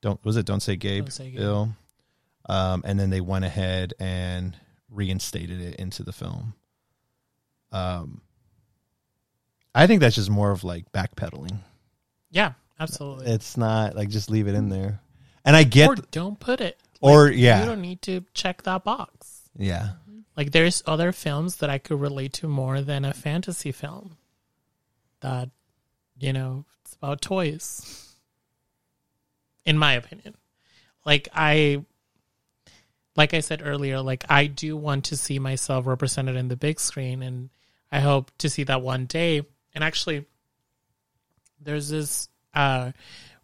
Don't was it? Don't say gay Don't Say Gay. bill. Um, and then they went ahead and reinstated it into the film. Um, I think that's just more of like backpedaling. Yeah, absolutely. It's not like just leave it in there. And I get or don't put it. Or, Like, yeah. you don't need to check that box. yeah. Like there's other films that I could relate to more than a fantasy film. That, you know, it's about toys. In my opinion. Like I like I said earlier, like I do want to see myself represented in the big screen and I hope to see that one day. And actually there's this uh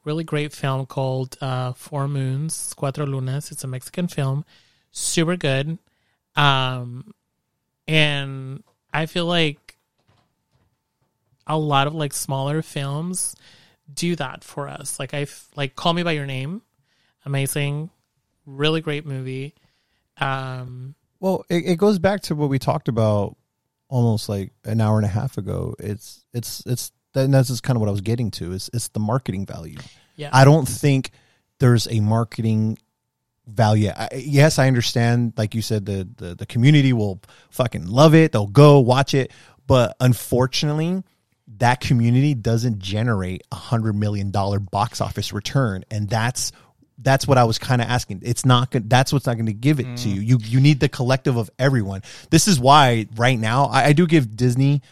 really great film called uh Four Moons, Cuatro Lunas. It's a Mexican film. Super good. Um and I feel like a lot of like smaller films do that for us. Like I like Call Me by Your Name, amazing, really great movie. Um, Well, it, it goes back to what we talked about almost like an hour and a half ago. It's it's it's and that's just kind of what I was getting to. Is it's the marketing value. Yeah. I don't think there's a marketing value. I, yes, I understand. Like you said, the, the the community will fucking love it. They'll go watch it, but unfortunately. That community doesn't generate a hundred million dollar box office return, and that's that's what I was kind of asking. It's not good. That's what's not going to give it to you. You you need the collective of everyone. This is why right now I, I do give Disney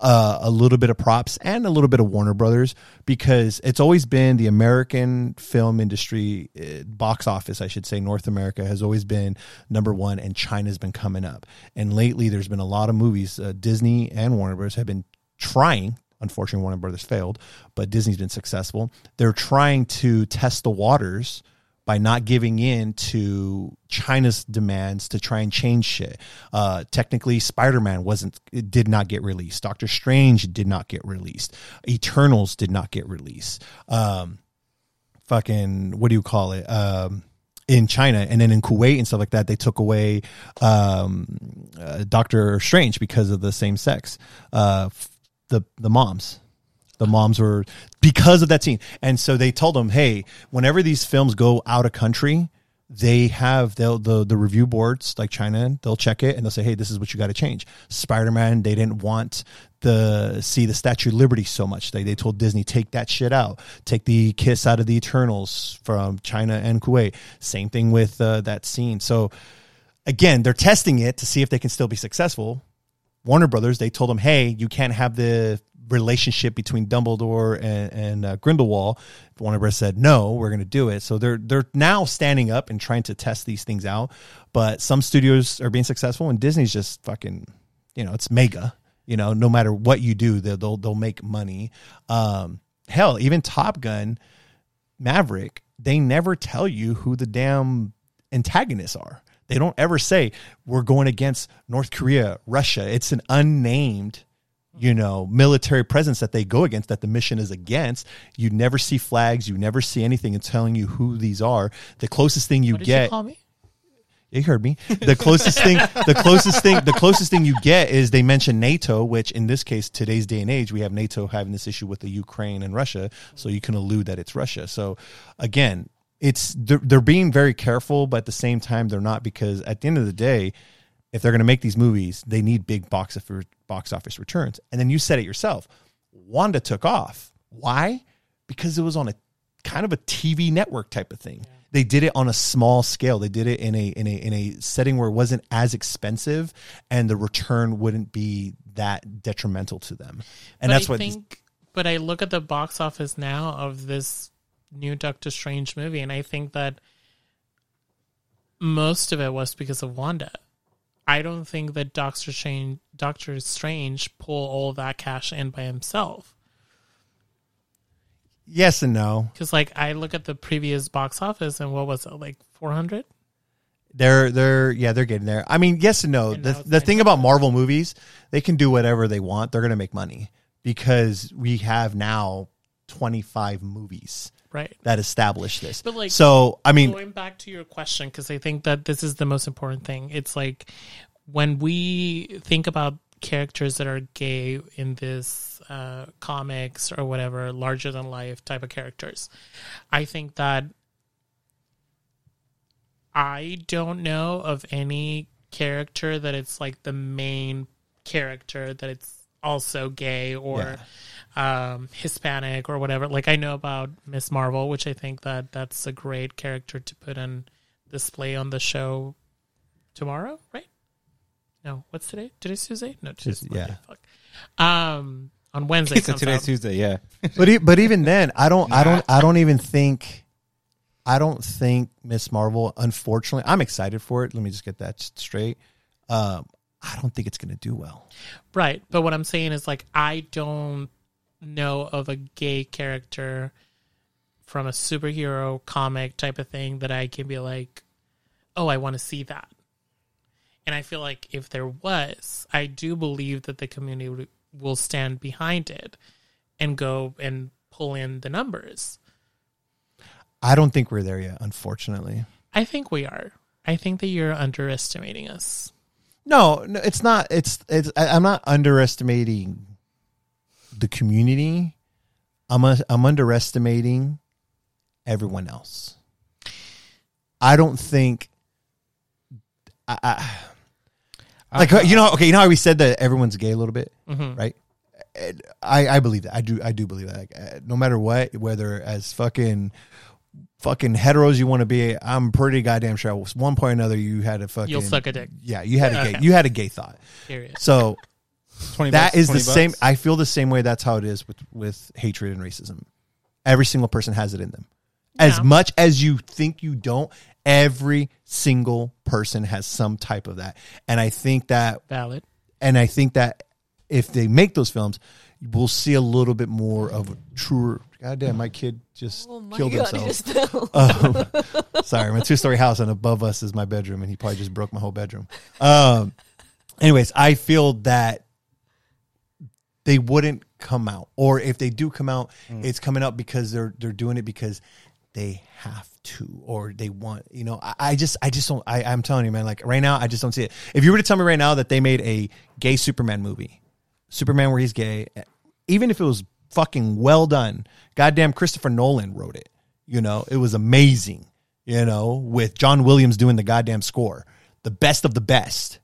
uh, a little bit of props and a little bit of Warner Brothers because it's always been the American film industry uh, box office, I should say, North America has always been number one, and China's been coming up. And lately, there's been a lot of movies. Uh, Disney and Warner Brothers have been trying. Unfortunately, Warner Brothers failed, but Disney's been successful. They're trying to test the waters by not giving in to China's demands to try and change shit. Uh, technically, Spider Man wasn't, it did not get released. Doctor Strange did not get released. Eternals did not get released. Um, fucking, what do you call it? Um, in China and then in Kuwait and stuff like that, they took away um, uh, Doctor Strange because of the same sex. Uh, the the moms, the moms were because of that scene, and so they told them, hey, whenever these films go out of country, they have the the review boards like China, they'll check it and they'll say, hey, this is what you got to change. Spider Man, they didn't want the see the Statue of Liberty so much. They they told Disney take that shit out, take the kiss out of the Eternals from China and Kuwait. Same thing with uh, that scene. So again, they're testing it to see if they can still be successful. Warner Brothers, they told them, hey, you can't have the relationship between Dumbledore and, and uh, Grindelwald. Warner Brothers said, no, we're going to do it. So they're they're now standing up and trying to test these things out. But some studios are being successful, and Disney's just fucking, you know, it's mega. You know, no matter what you do, they'll they'll, they'll make money. Um, hell, even Top Gun, Maverick, they never tell you who the damn antagonists are. They don't ever say we're going against North Korea, Russia. It's an unnamed, you know, military presence that they go against that the mission is against. You never see flags, you never see anything and telling you who these are. The closest thing you get you call me? you heard me. The closest thing, the closest thing, the closest thing you get is they mention NATO, which in this case, today's day and age, we have NATO having this issue with the Ukraine and Russia, so you can allude that it's Russia. So again, it's they're, they're being very careful, but at the same time, they're not because at the end of the day, if they're going to make these movies, they need big box office box office returns. And then you said it yourself, Wanda took off. Why? Because it was on a kind of a TV network type of thing. They did it on a small scale. They did it in a in a in a setting where it wasn't as expensive, and the return wouldn't be that detrimental to them. And but that's I what think. But I look at the box office now of this new Doctor Strange movie, and I think that most of it was because of Wanda. I don't think that Doctor Strange, Doctor Strange, pull all that cash in by himself. yes and no. Because like I look at the previous box office, and what was it like four hundred? They're they're yeah they're getting there. I mean yes and no. And the the thing about Marvel movies, they can do whatever they want. They're gonna make money because we have now twenty five movies Right. that establish this. But like, so I mean, going back to your question, because I think that this is the most important thing. It's like when we think about characters that are gay in this uh, comics or whatever, larger than life type of characters, I think that I don't know of any character that it's like the main character that it's also gay or um, Hispanic or whatever. Like I know about Miss Marvel, which I think that that's a great character to put on display on the show tomorrow, right? No, what's today? Today's Tuesday? No, today's Tuesday, yeah. Fuck. Um, on Wednesday. He said comes today's out. Tuesday. Yeah. but e- but even then, I don't I don't I don't even think I don't think Miss Marvel. Unfortunately, I'm excited for it. Let me just get that straight. Um, I don't think it's going to do well. Right. But what I'm saying is like I don't know of a gay character from a superhero comic type of thing that I can be like, "Oh, I want to see that." And I feel like if there was, I do believe that the community would- will stand behind it and go and pull in the numbers. I don't think we're there yet. Unfortunately, I think we are. I think that you're underestimating us. No, no, it's not. It's it's. I, I'm not underestimating the community. I'm a, I'm underestimating everyone else. I don't think. I, I, like you know, okay, you know how we said that everyone's gay a little bit, Mhm. right? I I believe that. I do I do believe that. Like, uh, no matter what, whether as fucking fucking heteros you want to be, I'm pretty goddamn sure. at One point or another, you had a fucking You'll suck a dick. Yeah, you had a gay. Okay. You had a gay thought. Period. So 20 that bucks, is the 20 same. I feel the same way. That's how it is with with hatred and racism. Every single person has it in them. As Yeah. much as you think you don't, every single person has some type of that. And I think that Valid. and I think that if they make those films, we'll see a little bit more of a truer. Goddamn, my kid just Oh my killed God, himself. just. Um, sorry, my two story house, and above us is my bedroom, and he probably just broke my whole bedroom. Um, anyways, I feel that they wouldn't come out, or if they do come out, it's coming out because they're they're doing it because they have to, or they want. You know, I, I just I just don't. I, I'm telling you, man. Like right now, I just don't see it. If you were to tell me right now that they made a gay Superman movie, Superman where he's gay, even if it was fucking well done, goddamn Christopher Nolan wrote it. You know, it was amazing. You know, with John Williams doing the goddamn score, the best of the best.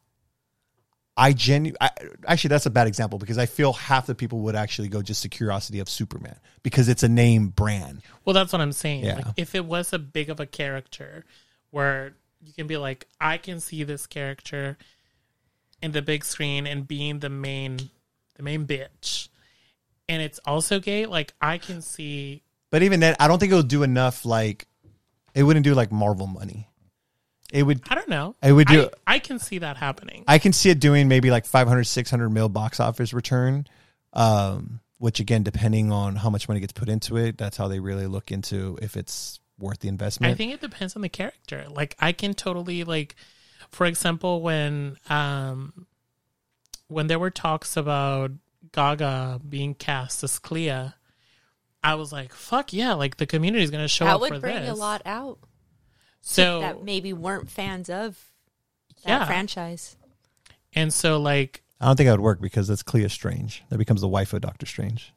I genuinely, actually that's a bad example because I feel half the people would actually go just the curiosity of Superman because it's a name brand. Well, that's what I'm saying. Yeah. Like, if it was a big of a character where you can be like, I can see this character in the big screen and being the main, the main bitch, and it's also gay. Like I can see. But even then, I don't think it would do enough. Like, it wouldn't do like Marvel money. It would. I don't know. It would do. I, I can see that happening. I can see it doing maybe like 500, 600 mil box office return. Um, which again, depending on how much money gets put into it, that's how they really look into if it's worth the investment. I think it depends on the character. Like I can totally like, for example, when um, when there were talks about Gaga being cast as Clea, I was like, "Fuck yeah!" Like the community is going to show that up That would bring this. a lot out So that maybe weren't fans of that Yeah. franchise. and so like I don't think that would work because that's Clea Strange. That becomes the wife of Doctor Strange.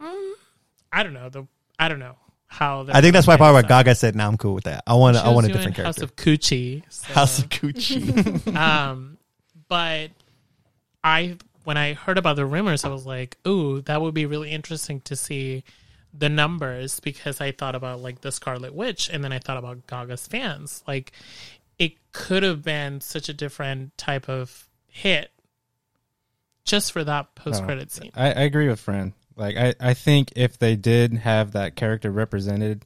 I don't know the I don't know how. I think that's why part probably why Gaga said, "No, I'm cool with that. I want. I want a different character." House of Coochie. so- House of Gucci. um, but I when I heard about the rumors, I was like, "Ooh, that would be really interesting to see the numbers." Because I thought about like the Scarlet Witch, and then I thought about Gaga's fans. Like, it could have been such a different type of hit just for that post credit scene. I, I agree with Fran. Like I, I think if they did have that character represented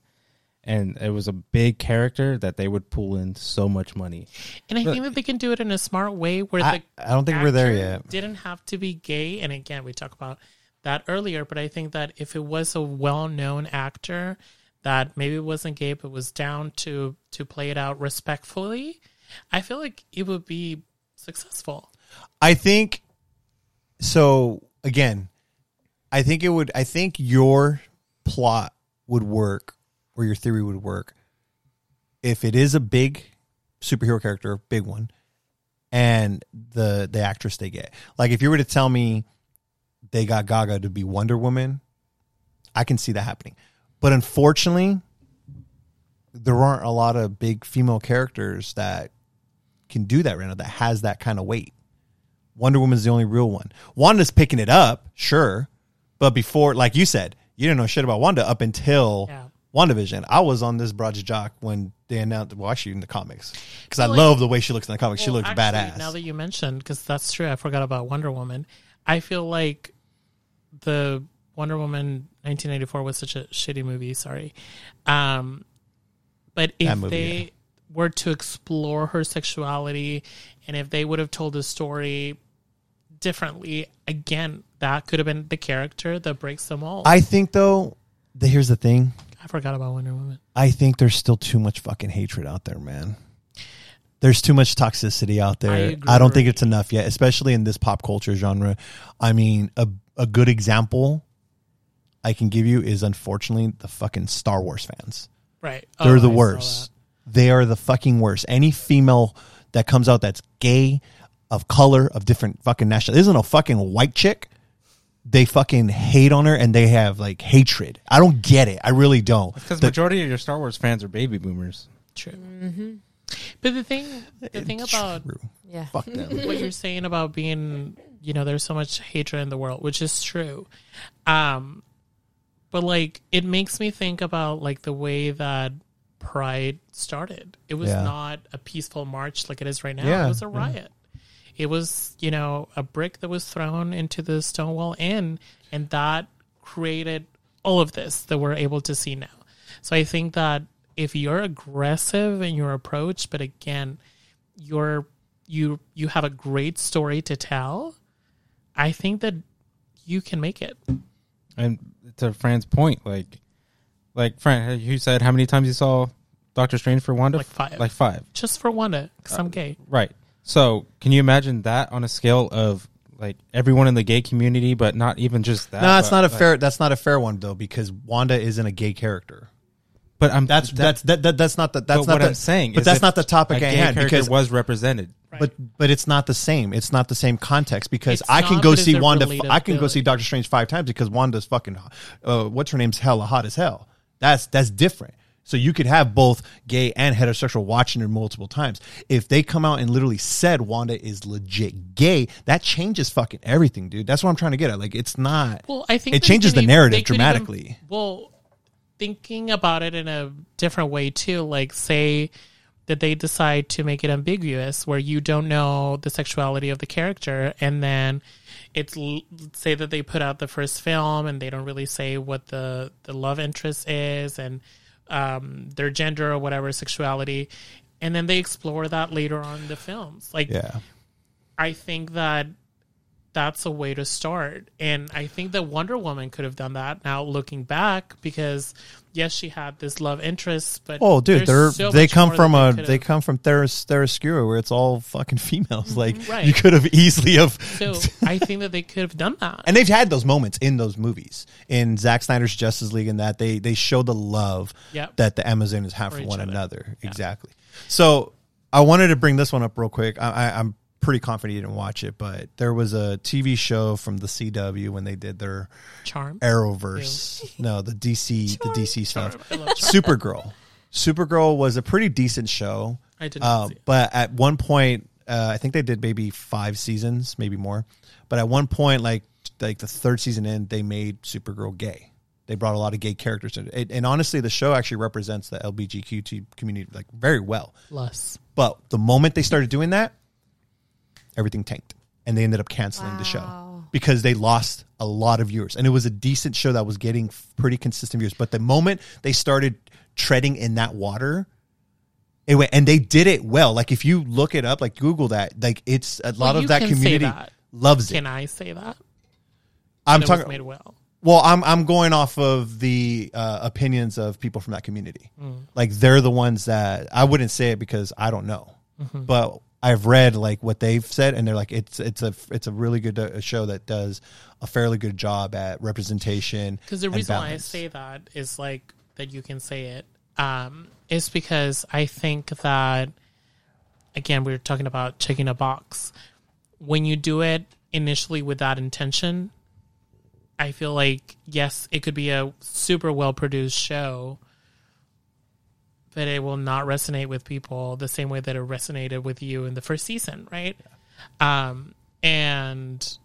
and it was a big character that they would pull in so much money. And I Look- think that they can do it in a smart way where I, the I don't think we're there yet. Didn't have to be gay, and again, we talked about that earlier. But I think that if it was a well-known actor that maybe wasn't gay but was down to to play it out respectfully, I feel like it would be successful. I think so. Again, I think it would. I think your plot would work, or your theory would work, if it is a big superhero character, big one, and the the actress they get. Like if you were to tell me they got Gaga to be Wonder Woman, I can see that happening. But unfortunately, there aren't a lot of big female characters that can do that right now that has that kind of weight Wonder Woman's the only real one. Wanda's picking it up, sure, but before, like you said, you didn't know shit about Wanda up until Yeah. WandaVision. I was on this broad jock when they announced. Well, actually, in the comics, because I Well, like- love the way she looks in the comics. she looks actually, badass. Now that you mentioned, because that's true, I forgot about Wonder Woman. I feel like the Wonder Woman 1994 was such a shitty movie. Sorry, um, but if movie, they yeah. were to explore her sexuality, and if they would have told the story differently, again, that could have been the character that breaks them all. I, I think though, the, here's the thing. Forgot about Wonder Woman. I think there's still too much fucking hatred out there, man. There's too much toxicity out there. I I, don't think it's enough yet, especially in this pop culture genre. I mean, a a good example I can give you is unfortunately the fucking Star Wars fans. Right, They're Oh, the I worst. They are the fucking worst. Any female that comes out that's gay, of color, of different fucking national, isn't a fucking white chick. They fucking hate on her and they have like hatred. I don't get it. I really don't. Because The- majority of your Star Wars fans are baby boomers. True. But the thing, the thing It's about true. Yeah. Fuck them. what you're saying about being, you know, there's so much hatred in the world, which is true. Um, but like, it makes me think about like the way that Pride started. It was Yeah. not a peaceful march like it is right now. Yeah, it was a yeah. riot. It was, you know, a brick that was thrown into the Stonewall Inn, and that created all of this that we're able to see now. So I think that if you're aggressive in your approach, but again, you're you you have a great story to tell, I think that you can make it. And to Fran's point, like, like Fran, you said how many times you saw Doctor Strange for Wanda? Like five. Like five. Just for Wanda, because Uh, I'm gay. Right. So can you imagine that on a scale of like everyone in the gay community, but not even just that? No, that's but, not a like- fair. That's not a fair one though, because Wanda isn't a gay character. But I'm That's that's that, that that's not the that's but not what the, I'm saying. But is that's not the topic a at hand character because was represented. but but it's not the same. It's not the same context because It's I can not, go see Wanda. I can go see Doctor Strange five times because Wanda's fucking. Uh, what's her name's hella hot as hell. That's that's different. So you could have both gay and heterosexual watching her multiple times. If they come out and literally said Wanda is legit gay, that changes fucking everything, dude. That's what I'm trying to get at. Like it's not. Well, I think it changes the narrative could even- dramatically. well, thinking about it in a different way too, like say that they decide to make it ambiguous, where you don't know the sexuality of the character, and then it's say that they put out the first film and they don't really say what the the love interest is and um, their gender or whatever sexuality, and then they explore that later on in the films. Like yeah. I think that that's a way to start. And I think that Wonder Woman could have done that now looking back because yes, she had this love interest, but Oh, dude, they're so they come from a they come from Theris Themyscira where it's all fucking females. Like Mm-hmm. right. you could have easily have. So I think that they could have done that. and they've had those moments in those movies in Zack Snyder's Justice League, and that they they show the love Yep. that the Amazons have For for one other. another. Exactly. So I wanted to bring this one up real quick. I, I, I'm pretty confident you didn't watch it, but there was a TV show from the CW when they did their Charm. Arrowverse. no, the DC the DC stuff. Charm. Supergirl. Supergirl was a pretty decent show. I did Uh, not see it. but at one point, uh, I think they did maybe five seasons, maybe more. But at one point, like like the third season in, they made Supergirl gay. They brought a lot of gay characters in it, and honestly, the show actually represents the LGBTQ community like very well. Less. But the moment they started doing that, everything tanked, and they ended up canceling the show because they lost a lot of viewers. And it was a decent show that was getting pretty consistent viewers. But the moment they started treading in that water, it went, and they did it well. Like if you look it up, like Google that, like it's a lot Well, of that community that. loves it. Can I say that? I'm That it was talking. made well. Well, I'm I'm going off of the uh, opinions of people from that community. Mm. Like they're the ones that I wouldn't say it because I don't know, Mm-hmm. but I've read like what they've said, and they're like it's it's a it's a really good uh, show that does a fairly good job at representation. Because the reason why I say that is like that you can say it um, is because I think that again we were talking about checking a box. When you do it initially with that intention, I feel like yes, it could be a super well produced show, but it will not resonate with people the same way that it resonated with you in the first season, right? Um, and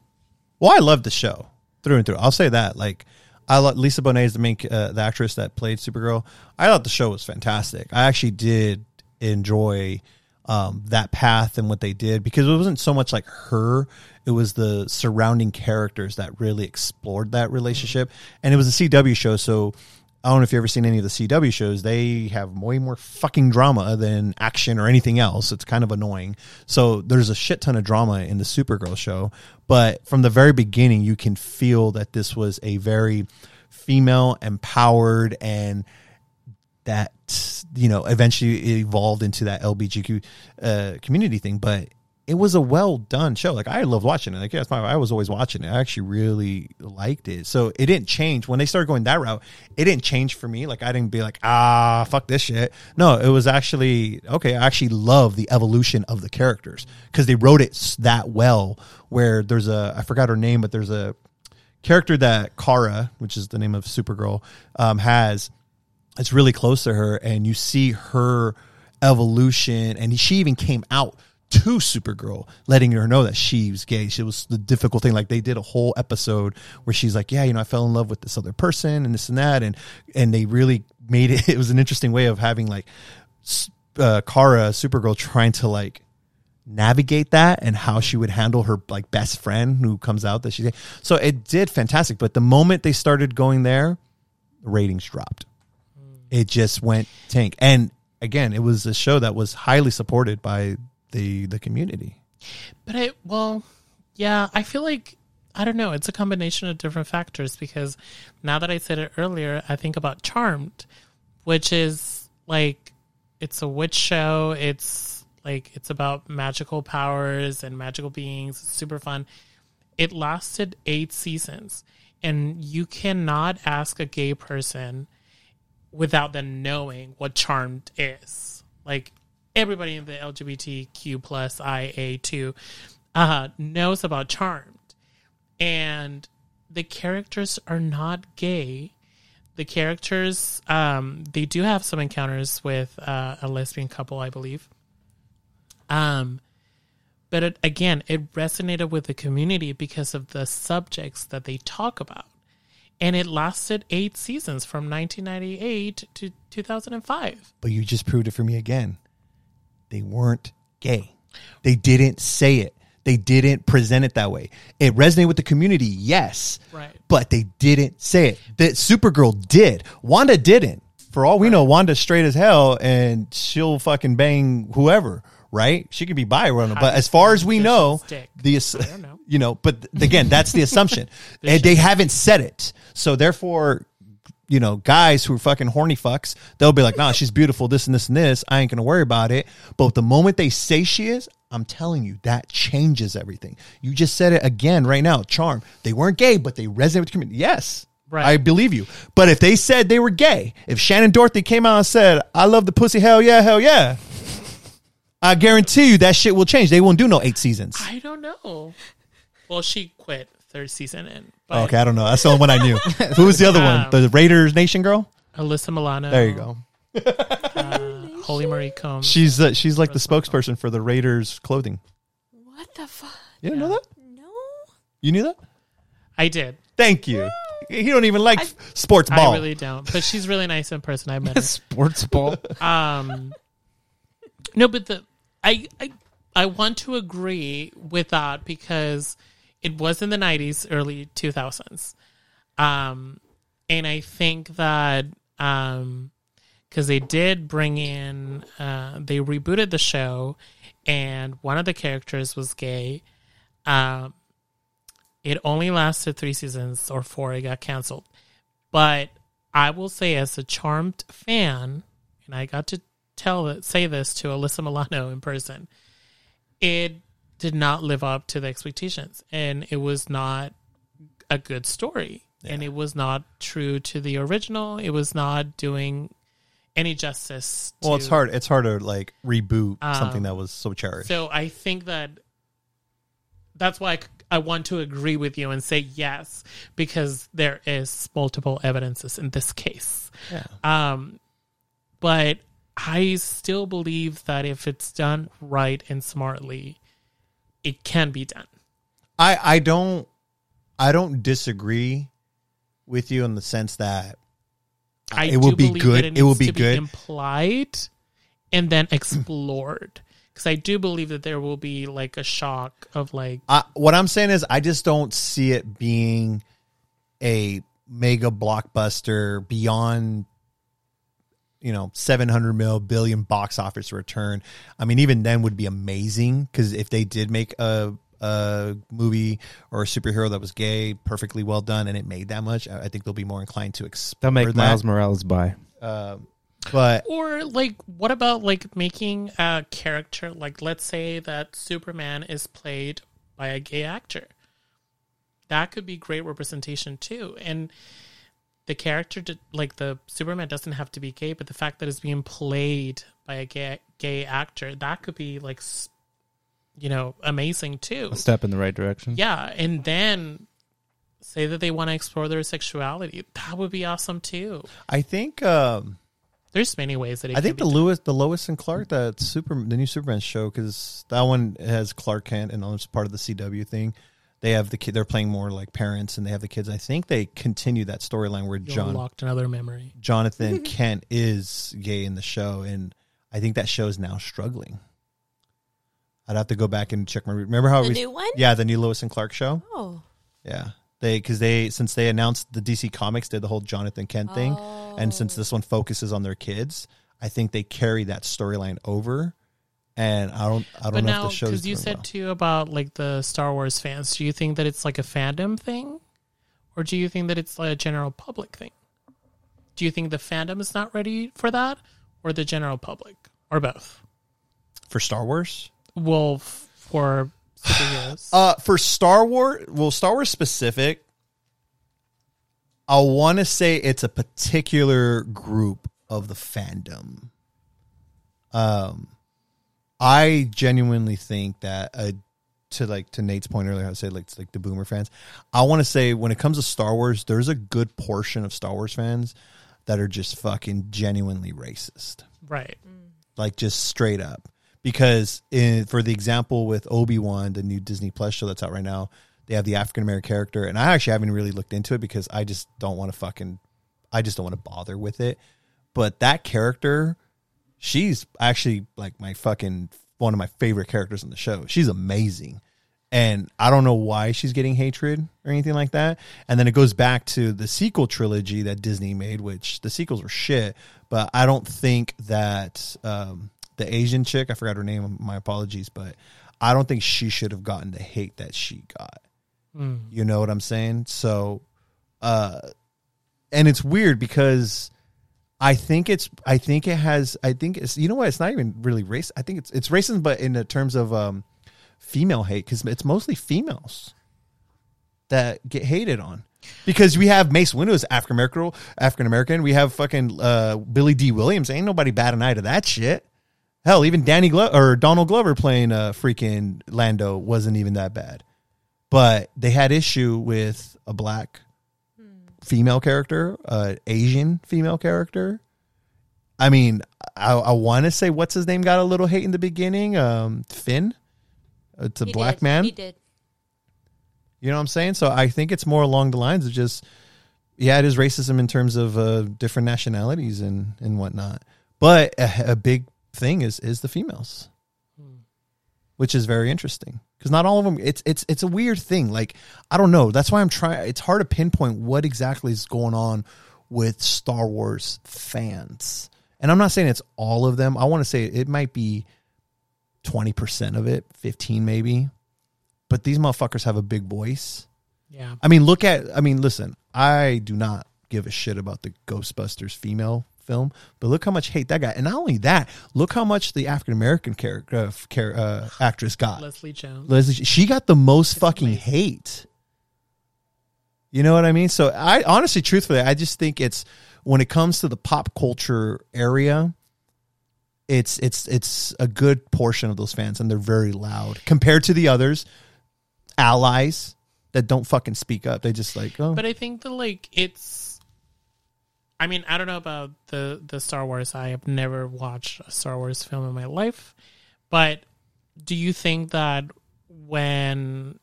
Well, I love the show through and through. I'll say that. Like, I love Lisa Bonet is the main uh, the actress that played Supergirl. I thought the show was fantastic. I actually did enjoy um, that path and what they did because it wasn't so much like her; it was the surrounding characters that really explored that relationship. And it was a CW show, so I don't know if you've ever seen any of the CW shows. They have way more fucking drama than action or anything else. It's kind of annoying. So there's a shit ton of drama in the Supergirl show. But from the very beginning, you can feel that this was a very female empowered and that you know eventually evolved into that LBGQ uh, community thing. But it was a well done show. Like I love watching it. Like yeah, it's my, I was always watching it. I actually really liked it. So it didn't change when they started going that route. It didn't change for me. Like I didn't be like ah fuck this shit. No, it was actually okay. I actually love the evolution of the characters because they wrote it that well. Where there's a I forgot her name, but there's a character that Kara, which is the name of Supergirl, um, has it's really close to her and you see her evolution and she even came out to Supergirl letting her know that she was gay. She was the difficult thing like they did a whole episode where she's like, "Yeah, you know, I fell in love with this other person and this and that." And and they really made it it was an interesting way of having like uh Kara Supergirl trying to like navigate that and how she would handle her like best friend who comes out that she's gay. So it did fantastic, but the moment they started going there, the ratings dropped it just went tank. And again, it was a show that was highly supported by the the community. But I well, yeah, I feel like I don't know. It's a combination of different factors because now that I said it earlier, I think about Charmed, which is like it's a witch show. It's like it's about magical powers and magical beings. It's super fun. It lasted eight seasons, and you cannot ask a gay person without them knowing what Charmed is. Like everybody in the LGBTQ plus IA two uh, knows about Charmed, and the characters are not gay. The characters, um, they do have some encounters with uh, a lesbian couple, I believe. Um, but it, again, it resonated with the community because of the subjects that they talk about and it lasted eight seasons from 1998 to 2005. But you just proved it for me again. They weren't gay. They didn't say it. They didn't present it that way. It resonated with the community, yes. Right. But they didn't say it. That Supergirl did. Wanda didn't. For all we know, Wanda's straight as hell and she'll fucking bang whoever, right? She could be bi, but as far as we know, the ass- you know, but again, that's the assumption. and they haven't said it. So therefore, you know, guys who are fucking horny fucks, they'll be like, nah, she's beautiful, this and this and this. I ain't gonna worry about it. But the moment they say she is, I'm telling you, that changes everything. You just said it again right now. Charm. They weren't gay, but they resonate with the community. Yes. Right. I believe you. But if they said they were gay, if Shannen Doherty came out and said, I love the pussy, hell yeah, hell yeah. I guarantee you that shit will change. They won't do no eight seasons. I don't know. Well, she quit third season in. But Okay, I don't know. That's the only one I knew. Who was the other one? Um, The Raiders Nation girl? Alyssa Milano. There you go. Uh, Holly Marie Combs. She's uh, she's like the spokesperson for the Raiders clothing. What the fuck? You didn't know that? No. You knew that? I did. Thank you. You don't even like sports ball. I really don't. But she's really nice in person. I met her. Sports ball. Um, no, but the I I I want to agree with that because it was in the '90s, early 2000s, um, and I think that um, because they did bring in, uh, they rebooted the show, and one of the characters was gay. Um, it only lasted three seasons or four. It got canceled, but I will say, as a Charmed fan, and I got to tell say this to Alyssa Milano in person, it did not live up to the expectations, and it was not a good story, and it was not true to the original. It was not doing any justice. well, it's hard. It's hard to like reboot Um, something that was so cherished. So I think that that's why I want to agree with you and say yes because there is multiple evidences in this case. Yeah. Um, but I still believe that if it's done right and smartly, it can be done. I I don't I don't disagree with you in the sense that I it will be good. It, It, will be to good. implied and then explored. Because I do believe that there will be like a shock of like I, what I'm saying is, I just don't see it being a mega blockbuster beyond, you know, 700 mil billion box office return. I mean, even then would be amazing because if they did make a a movie or a superhero that was gay, perfectly well done, and it made that much, I I think they'll be more inclined to explore They'll make that. Miles Morales buy. Um, but Or like, what about like making a character like, let's say that Superman is played by a gay actor. That could be great representation too, and the character, did, like the Superman, doesn't have to be gay, but the fact that it's being played by a gay gay actor, that could be like, you know, amazing too. A step in the right direction. Yeah, and then say that they want to explore their sexuality. That would be awesome too. I think. Um, There's many ways that it I think the can Lewis, the Lois and Clark, that super, the new Superman show, because that one has Clark Kent and it's part of the CW thing. They have the kid; they're playing more like parents, and they have the kids. I think they continue that storyline where You'll John locked another memory. Jonathan Kent is gay in the show, and I think that show is now struggling. I'd have to go back and check my. Remember how The we, new one? Yeah, the new Lois and Clark show. Oh. Yeah, they because they since they announced the DC Comics did the whole Jonathan Kent thing, and since oh. this one focuses on their kids, I think they carry that storyline over. And I don't, I don't But know now, if the show's because you said well. too about like the Star Wars fans, do you think that it's like a fandom thing, or do you think that it's like a general public thing? Do you think the fandom is not ready for that, or the general public, or both? for Star Wars. Well, f- for superheroes, Uh, for Star Wars, well, Star Wars specific, I want to say it's a particular group of the fandom. Um, I genuinely think that uh, to like to Nate's point earlier, I said like it's like the boomer fans. I want to say when it comes to Star Wars, there's a good portion of Star Wars fans that are just fucking genuinely racist right? like just straight up because in, for the example with obi-wan the new disney plus show that's out right now they have the african american character and i actually haven't really looked into it because i just don't want to fucking i just don't want to bother with it but that character she's actually like my fucking one of my favorite characters in the show she's amazing and I don't know why she's getting hatred or anything like that. And then it goes back to the sequel trilogy that Disney made, which the sequels were shit. But I don't think that um, the Asian chick, I forgot her name, my apologies, but I don't think she should have gotten the hate that she got. You know what I'm saying? So, uh, and it's weird because I think it's, I think it has, I think it's, you know what? It's not even really race. I think it's, it's racism, but in the terms of, um, female hate because it's mostly females that get hated on. Because we have Mace Windu as African American, African American. We have fucking uh, Billy Dee Williams. Ain't nobody bat an eye to that shit. Hell, even Danny Glover or Donald Glover playing uh, freaking Lando wasn't even that bad. But they had issue with a black female character, uh, Asian female character. I mean, I, I want to say what's his name got a little hate in the beginning. Um, Finn. It's a He black did. man. He did. You know what I'm saying? So I think it's more along the lines of just, yeah, it is racism in terms of uh, different nationalities and and whatnot. But a, a big thing is is the females, which is very interesting because not all of them. It's it's it's a weird thing. Like I don't know. That's why I'm trying. It's hard to pinpoint what exactly is going on with Star Wars fans. And I'm not saying it's all of them. I want to say it might be 20% of it, 15 maybe. But these motherfuckers have a big voice. Yeah. I mean, look at I mean, listen, I do not give a shit about the Ghostbusters female film, but look how much hate that got. And not only that, look how much the African American character uh, uh, actress got. Leslie Jones. Leslie, she got the most fucking hate. You know what I mean? So I honestly, truthfully, I just think it's when it comes to the pop culture area, it's it's it's a good portion of those fans, and they're very loud compared to the others, allies that don't fucking speak up. They just like, oh, But I think the like it's I mean, I don't know about the the Star Wars. I have never watched a Star Wars film in my life. But do you think that when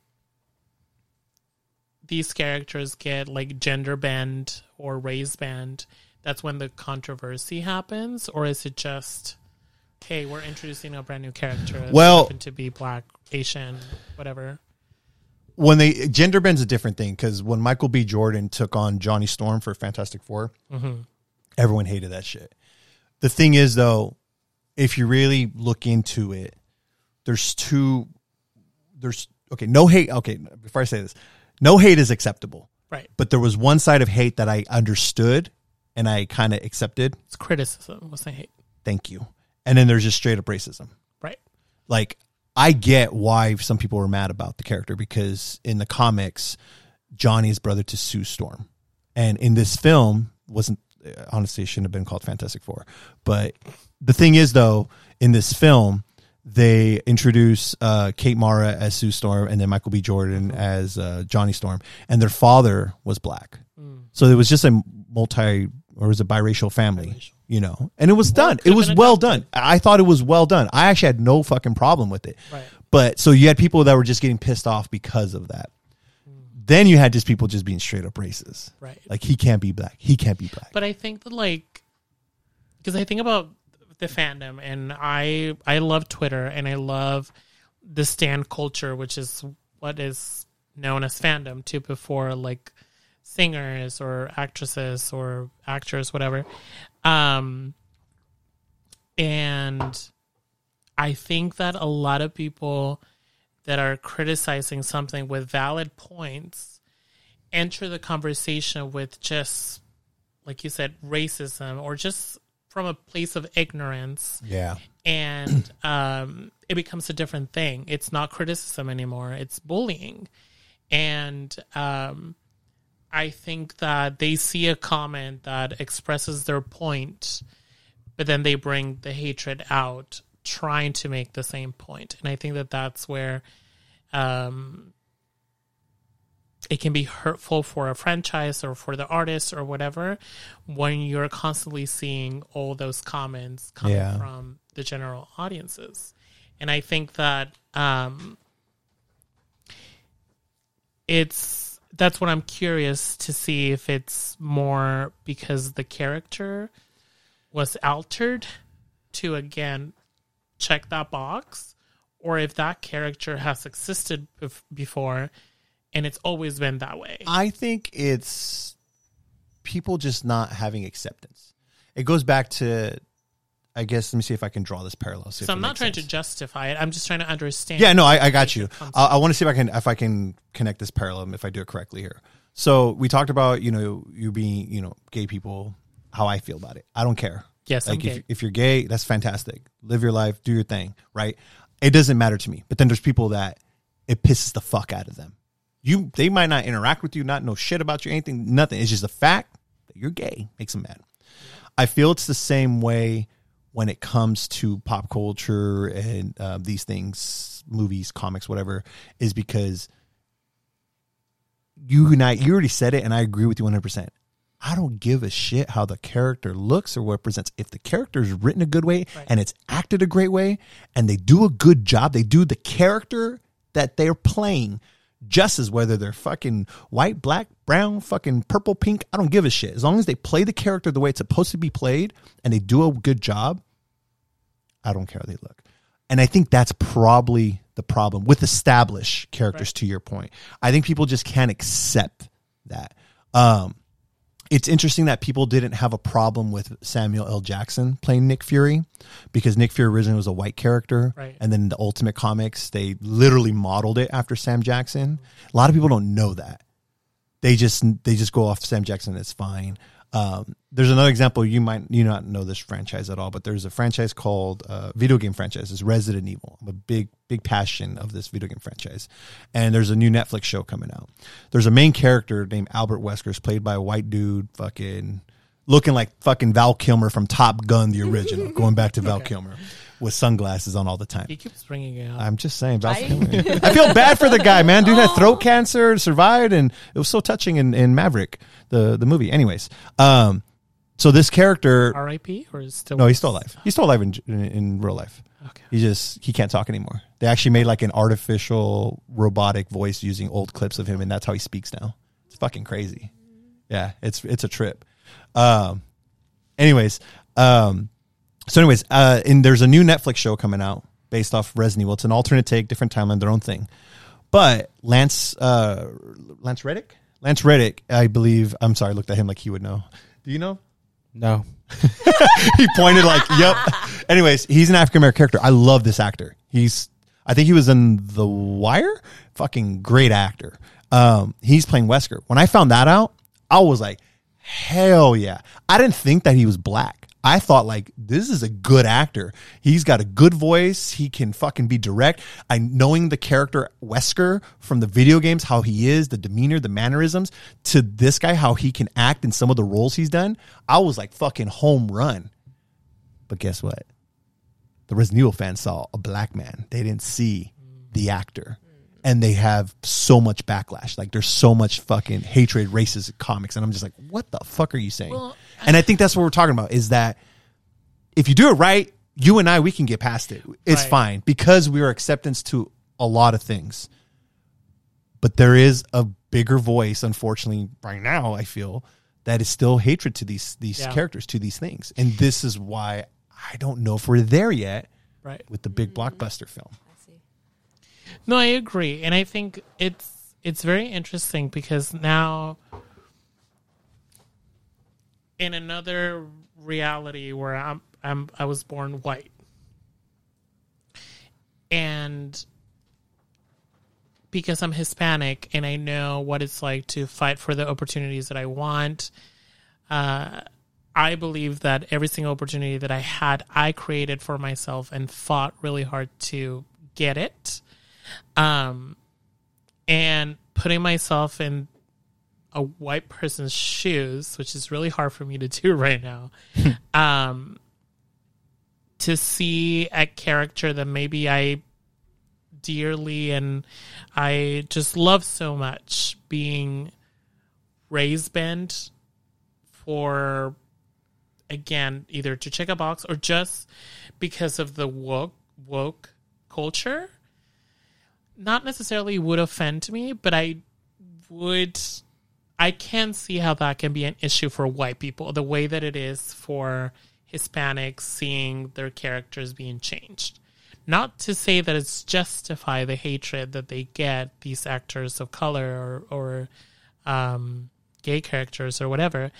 these characters get like gender bend or race bend, that's when the controversy happens, or is it just, hey, we're introducing a brand new character? Well- to be black, Asian, whatever. When they gender bend's a different thing because when Michael B. Jordan took on Johnny Storm for Fantastic 4 Mhm. everyone hated that shit. The thing is, though, if you really look into it, there's two. There's okay, no hate. Okay, before I say this, no hate is acceptable. Right. But there was one side of hate that I understood and I kind of accepted. It's criticism. What's the hate? Thank you. And then there's just straight up racism. Right. like I get why some people were mad about the character because in the comics, Johnny's brother to Sue Storm, and in this film wasn't honestly it shouldn't have been called Fantastic Four. But the thing is, though, in this film, they introduce uh, Kate Mara as Sue Storm and then Michael B. Jordan as uh, Johnny Storm, and their father was black. So it was just a multi or was a biracial family, you know, and it was done. It was well done. I thought it was well done. I actually had no fucking problem with it. Right. But so you had people that were just getting pissed off because of that. Then you had just people just being straight up racist. Right. Like he can't be black. He can't be black. But I think that like because I think about the fandom and I I love Twitter and I love the stand culture, which is what is known as fandom too before like singers or actresses or actors, whatever. Um and I think that a lot of people that are criticizing something with valid points enter the conversation with just like you said racism or just from a place of ignorance yeah. and um, it becomes a different thing it's not criticism anymore it's bullying and um, i think that they see a comment that expresses their point but then they bring the hatred out trying to make the same point. and i think that that's where um, it can be hurtful for a franchise or for the artist or whatever when you're constantly seeing all those comments coming Yeah. from the general audiences and i think that um, it's that's what i'm curious to see if it's more because the character was altered to again check that box or if that character has existed bef- before and it's always been that way. I think it's people just not having acceptance. It goes back to I guess let me see if I can draw this parallel. so I'm not trying sense. to justify it. I'm just trying to understand. Yeah, no, I, I got you. concept. I, want to see if I can if I can connect this parallel if I do it correctly here. So we talked about you know you being you know gay people, how I feel about it. I don't care. Yes, like if if you're gay, that's fantastic. Live your life, do your thing, right? It doesn't matter to me. But then there's people that it pisses the fuck out of them. You they might not interact with you, not know shit about you, anything, nothing. It's just the fact that you're gay makes them mad. I feel it's the same way when it comes to pop culture and uh, these things, movies, comics, whatever, is because you and I, you already said it, and I agree with you 100%. I don't give a shit how the character looks or what it presents. If the character is written a good way and it's acted a great way and they do a good job, they do the character that they're playing just as whether they're fucking white, black, brown, fucking purple, pink. I don't give a shit. As long as they play the character the way it's supposed to be played and they do a good job, I don't care how they look. And I think that's probably the problem with established characters, to your point. I think people just can't accept that. Um, it's interesting that people didn't have a problem with Samuel L. Jackson playing Nick Fury because Nick Fury originally was a white character. Right. And then the Ultimate Comics, they literally modeled it after Sam Jackson. A lot of people don't know that. They just they just go off Sam Jackson. It's fine. Um, there's another example. You might you not know this franchise at all, but there's a franchise called uh, video game franchise. It's Resident Evil. I'm a big big passion of this video game franchise, and there's a new Netflix show coming out. There's a main character named Albert Wesker's played by a white dude, fucking looking like fucking Val Kilmer from Top Gun, the original. going back to Val Kilmer with sunglasses on all the time. He keeps bringing it up. I'm just saying, Val Right? I feel bad for the guy, man. Dude had throat cancer, survived, and it was so touching in, in Maverick, the the movie. Anyways, um, so this character, R.I.P. or is still no, he's still alive. He's still alive in in, in real life. Okay. He just he can't talk anymore. They actually made like an artificial robotic voice using old clips of him, and that's how he speaks now. It's fucking crazy. Yeah, it's it's a trip. Um, anyways, um, so anyways, uh, and there's a new Netflix show coming out based off Resident Evil. It's an alternate take, different timeline, their own thing. But Lance, uh, Lance Reddick, Lance Reddick, I believe. I'm sorry, I looked at him like he would know. Do you know? No. he pointed like, "Yep." Anyways, he's an African American character. I love this actor. He's, I think he was in The Wire. Fucking great actor. Um, he's playing Wesker. When I found that out, I was like, hell yeah. I didn't think that he was black. I thought like this is a good actor. He's got a good voice. He can fucking be direct. I knowing the character Wesker from the video games, how he is, the demeanor, the mannerisms, to this guy, how he can act in some of the roles he's done. I was like fucking home run. But guess what? The Resident Evil fans saw a black man. They didn't see the actor. And they have so much backlash. Like there's so much fucking hatred, racist comics. And I'm just like, what the fuck are you saying? Well, and I think that's what we're talking about is that if you do it right, you and I, we can get past it. It's Right. fine because we are acceptance to a lot of things. But there is a bigger voice, unfortunately, right now, I feel, that is still hatred to these these Yeah. characters, to these things. And this is why I don't know if we're there yet Right. with the big blockbuster film. No, I agree, and I think it's it's very interesting because now, in another reality where I'm I'm I was born white, and because I'm Hispanic and I know what it's like to fight for the opportunities that I want. Uh, I believe that every single opportunity that I had, I created for myself and fought really hard to get it um, and putting myself in a white person's shoes, which is really hard for me to do right now, um, to see a character that maybe I dearly and I just love so much being raised bent for again either to check a box or just because of the woke woke culture. Not necessarily would offend me, but I would I can see how that can be an issue for white people, the way that it is for Hispanics seeing their characters being changed. Not to say that it's justify the hatred that they get these actors of color or or um, gay characters or whatever,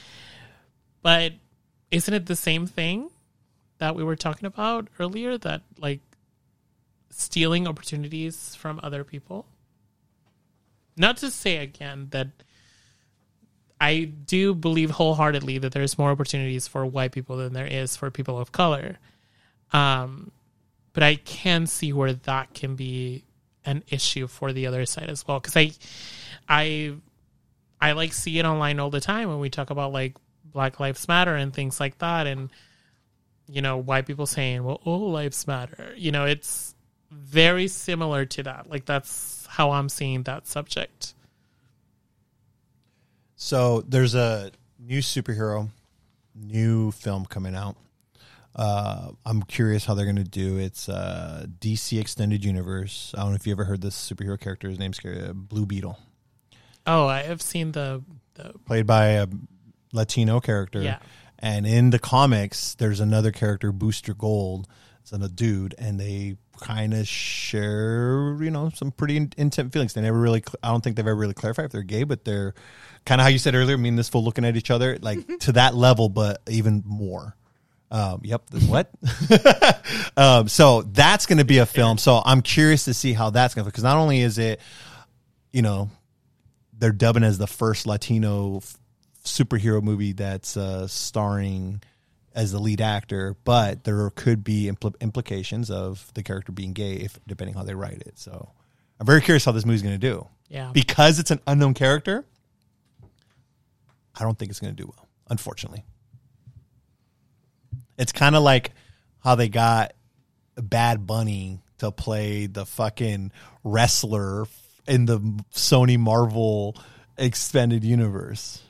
but isn't it the same thing that we were talking about earlier? That like stealing opportunities from other people. Not to say again that I do believe wholeheartedly that there's more opportunities for white people than there is for people of color. Um, but I can see where that can be an issue for the other side as well. Cause I, I, I like see it online all the time when we talk about like Black Lives Matter and things like that. And, you know, white people saying, well, all lives matter. You know, it's very similar to that. Like that's how I'm seeing that subject. So there's a new superhero, new film coming out. Uh, I'm curious how they're going to do. It's uh, DC Extended Universe. I don't know if you ever heard this superhero character. His name's uh, Blue Beetle, Oh, I have seen the the played by a Latino character. Yeah. And in the comics, there's another character, Booster Gold. It's a dude, and they kind of share, you know, some pretty in- intimate feelings. They never really, I don't think they've ever really clarified if they're gay, but they're kind of how you said earlier, me and this fool looking at each other, like to that level, but even more. Um, yep. What? um, so that's going to be a film. So I'm curious to see how that's going to, because not only is it, you know, they're dubbing as the first Latino f- superhero movie that's uh, starring as the lead actor, but there could be impl- implications of the character being gay if depending on how they write it. So I'm very curious how this movie's going to do. Yeah. Because it's an unknown character, I don't think it's going to do well, unfortunately. It's kind of like how they got Bad Bunny to play the fucking wrestler in the Sony Marvel expanded universe.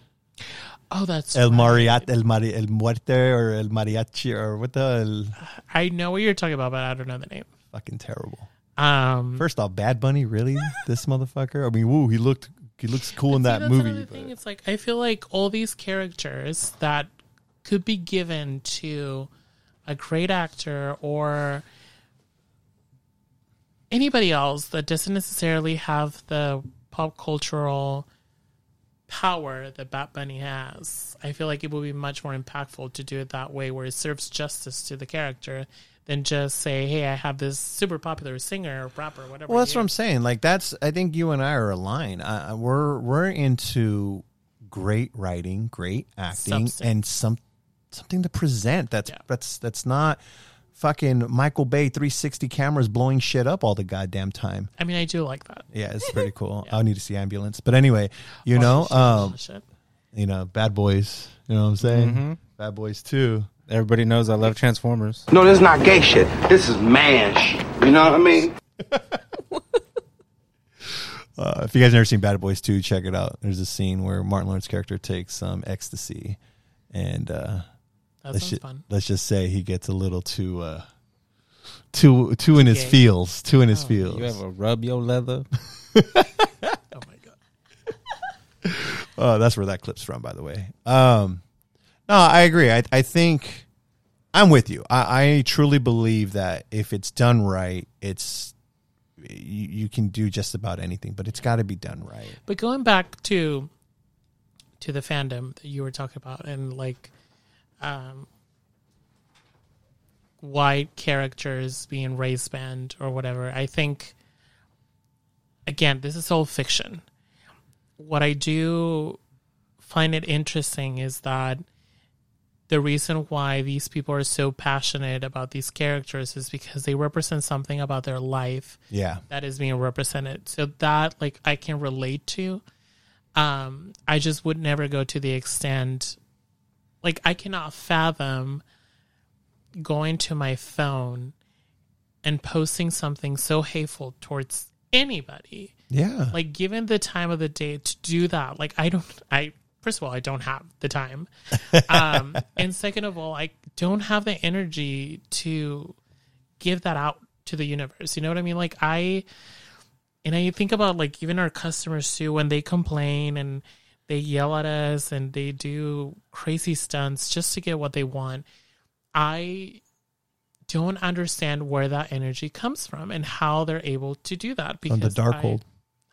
Oh, that's El right. Mariat, El Mari, El Muerte, or El Mariachi, or what the el, I know what you're talking about, but I don't know the name. fucking terrible. Um, First off, Bad Bunny, really? this motherfucker? I mean, woo, he looked he looks cool in that that's movie. but- thing. It's like I feel like all these characters that could be given to a great actor or anybody else that doesn't necessarily have the pop cultural power that Bad Bunny has. I feel like it would be much more impactful to do it that way, where it serves justice to the character. Than just say, "Hey, I have this super popular singer or rapper, whatever." Well, that's what I'm saying. Like that's I think you and I are aligned. Uh, we're we're into great writing, great acting, Substance. and some something to present. That's Yeah. that's that's not fucking Michael Bay 360 cameras blowing shit up all the goddamn time. I mean, I do like that. Yeah, it's pretty cool. I need to see ambulance, but anyway, you Oh, know, shit, um, shit. you know, Bad Boys. You know what I'm saying? Mhm. Bad Boys too. Everybody knows I love Transformers. No, this is not gay shit. This is man shit. You know what I mean? Uh, if you guys never seen Bad Boys 2, check it out. There's a scene where Martin Lawrence character takes some ecstasy, and uh, That let's sounds ju- fun. let's just say he gets a little too uh, too too in his Gay. feels, too in his Oh, feels. You ever rub your leather? Oh my god. Oh, that's where that clip's from, by the way. Um, no, I agree. I I think I'm with you. I, I truly believe that if it's done right, it's you, you can do just about anything, but it's got to be done right. But going back to to the fandom that you were talking about and like um white characters being race banned or whatever, I think again, this is all fiction. What I do find it interesting is that the reason why these people are so passionate about these characters is because they represent something about their life Yeah, that is being represented. So that like I can relate to. Um, I just would never go to the extent like I cannot fathom going to my phone and posting something so hateful towards anybody. yeah. Like given the time of the day to do that, like I don't I first of all, I don't have the time. Um and second of all, I don't have the energy to give that out to the universe. You know what I mean? Like I and I think about like even our customers too when they complain and they yell at us and they do crazy stunts just to get what they want. I don't understand where that energy comes from and how they're able to do that because From the dark I- hold.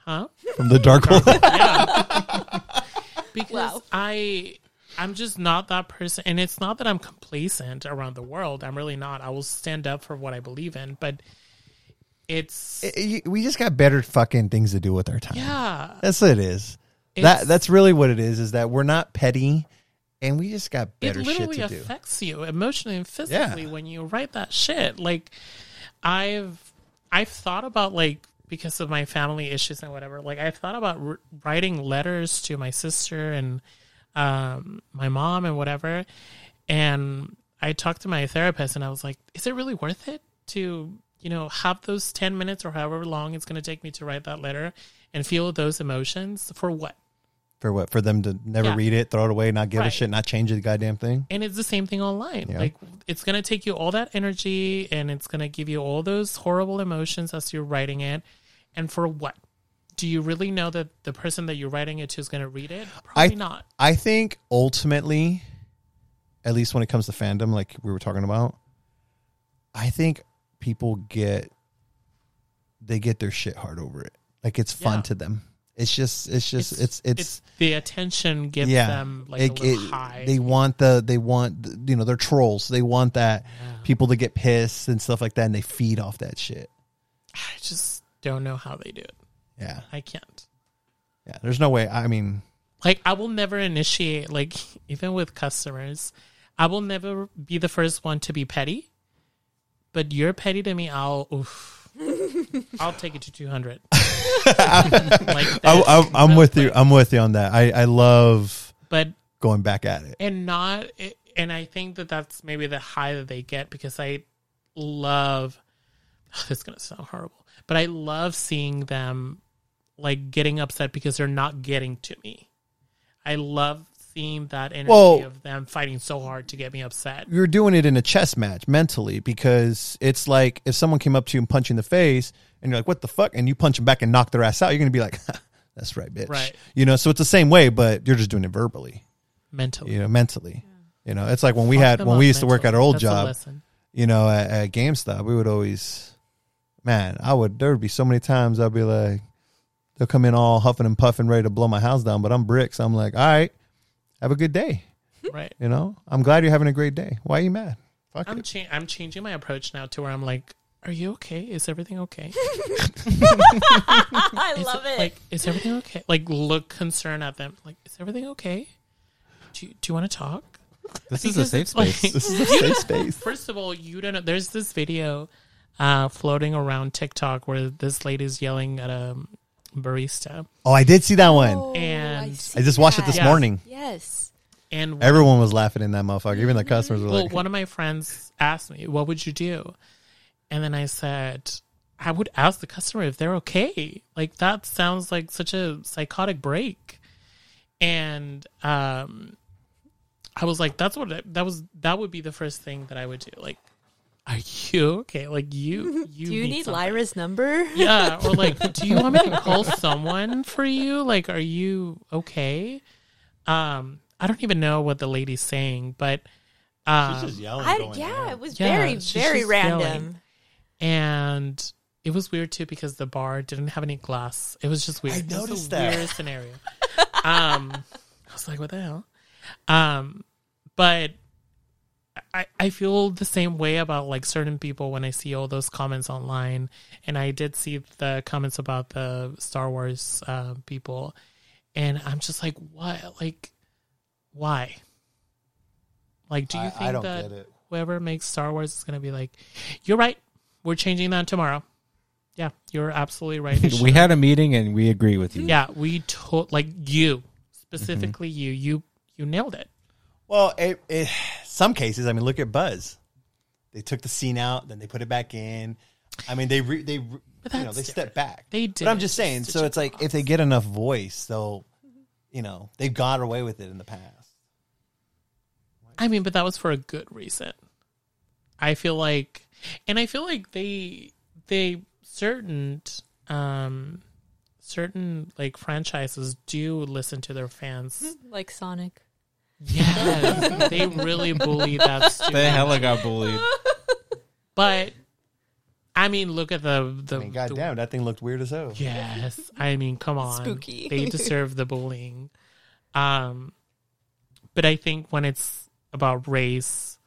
Huh? From the Darkhold. because Wow. I I'm just not that person and it's not that I'm complacent around the world. I'm really not. I will stand up for what I believe in, but it's Eh, we just got better fucking things to do with our time. yeah. That's what it is. That that's really what it is. Is that we're not petty, and we just got better shit literally to do. It really affects you emotionally and physically when you write that shit. Like I've I've thought about like because of my family issues and whatever. Like I've thought about r- writing letters to my sister and um, my mom and whatever. And I talked to my therapist and I was like, "Is it really worth it to you know have those ten minutes or however long it's going to take me to write that letter and feel those emotions for what?" For what? For them to never Yeah. read it, throw it away, not give a Right. shit, not change the goddamn thing. And it's the same thing online. Yeah. Like it's gonna take you all that energy and it's gonna give you all those horrible emotions as you're writing it. And for what? Do you really know that the person that you're writing it to is gonna read it? Probably not. I think ultimately, at least when it comes to fandom, like we were talking about, I think people get they get their shit hard over it. Like it's fun Yeah. to them. It's just it's just it's it's, the attention gives yeah. them like It- a little it- high. They want the they want the- you know they're trolls. They want that people to get pissed and stuff like that, and they feed off that shit. I just don't know how they do it. Yeah, I can't. yeah. There's no way. I mean, Like I will never initiate like even with customers, I will never be the first one to be petty. But you're petty to me, I'll oof. I'll take it to two hundred. like I, no with you. I'm with you on that. I I love But going back at it. and not and I think that that's maybe the high that they get because I love this is going to sound horrible, but I love seeing them like getting upset because they're not getting to me. I love seeing that energy Well- of them fighting so hard to get me upset. you're doing it in a chess match mentally because it's like if someone came up to you and punched you in the face and you're like, what the fuck? And you punch them back and knock their ass out, you're going to be like, that's right, bitch. Right. You know, so it's the same way, but you're just doing it verbally, Mentally. you know, mentally. You know, it's like when we had, when we used to work at our old That's job, you know, at, at GameStop, we would always, man, I would, there would be so many times I'd be like, they'll come in all huffing and puffing, ready to blow my house down, but I'm bricks. I'm like, all right, have a good day. Right. You know, I'm glad you're having a great day. Why are you mad? Fuck I'm it. cha- I'm changing my approach now to where I'm like, "Are you okay? Is everything okay? I Is love it. Like, is everything okay? Like, look concerned at them. Like, is everything okay? Do you, do you want to talk? This is a safe it's like- space. This is a safe space. First of all, you don't know. There's this video uh, floating around TikTok where this lady's yelling at a barista, Oh, I did see that one. Oh, and I just watched it this Yeah. morning. Yes. and Everyone was laughing in that motherfucker. Even the customers were well, like, one of my friends asked me, "What would you do?" And then I said, "I would ask the customer if they're okay." Like that sounds like such a psychotic break. And um, I was like, "That's what I- that was. That would be the first thing that I would do. Like, are you okay? Like you, you Do you need something." Lyra's number? Yeah, or like, do you want me to call someone for you? Like, are you okay? Um, I don't even know what the lady's saying, but um, yelling. I, yeah, it was Yeah, very, very random. yelling. and it was weird too because the bar didn't have any glass. It was just weird. I It was a noticed that. weird scenario. um, I was like, what the hell? Um, but I I feel the same way about like certain people when I see all those comments online, and I did see the comments about the Star Wars uh, people, and I'm just like, what? Like, why? Like, do you I- I think don't that get it. whoever makes Star Wars is going to be like, you're right, we're changing that tomorrow? Yeah, you're absolutely right. We had a meeting and we agree with you. yeah, we told like you specifically Mm-hmm. you you you nailed it. Well, it, it, some cases, I mean, look at Buzz. They took the scene out, then they put it back in. I mean, they re, they re- you know they step different. back. They did. But I'm just saying. such So it's like if they get enough voice, they'll, you know, they've got away with it in the past. I mean, but that was for a good reason. I feel like, and I feel like they they certain um certain like franchises do listen to their fans. Like Sonic. Yes, they really bully that. Stupid. They hella got bullied. But I mean, look at the the. I mean, the- goddamn, that thing looked weird as hell. Yes, I mean, come on, Spooky. They deserve the bullying. Um, but I think when it's about race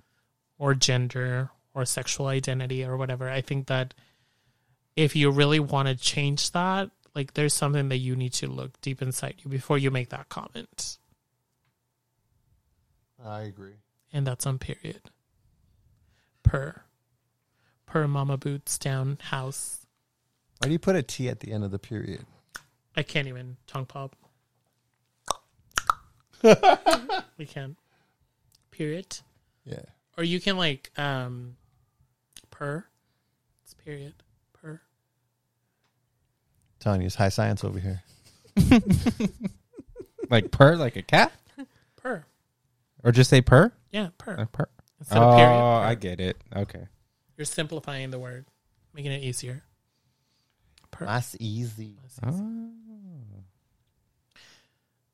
or gender or sexual identity or whatever, I think that if you really want to change that, like there's something that you need to look deep inside you before you make that comment, I agree. and that's on period. Per, per Mama Boots down house. Why do you put a T at the end of the period? I can't even tongue pop. we can't. Period. Yeah. Or you can like um per. It's period. Per. telling you, it's high science over here. Like purr, like a cat, Per. Or just say purr. Yeah, per. Like purr. Instead oh, of period. per. I get it. Okay. You're simplifying the word, making it easier. Per. That's easy. Oh.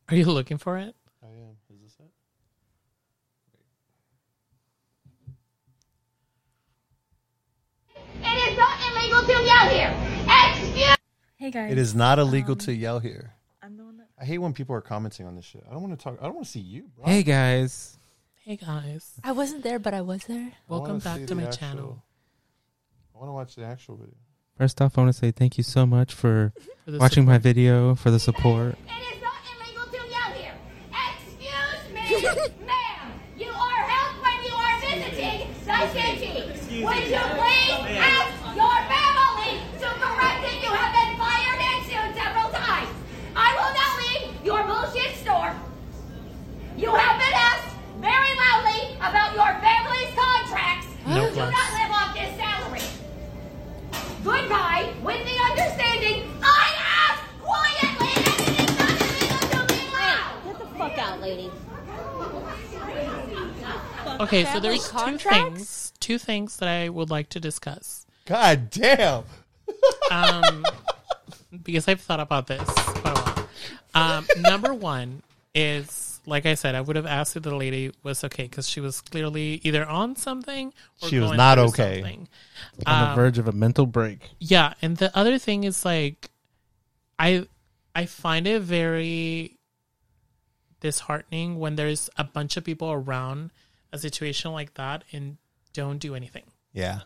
Are you looking for it? I am. Is this it? It is not illegal to yell here. Excuse Hey guys. It is not illegal Um, to yell here. I'm the one that. I hate when people are commenting on this shit. I don't want to talk. I don't want to see you, bro. Hey guys. Hey guys, I wasn't there, but I was there. I welcome back to my actual- channel. I want to watch the actual video. First off, I want to say thank you so much for For the watching my video, for the support. It is not illegal to yell here. Excuse me, ma'am. You are helped when you are visiting the city. Would you please ask your family to correct it? You have been fired and sued several times. I will now leave your bullshit store. You have been asked very loudly about your family's contracts. No you do not live off this salary. Goodbye, with the understanding I asked quietly and it is not illegal to be loud. Get the fuck out, lady. Okay, so Family there's two things. Two things that I would like to discuss. God damn. Um, because I've thought about this quite a while. Um, number one is, like I said, I would have asked if the lady was okay because she was clearly either on something or She was going not through okay. something. On the Um, verge of a mental break. Yeah, and the other thing is like, I I find it very disheartening when there's a bunch of people around a situation like that and don't do anything, Yeah.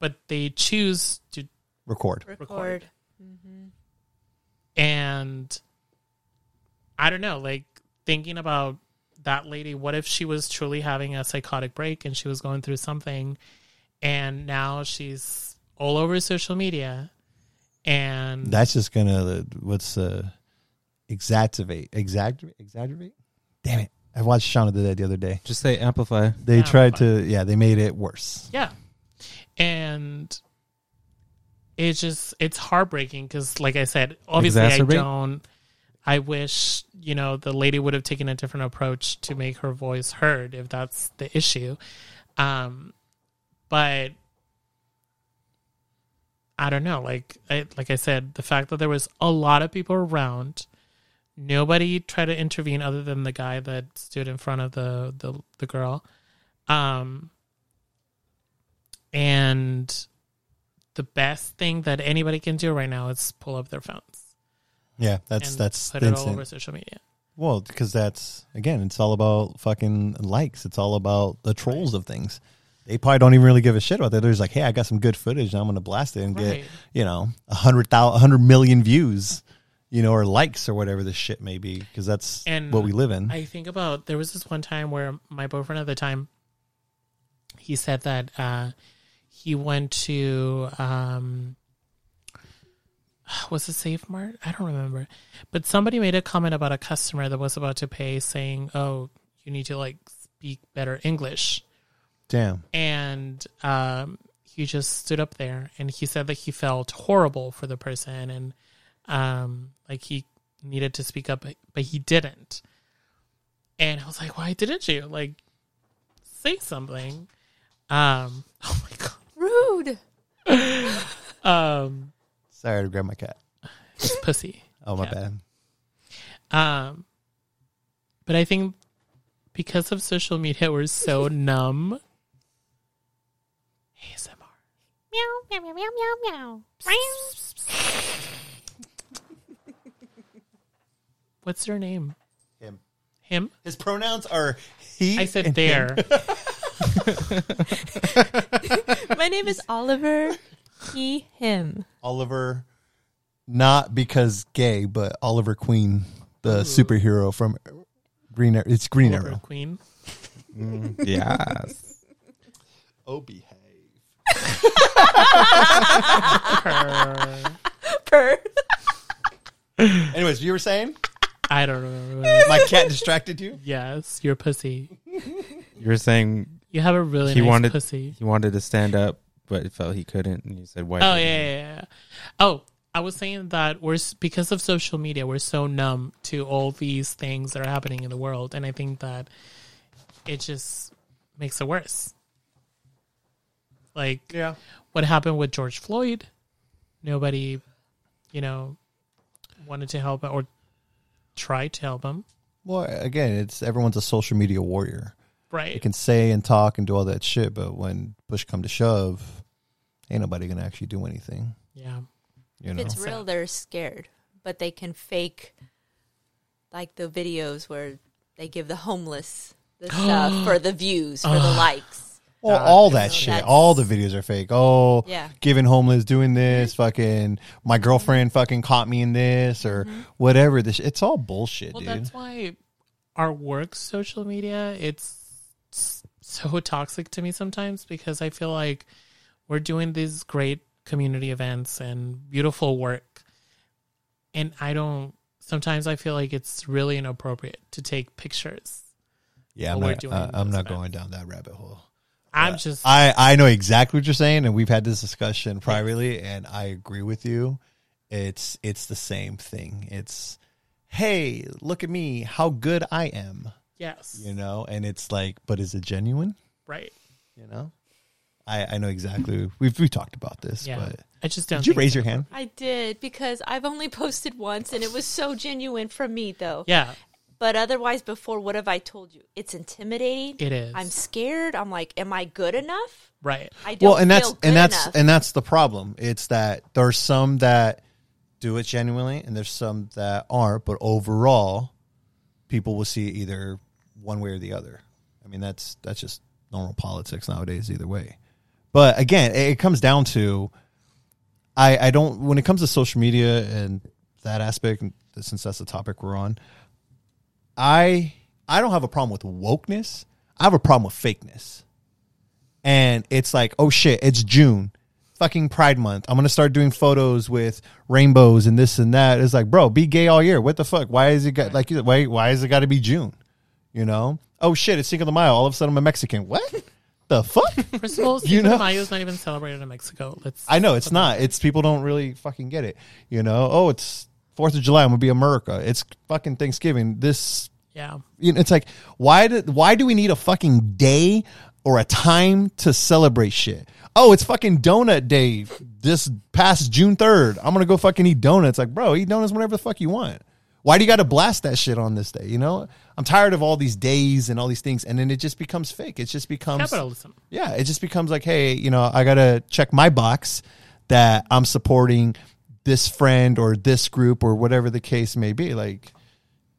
but they choose to Record. Record. and I don't know, like thinking about that lady, what if she was truly having a psychotic break and she was going through something and now she's all over social media and That's just gonna what's uh exacerbate exacerbate exaggerate. Damn it! I watched Shaun of that the other day. Just say amplify. They Yeah, tried to yeah they made it worse. Yeah. And it's just it's heartbreaking because like I said, obviously I don't I wish, you know, the lady would have taken a different approach to make her voice heard if that's the issue. Um but I don't know, like I, like I said, the fact that there was a lot of people around, nobody tried to intervene other than the guy that stood in front of the the, the girl. Um and the best thing that anybody can do right now is pull up their phones Yeah, that's and that's put the it all over social media. Well, because that's again, it's all about fucking likes. It's all about the trolls of things. They probably don't even really give a shit about that. They're just like, hey, I got some good footage. and I'm to blast it and Right. get you know a hundred thousand, a hundred million views, you know, or likes or whatever this shit may be. Because that's And what we live in. I think about there was this one time where my boyfriend at the time he said that uh, he went to um, was it Save Mart? I don't remember, but somebody made a comment about a customer that was about to pay, saying, "Oh, you need to like speak better English." Damn. and um, he just stood up there and he said that he felt horrible for the person and um, like he needed to speak up, but he didn't. And I was like, "Why didn't you like say something?" Um, oh my god, Rude. um, Sorry to grab my cat. it's pussy. Oh my Cat. bad. Um, but I think because of social media, we're so numb. ASMR. Meow, meow, meow, meow, meow, meow. What's your name? Him. Him? His pronouns are he. I said and there. him. My name is Oliver. He, him. Oliver, not because gay, but Oliver Queen, the superhero from Green Arrow. It's Green Oliver Arrow. Queen. Mm. Yes. Oh, behave. Per. Anyways, you were saying I don't remember. my cat distracted you. yes, you're pussy. You were saying You have a really he nice wanted pussy. he wanted to stand up, but he felt he couldn't, and you said, "Why?" Oh yeah, yeah, yeah. Oh, I was saying that we're because of social media, we're so numb to all these things that are happening in the world, and I think that it just makes it worse. Like, Yeah. what happened with George Floyd? Nobody, you know, wanted to help or try to help him. Well, again, it's everyone's a social media warrior. Right. They can say and talk and do all that shit, but when push come to shove, ain't nobody gonna actually do anything. Yeah. You know? If it's real, they're scared, but they can fake like the videos where they give the homeless the stuff for the views, for the likes. Well, God, all that know, shit, all the videos are fake. Oh, Yeah. giving homeless, doing this, fucking, my girlfriend fucking caught me in this or mm-hmm. whatever. This, it's all bullshit, Well, dude. that's why our work social media it's so toxic to me sometimes because I feel like we're doing these great community events and beautiful work, and I don't. Sometimes I feel like it's really inappropriate to take pictures. yeah, I'm not, uh, I'm not events. going down that rabbit hole. I'm just I, I know exactly what you're saying, and we've had this discussion privately, and I agree with you. It's it's the same thing. It's hey, look at me, how good I am. Yes. You know, and it's like, but is it genuine? Right. You know, I I know exactly. We've we talked about this, Yeah. but I just don't Did you raise it- your hand? I did because I've only posted once and it was so genuine from me though. Yeah. But otherwise before what have I told you? It's intimidating. It is. I'm scared. I'm like, am I good enough? Right. I don't well, and that's feel good and that's enough. and that's the problem. It's that there's some that do it genuinely, and there's some that aren't. But overall, people will see it either one way or the other. I mean, that's that's just normal politics nowadays. Either way, but again, it, it comes down to I I don't when it comes to social media and that aspect. Since that's the topic we're on, I I don't have a problem with wokeness. I have a problem with fakeness and it's like, oh shit, it's June, fucking Pride Month. I'm gonna start doing photos with rainbows and this and that. It's like, bro, be gay all year. What the fuck? Why is it got like you why why is it got to be June? You know? Oh shit, it's Cinco de Mayo. All of a sudden, I'm a Mexican. What the fuck? First of all, You know? de Mayo is not even celebrated in Mexico. Let's. I know it's not. It's people don't really fucking get it. You know? Oh, it's Fourth of July. I'm gonna be America. It's fucking Thanksgiving. This Yeah. you know, it's like why do why do we need a fucking day or a time to celebrate shit? Oh, it's fucking donut day this past June third. I'm gonna go fucking eat donuts. Like, bro, eat donuts whenever the fuck you want. Why do you got to blast that shit on this day? You know, I'm tired of all these days and all these things, and then it just becomes fake. It just becomes Capitalism. yeah, it just becomes like, hey, you know, I gotta check my box that I'm supporting this friend or this group or whatever the case may be. Like,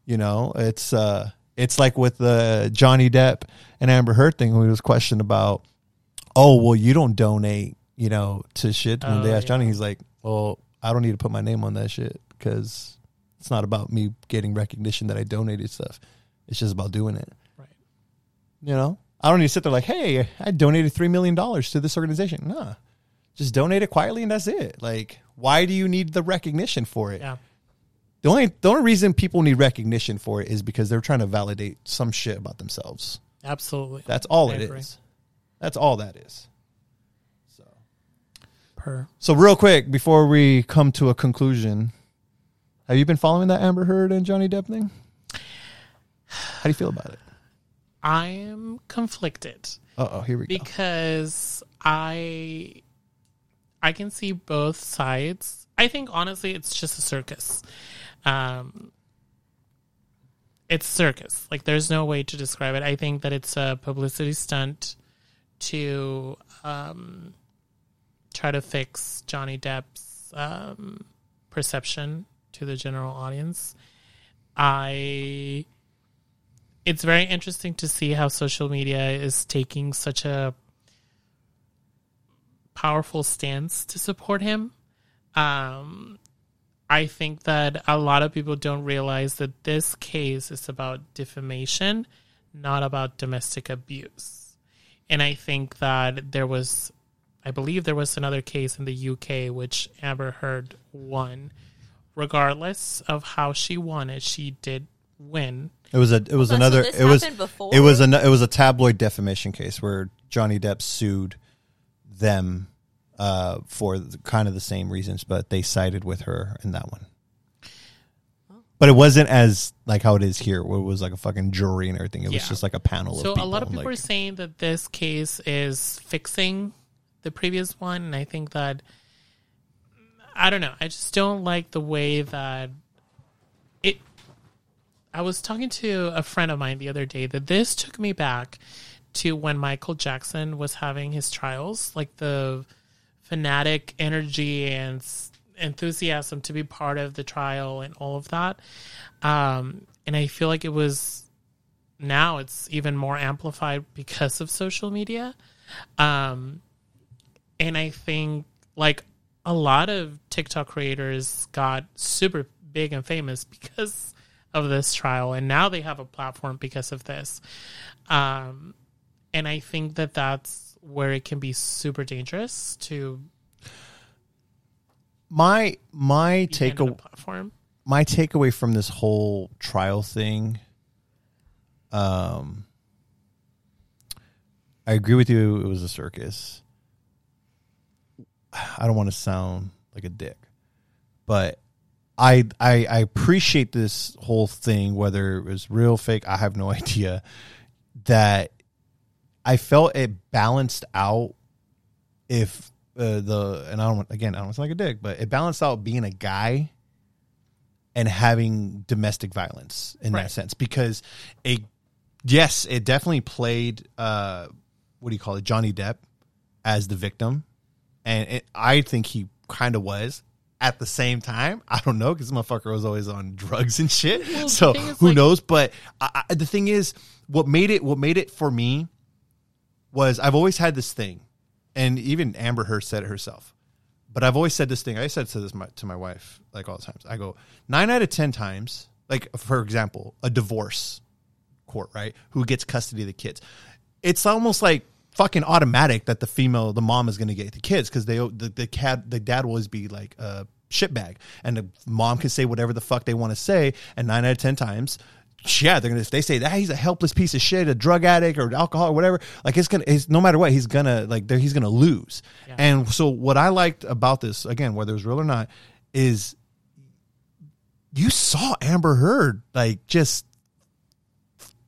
you know, it's uh it's like with the Johnny Depp and Amber Heard thing when he was questioned about, oh, well, you don't donate, you know, to shit. When Oh, they asked yeah. Johnny, he's like, well, I don't need to put my name on that shit because it's not about me getting recognition that I donated stuff. It's just about doing it. Right. You know, I don't need to sit there like, hey, I donated three million dollars to this organization. Nah, just donate it quietly and that's it. Like, why do you need the recognition for it? Yeah. The only the only reason people need recognition for it is because they're trying to validate some shit about themselves. Absolutely. That's all I it is. agree. That's all that is. So, Per. So real quick before we come to a conclusion, have you been following that Amber Heard and Johnny Depp thing? How do you feel about it? I am conflicted. Uh oh, here we go. because I I can see both sides. I think honestly it's just a circus. Um it's circus. Like there's no way to describe it. I think that it's a publicity stunt to um try to fix Johnny Depp's um perception to the general audience. I it's very interesting to see how social media is taking such a powerful stance to support him. Um, I think that a lot of people don't realize that this case is about defamation, not about domestic abuse. And I think that there was, I believe there was another case in the UK which Amber Heard won. Regardless of how she won it, she did win. It was a it was Hold on, so another this it was before? it was a it was a tabloid defamation case where Johnny Depp sued them uh, for the, kind of the same reasons, but they sided with her in that one. But it wasn't as like how it is here, where it was like a fucking jury and everything. It was Yeah. just like a panel So of people. a lot of people like, are saying that this case is fixing the previous one, and I think that I don't know. I just don't like the way that it. I was talking to a friend of mine the other day that this took me back to when Michael Jackson was having his trials, like the fanatic energy and enthusiasm to be part of the trial and all of that. Um, and I feel like it was now it's even more amplified because of social media. Um, and I think like a lot of TikTok creators got super big and famous because of this trial, and now they have a platform because of this. Um, and I think that that's where it can be super dangerous to my my be take handed platform. my takeaway from this whole trial thing um I agree with you it was a circus. I don't want to sound like a dick, but I, I I appreciate this whole thing, whether it was real, fake, I have no idea. That I felt it balanced out if uh, the and I don't again I don't sound like a dick, but it balanced out being a guy and having domestic violence in that sense because it yes it definitely played uh what do you call it Johnny Depp as the victim and it, I think he kind of was at the same time. I don't know because motherfucker was always on drugs and shit. Well, so who like- knows? But I, I, the thing is, what made it what made it for me was I've always had this thing, and even Amber Heard said it herself. But I've always said this thing. I said to this my, to my wife like all the times. I go nine out of ten times. Like for example, a divorce court, right? Who gets custody of the kids? It's almost like fucking automatic that the female, the mom, is going to get the kids because they the the cat the dad will always be like a shitbag, and the mom can say whatever the fuck they want to say, and nine out of ten times. Yeah, they're gonna. If they say that he's a helpless piece of shit, a drug addict or alcohol or whatever, like it's gonna. It's, no matter what, he's gonna like. There, he's gonna lose. And so, what I liked about this, again, whether it was real or not, is you saw Amber Heard like just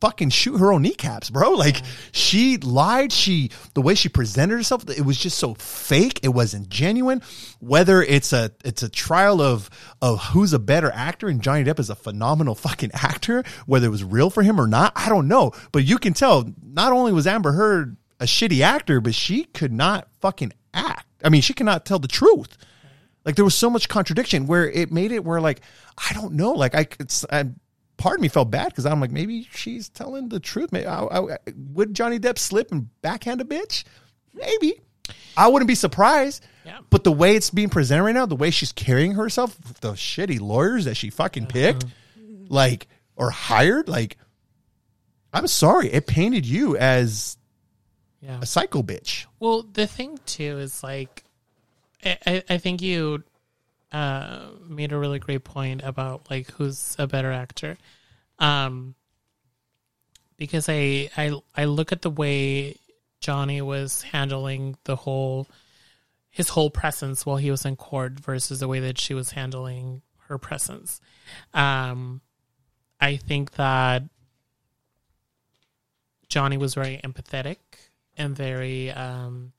fucking shoot her own kneecaps, bro. Like she lied. She the way she presented herself, it was just so fake. It wasn't genuine. Whether it's a it's a trial of of who's a better actor, and Johnny Depp is a phenomenal fucking actor. Whether it was real for him or not, I don't know. But you can tell. Not only was Amber Heard a shitty actor, but she could not fucking act. I mean, she cannot tell the truth. Like there was so much contradiction where it made it where like I don't know. Like I, it's, I part of me felt bad because I'm like maybe she's telling the truth. Maybe I, I, would Johnny Depp slip and backhand a bitch? Maybe. I wouldn't be surprised. Yeah. But the way it's being presented right now, the way she's carrying herself, the shitty lawyers that she fucking uh-huh. picked, like or hired, like I'm sorry, it painted you as Yeah. a psycho bitch. Well, the thing too is like, I, I- I think you uh, made a really great point about like who's a better actor, um, because I I I look at the way Johnny was handling the whole his whole presence while he was in court versus the way that she was handling her presence. Um, I think that Johnny was very empathetic and very um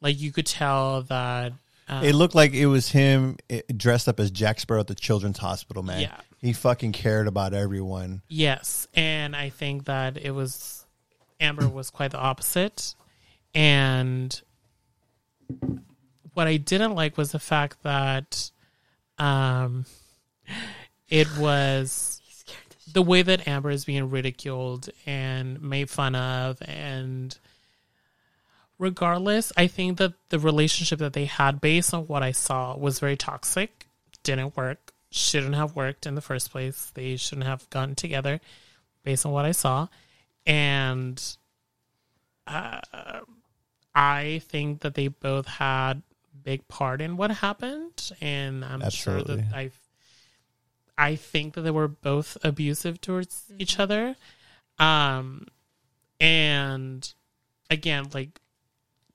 like you could tell that um, It looked like it was him eh, dressed up as Jack Sparrow at the Children's Hospital, man. Yeah. He fucking cared about everyone. yes and i think that it was amber was quite the opposite and what i didn't like was the fact that um it was the way that amber is being ridiculed and made fun of and regardless, I think that the relationship that they had, based on what I saw, was very toxic. Didn't work. Shouldn't have worked in the first place. They shouldn't have gotten together, based on what I saw. And uh, I think that they both had big part in what happened, and I'm sure that I, I think that they were both abusive towards each other. Um, and again, like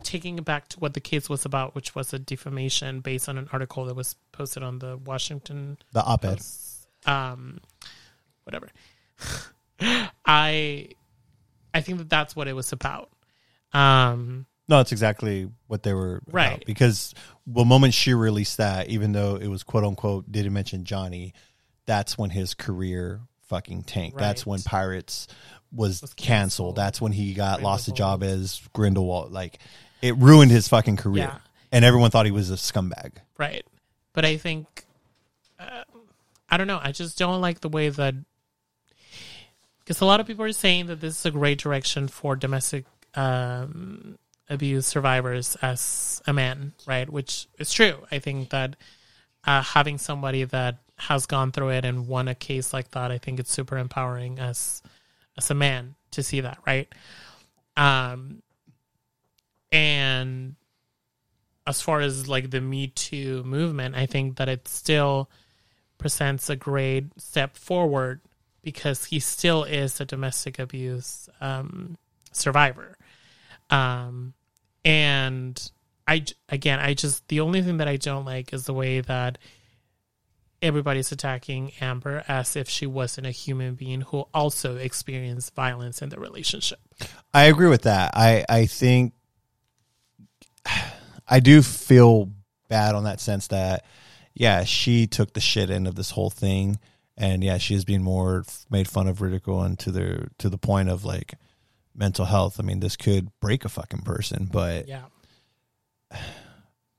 taking it back to what the case was about, which was a defamation based on an article that was posted on the Washington The op-ed. Post. Um, whatever. I, I think that that's what it was about. Um, No, that's exactly what they were about. Right. Because the moment she released that, even though it was quote unquote didn't mention Johnny, that's when his career fucking tanked. That's when Pirates was, canceled. That's when he got lost a job as Grindelwald. Like it ruined his fucking career. Yeah. And everyone thought he was a scumbag. Right. But I think, uh, I don't know. I just don't like the way that, because a lot of people are saying that this is a great direction for domestic um, abuse survivors as a man, right? Which is true. I think that uh, having somebody that has gone through it and won a case like that, I think it's super empowering as as a man to see that, right? Um, and as far as like the Me Too movement, I think that it still presents a great step forward because he still is a domestic abuse um, survivor. Um, and I again, I just the only thing that I don't like is the way that everybody's attacking Amber as if she wasn't a human being who also experienced violence in the relationship. I agree with that. I I think I do feel bad on that sense that yeah, she took the shit end of this whole thing, and yeah, she is being more made fun of, ridicule, and to the to the point of like mental health. I mean, this could break a fucking person, but Yeah.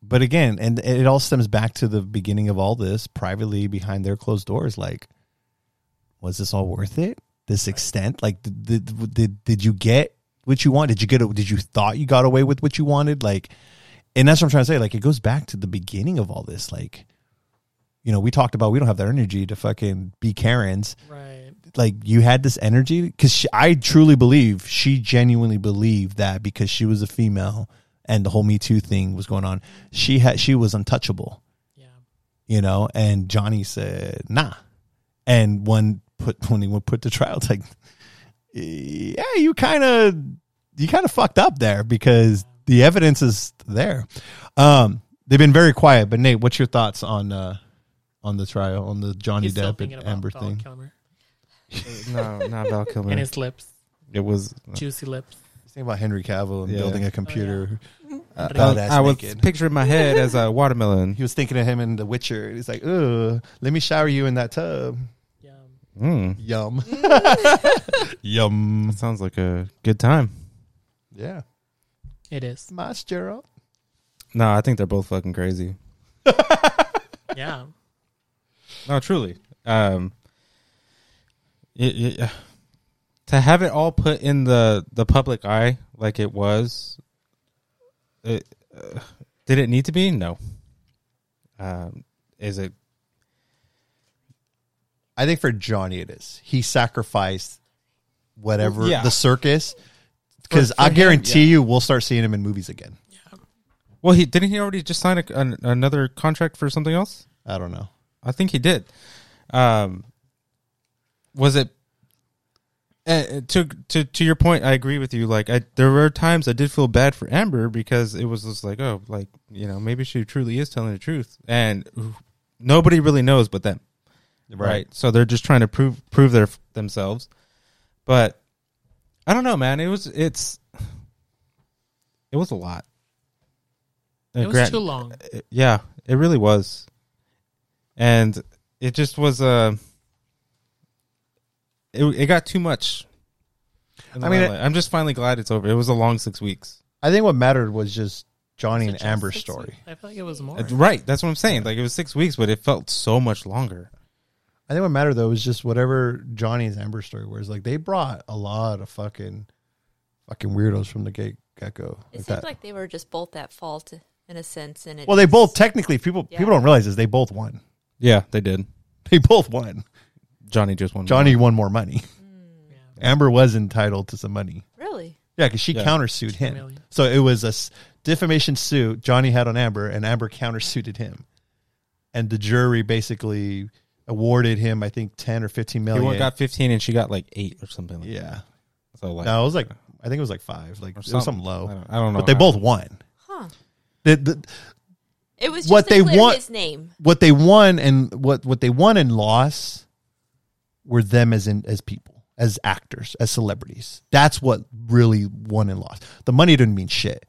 but again, and it all stems back to the beginning of all this privately behind their closed doors. Like, was this all worth it? This extent? Like, did did did, did you get what you want? Did you get? It? Did you thought you got away with what you wanted? Like, and that's what I'm trying to say. Like, it goes back to the beginning of all this. Like, you know, we talked about we don't have the energy to fucking be Karens. Right. Like, you had this energy because I truly believe she genuinely believed that because she was a female and the whole Me Too thing was going on, she had she was untouchable. Yeah. You know, and Johnny said nah, and when put when he went put to trial, it's like, yeah, you kind of you kind of fucked up there because the evidence is there. Um, they've been very quiet, but Nate, what's your thoughts on uh on the trial on the Johnny He's Depp and Amber Val thing? Kilmer no, not Val Kilmer. and his lips, it was. juicy lips. Think about Henry Cavill and Yeah. building a computer. Uh, butt ass I was picturing my head as a watermelon. He was thinking of him in The Witcher. He's like, "Ugh, let me shower you in that tub." Mm. Yum. Yum. Sounds like a good time. Yeah. It is. Mas Geralt. No, I think they're both fucking crazy. Yeah. No, truly. Um, y- y- uh, to have it all put in the the public eye like it was, it, uh, did it need to be? No. Um, is it? I think for Johnny it is. He sacrificed whatever yeah. the circus because For- for I him, guarantee yeah. you we'll start seeing him in movies again. Well, he didn't he already just sign a, an, another contract for something else? I don't know. I think he did. Um, was it? Uh, to to to your point, I agree with you. Like, I there were times I did feel bad for Amber because it was just like, oh, like you know, maybe she truly is telling the truth, and nobody really knows but them, Right. So they're just trying to prove prove their themselves. But I don't know, man. It was it's it was a lot. It was too long. it- yeah, it really was, and it just was Uh, it it got too much. I mean, it- I'm just finally glad it's over. It was a long six weeks. I think what mattered was just Johnny and Amber's story. weeks. I feel like it was more. Right, that's what I'm saying. Like it was six weeks, but it felt so much longer. I think what mattered though was just whatever Johnny's Amber story was. Like they brought a lot of fucking fucking weirdos from the get get go. It seems like they were just both at fault in a sense, and it well, they just- both technically people Yeah. people don't realize is they both won. Yeah, they did. They both won. Johnny just won. Johnny more. won more money. Mm. Amber was entitled to some money. really. Yeah, because she Yeah. countersued him. million. So it was a defamation suit Johnny had on Amber, and Amber countersuited him. And the jury basically awarded him, I think, ten or fifteen million. He got 15 and she got like eight or something. Like yeah. that. So like, No, it was like I think it was like five. Like Or it was something something. low. I don't- I don't know But they how. both won. Huh. The, the, It was just what they won. his name. what they won and what what they won and lost were them as in as people as actors as celebrities that's what really won and lost the money didn't mean shit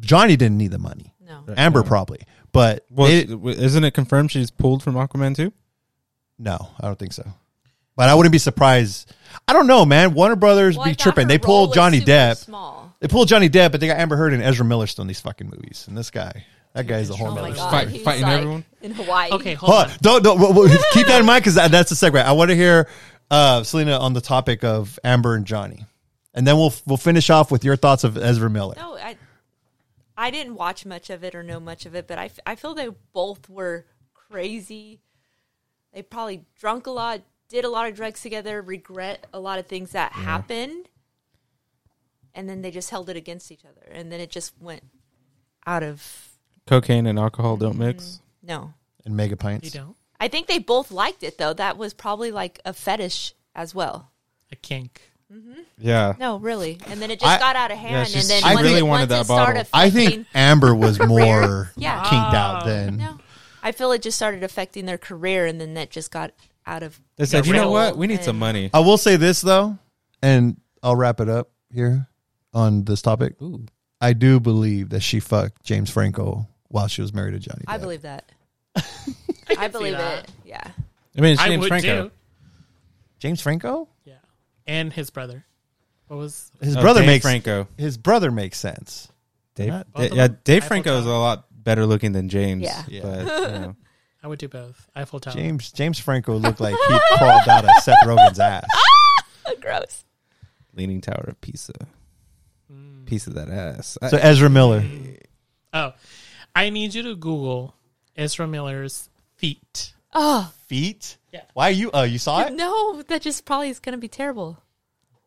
johnny didn't need the money No. amber No. probably but well, they- isn't it confirmed she's pulled from Aquaman too? no i don't think so but i wouldn't be surprised i don't know man warner brothers Well, be tripping they pulled johnny depp Small. they pulled johnny depp but they got amber heard and ezra miller still in these fucking movies and this guy that guy's a whole Oh my god, Fight- fighting like everyone? in Hawaii. Okay, hold Hold on. on. Don't, don't w- w- keep that in mind because that, that's a segue. I want to hear uh, Selena on the topic of Amber and Johnny, and then we'll we'll finish off with your thoughts of Ezra Miller. No, I I didn't watch much of it or know much of it, but I, f- I feel they both were crazy. They probably drunk a lot, did a lot of drugs together, regret a lot of things that happened, and then they just held it against each other, and then it just went out of Cocaine and alcohol don't mix. Mm, no. And mega pints. You don't. I think they both liked it though. That was probably like a fetish as well. A kink. Mm-hmm. Yeah. No, really. And then it just I- got out of hand. she's- and then I once really it, wanted once that it started bottle. I affecting think Amber was more Yeah. kinked out oh, than No, I feel it just started affecting their career, and then that just got out of. They said, you know what? We need and- some money. I will say this though, and I'll wrap it up here on this topic. Ooh. I do believe that she fucked James Franco while she was married to Johnny. I Depp. believe that. I I believe that. it. Yeah. I mean, it's I James would Franco. too. James Franco. Yeah, and his brother. What was His Oh, brother Dave makes Franco. His brother makes sense. Dave, Not- Both of yeah, them. Dave Eiffel Franco is a Tower. lot better looking than James. Yeah. Yeah. But, you know, I would do both. Eiffel Tower. James James Franco looked like he crawled out of Seth Rogen's ass. Gross. Leaning Tower of Pisa. Mm. Piece of that ass. So Ezra Miller. Oh, I need you to Google Ezra Miller's feet. Oh Feet. Yeah. Why are you? Uh, you saw it? no, that just probably is going to be terrible.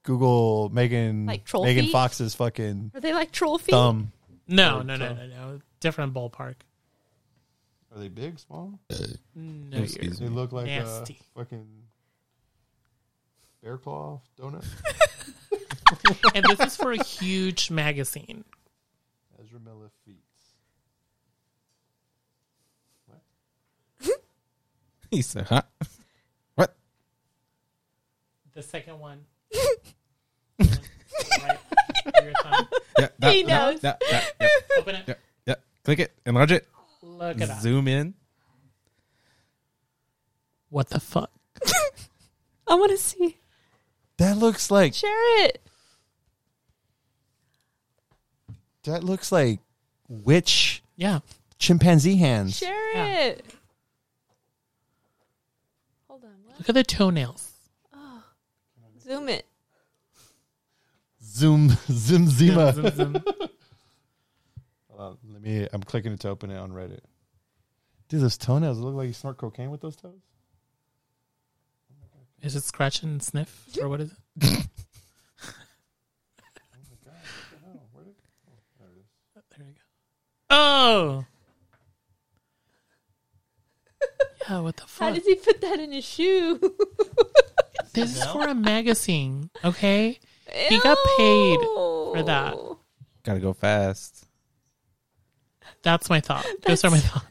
Google Megan Like troll Megan feet? Fox's fucking Are they like troll feet? thumb. No, no, no, no, no. Different ballpark. Are they big, small? No, Excuse you're- They look like Nasty. a fucking bear claw donut. and this is for a huge magazine. Ezra Miller feet. What? He said, huh? What? The second one. right. Your thumb- Yeah, that, He that, knows. that, that, yeah, Open it. yeah, yeah. Click it. Enlarge it. Look it up. Zoom in. What the fuck? I want to see. That looks like Share it. that looks like witch Yeah. chimpanzee hands. Share Yeah. it. Hold on. What? Look at the toenails. Zoom it. Zoom zoom zima. Zoom, zoom, zoom. Hold on, let me. I'm clicking it to open it on Reddit. Dude, those toenails look like you snort cocaine with those toes. Is it scratch and sniff or what is it? Oh my god! Oh, where did? Oh, there we go. Oh. Yeah, what the fuck? How does he put that in his shoe? This is for a magazine, okay? He got paid for that. Gotta go fast. That's my thought. Those are my thoughts.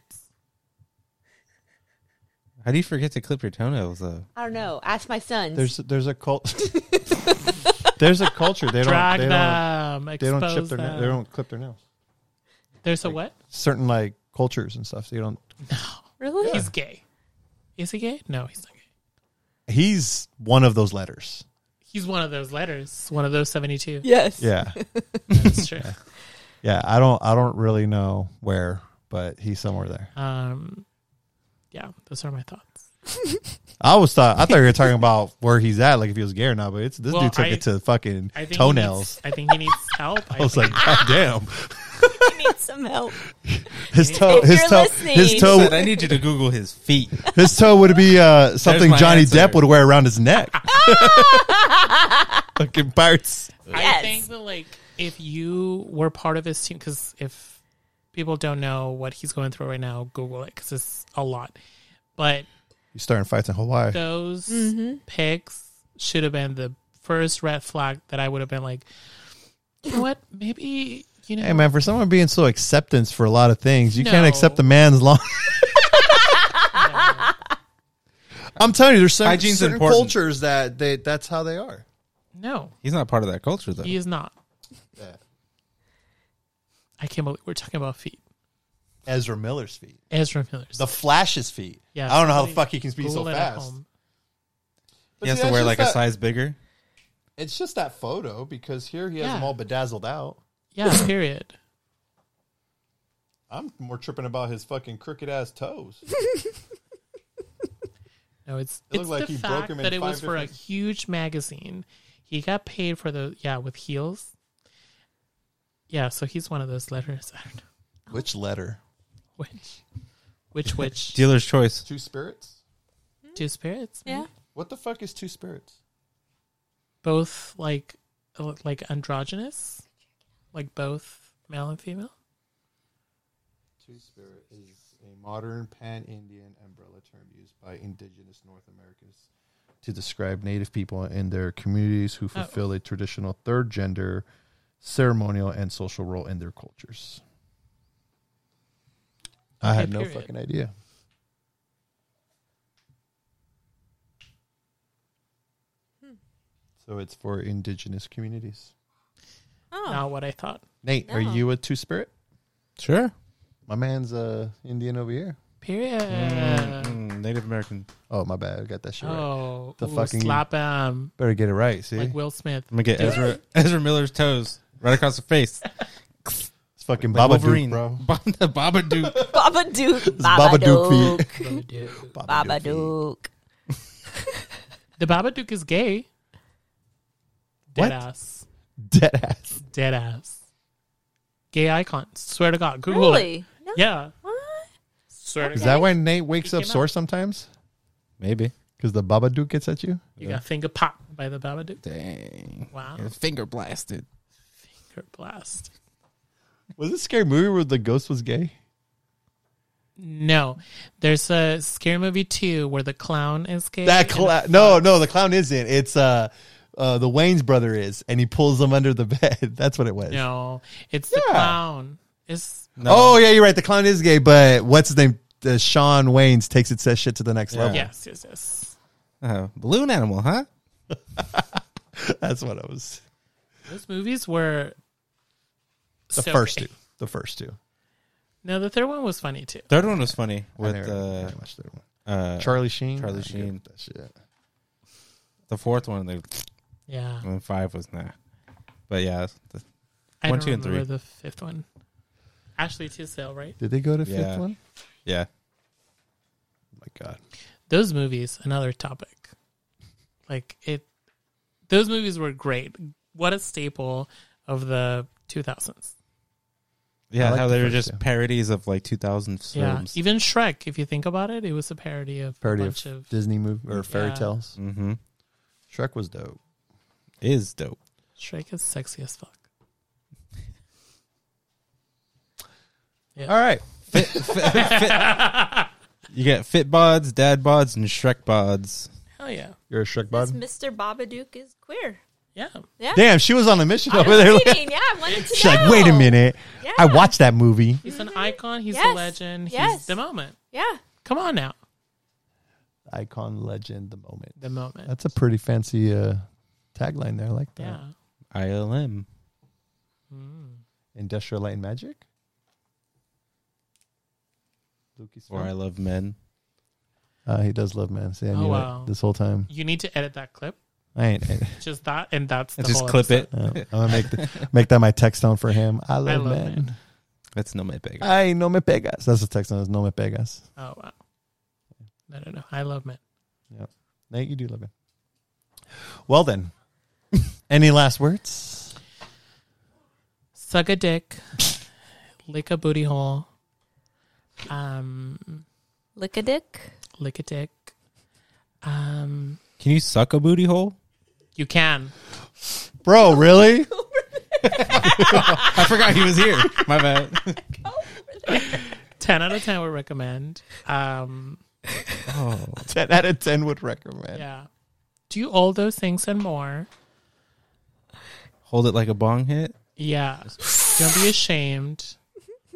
How do you forget to clip your toenails though? I don't know. Ask my sons. There's there's a cult. there's a culture. They don't. Drag they don't. They don't chip expose their. na- them. They don't clip their nails. There's a what? Certain like cultures and stuff. So you don't. No, really? He's gay. Is he gay? No, he's not gay. He's one of those letters. He's one of those letters. One of those seventy-two. Yes. Yeah, That's true. yeah. I don't. I don't really know where, but he's somewhere there. Um, yeah, those are my thoughts. I was thought. I thought you were talking about where he's at, like if he was gay or not. But it's this Well, dude took I- it to fucking I think He toenails. needs, I think he needs help. I was think- like, God damn. I need some help. His toe. If His you're toe. listening- His Said, toe. I need you to Google his feet. His toe would be uh, something my Johnny answer. Depp would wear around his neck. Fucking parts. I Yes. think that like if you were part of his team, because if people don't know what he's going through right now, Google it because it's a lot. But He's starting fights in Hawaii. those Mm-hmm. picks should have been the first red flag that I would have been like, you know what? Maybe you know. Hey man, for someone being so acceptance for a lot of things, you can't accept the man's long. I'm telling you, there's certain, Hygiene's certain important. cultures that they that's how they are. No, He's not part of that culture though. he is not. Yeah. I can't believe we're talking about feet. Ezra Miller's feet, Ezra Miller's. the Flash's feet. Yeah, I don't know how the fuck he can speak Google so it at fast. home. But he has see, to that's wear just like a that- size bigger. It's just that photo because here he has Yeah. them all bedazzled out. Yeah, period. I'm more tripping about his fucking crooked ass toes. No, it's It it's looked like the he broke fact him in that it five was for a different- huge magazine. He got paid for the yeah with heels. Yeah, so he's one of those letters. I don't know Which letter? Which, which which Dealer's choice. Two spirits. two spirits. maybe? Yeah. What the fuck is two spirits? both like uh, like androgynous, like both male and female. Two Spirit is a modern pan Indian umbrella term used by indigenous North Americans to describe Native people in their communities who fulfill a traditional third gender ceremonial and social role in their cultures. I had no fucking idea. Hmm. So it's for indigenous communities. Oh. Not what I thought. Nate, are you a two spirit? Sure. My man's a Indian over here. Period. Mm, mm, Native American. Oh my bad, I got that shit. Right. Oh, The ooh, fucking- slap him Better get it right. See, like Will Smith. I'm gonna get Ezra Ezra Miller's toes right across the face. it's fucking Like Baba Wolverine. bro. the Babadook. Babadook, Babadook Babadook, feet. Babadook. The Baba Babadook is gay. What? Dead ass. Dead ass. Dead ass. Gay icon. Swear to God. Google it. No. Yeah. What? Swear to Is that why Nate wakes He up sore out. sometimes? Maybe. Because the Baba Babadook gets at you. You got finger pop by the Baba Babadook. Dang. Wow. His finger blasted. Finger blast. Was it a scary movie where the ghost was gay? No. There's a scary movie too where the clown is gay. That clown. No, no, the clown isn't. It's uh, uh, the Wayans brother is, and he pulls them under the bed. That's what it was. No. It's the Yeah. clown. It's No. Oh yeah, you're right. The clown is gay, but what's his name? Uh, Shawn Wayans takes it says shit to the next Yeah. level. yes, yes, yes. Uh, balloon animal, huh? That's what I was. Those movies were The so first gay. two. The first two. No, the third one was funny too. Third one was funny I with never- uh, never watched the third one. uh, Charlie Sheen. Charlie I Sheen. That shit. The fourth one, they, Yeah. and five was nah. But yeah, the, I One, don't two, and three. the fifth one. Ashley Tisdale, right? Did they go to Yeah. fifth one? yeah. Oh my god. Those movies, another topic. Like it those movies were great. What a staple of the 2000s. Yeah, like how the they were just two. parodies of like 2000 Yeah, films. even Shrek, if you think about it, it was a parody of Parody a of, bunch of, Disney movie or fairy Yeah. tales. Mm-hmm. Shrek was dope. Is dope. Shrek is sexy as fuck. Yeah. All right. You get fit bods, dad bods, and Shrek bods. Hell yeah. You're a Shrek This bud. Mr. Babadook is queer. Yeah. Yeah. Damn, she was on a mission I over there. reading, yeah, I wanted to She's know. like, wait a minute. Yeah. I watched that movie. He's an icon, he's a Yes. legend, he's the moment. Yeah. Come on now. Icon, legend, the moment. The moment. That's a pretty fancy uh, tagline there. I like that. yeah. ILM. Mm. Industrial Light and Magic. Lucas. Or I love men. Uh, he does love men. See, I Oh, knew wow. it this whole time. You need to edit that clip. I ain't. I, Just that and that's the Just whole clip it. episode. uh, I'm gonna make the, make that my text tone for him. I love, love man. man. That's no me pega. Ay, no me pegas. That's the text tone. Is no me pegas. Oh wow. No no no. I love men. Yep. Nate, you do love it. Well then, any last words? Suck a dick. lick a booty hole. Um Lick a dick. lick a dick. Um Can you suck a booty hole? You can. Bro, really? I forgot he was here. My bad. Ten out of ten would recommend. Um Oh. 10 out of 10 would recommend. yeah. Do all those things and more. Hold it like a bong hit. Yeah. Don't be ashamed.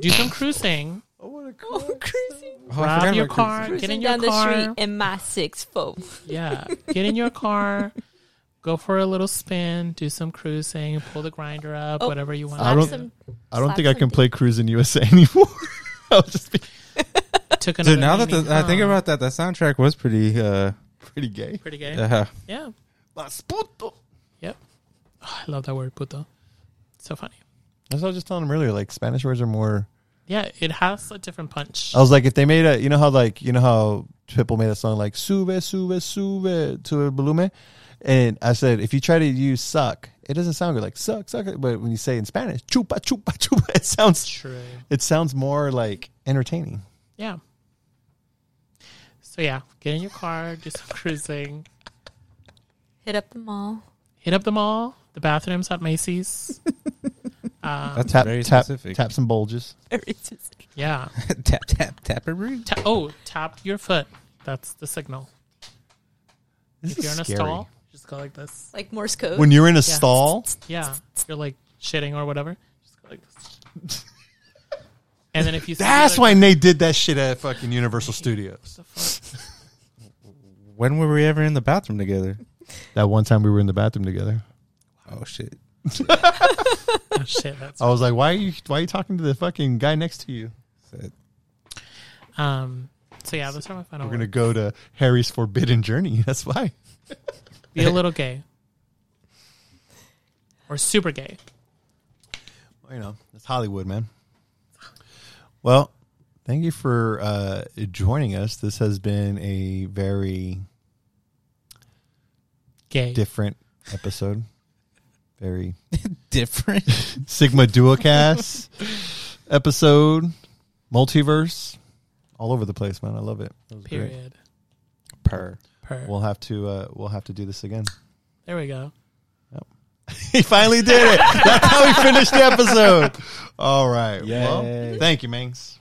Do some cruising. Oh, crazy. Oh, I Rob forgot your about car. cruising. Get in Cruising your down the car. street in my six four. Yeah. Get in your car. Go for a little spin. Do some cruising. Pull the Grindr up. Oh, whatever you want. I don't- Some, I don't think I can dick. play Cruis'n USA anymore. I'll just be Took another Dude, now that the, I think about that, the soundtrack was pretty. uh pretty gay. pretty gay. uh, Yeah. Mas puto. Yep. Oh, I love that word, puto. So funny. That's what I was just telling him earlier. Like Spanish words are more. Yeah, it has a different punch. I was like, if they made a, you know how like you know how people made a song like "sube, sube, sube" to a volume, and I said if you try to use "suck," it doesn't sound good. Like "suck, suck," but when you say in Spanish "chupa, chupa, chupa," it sounds True. it sounds more like entertaining. Yeah. So yeah, get in your car, do some cruising, Hit up the mall. hit up the mall, the bathrooms at Macy's. um, that's Tap very tap specific. tap some bulges. Very specific. yeah. tap tap tap tapperoo. Ta- oh, tap your foot. That's the signal. This if is you're in a scary. stall, just go like this. Like Morse code. When you're in a Yeah. stall, Yeah, you're like shitting or whatever. Just go like this. and then if you see that's the- why Nate did that shit at fucking Universal Studios. What the fuck? When were we ever in the bathroom together? That one time we were in the bathroom together. Oh shit. Oh shit, that's I was like, "Why are you? Why are you talking to the fucking guy next to you?" Said, um. So yeah, those are my final. We're gonna words. go to Harry's Forbidden Journey. That's why. Be a little gay, or super gay. Well, you know, it's Hollywood, man. Well, thank you for uh, joining us. This has been a very Gay. different episode. Very Different. Sigma Duocast episode, multiverse, all over the place, man. I love it. That was great. Period. Per. Per. We'll have to uh, we'll have to do this again. there we go. he finally did it. That's how we finished the episode. All right. Well, thank you, Mangs.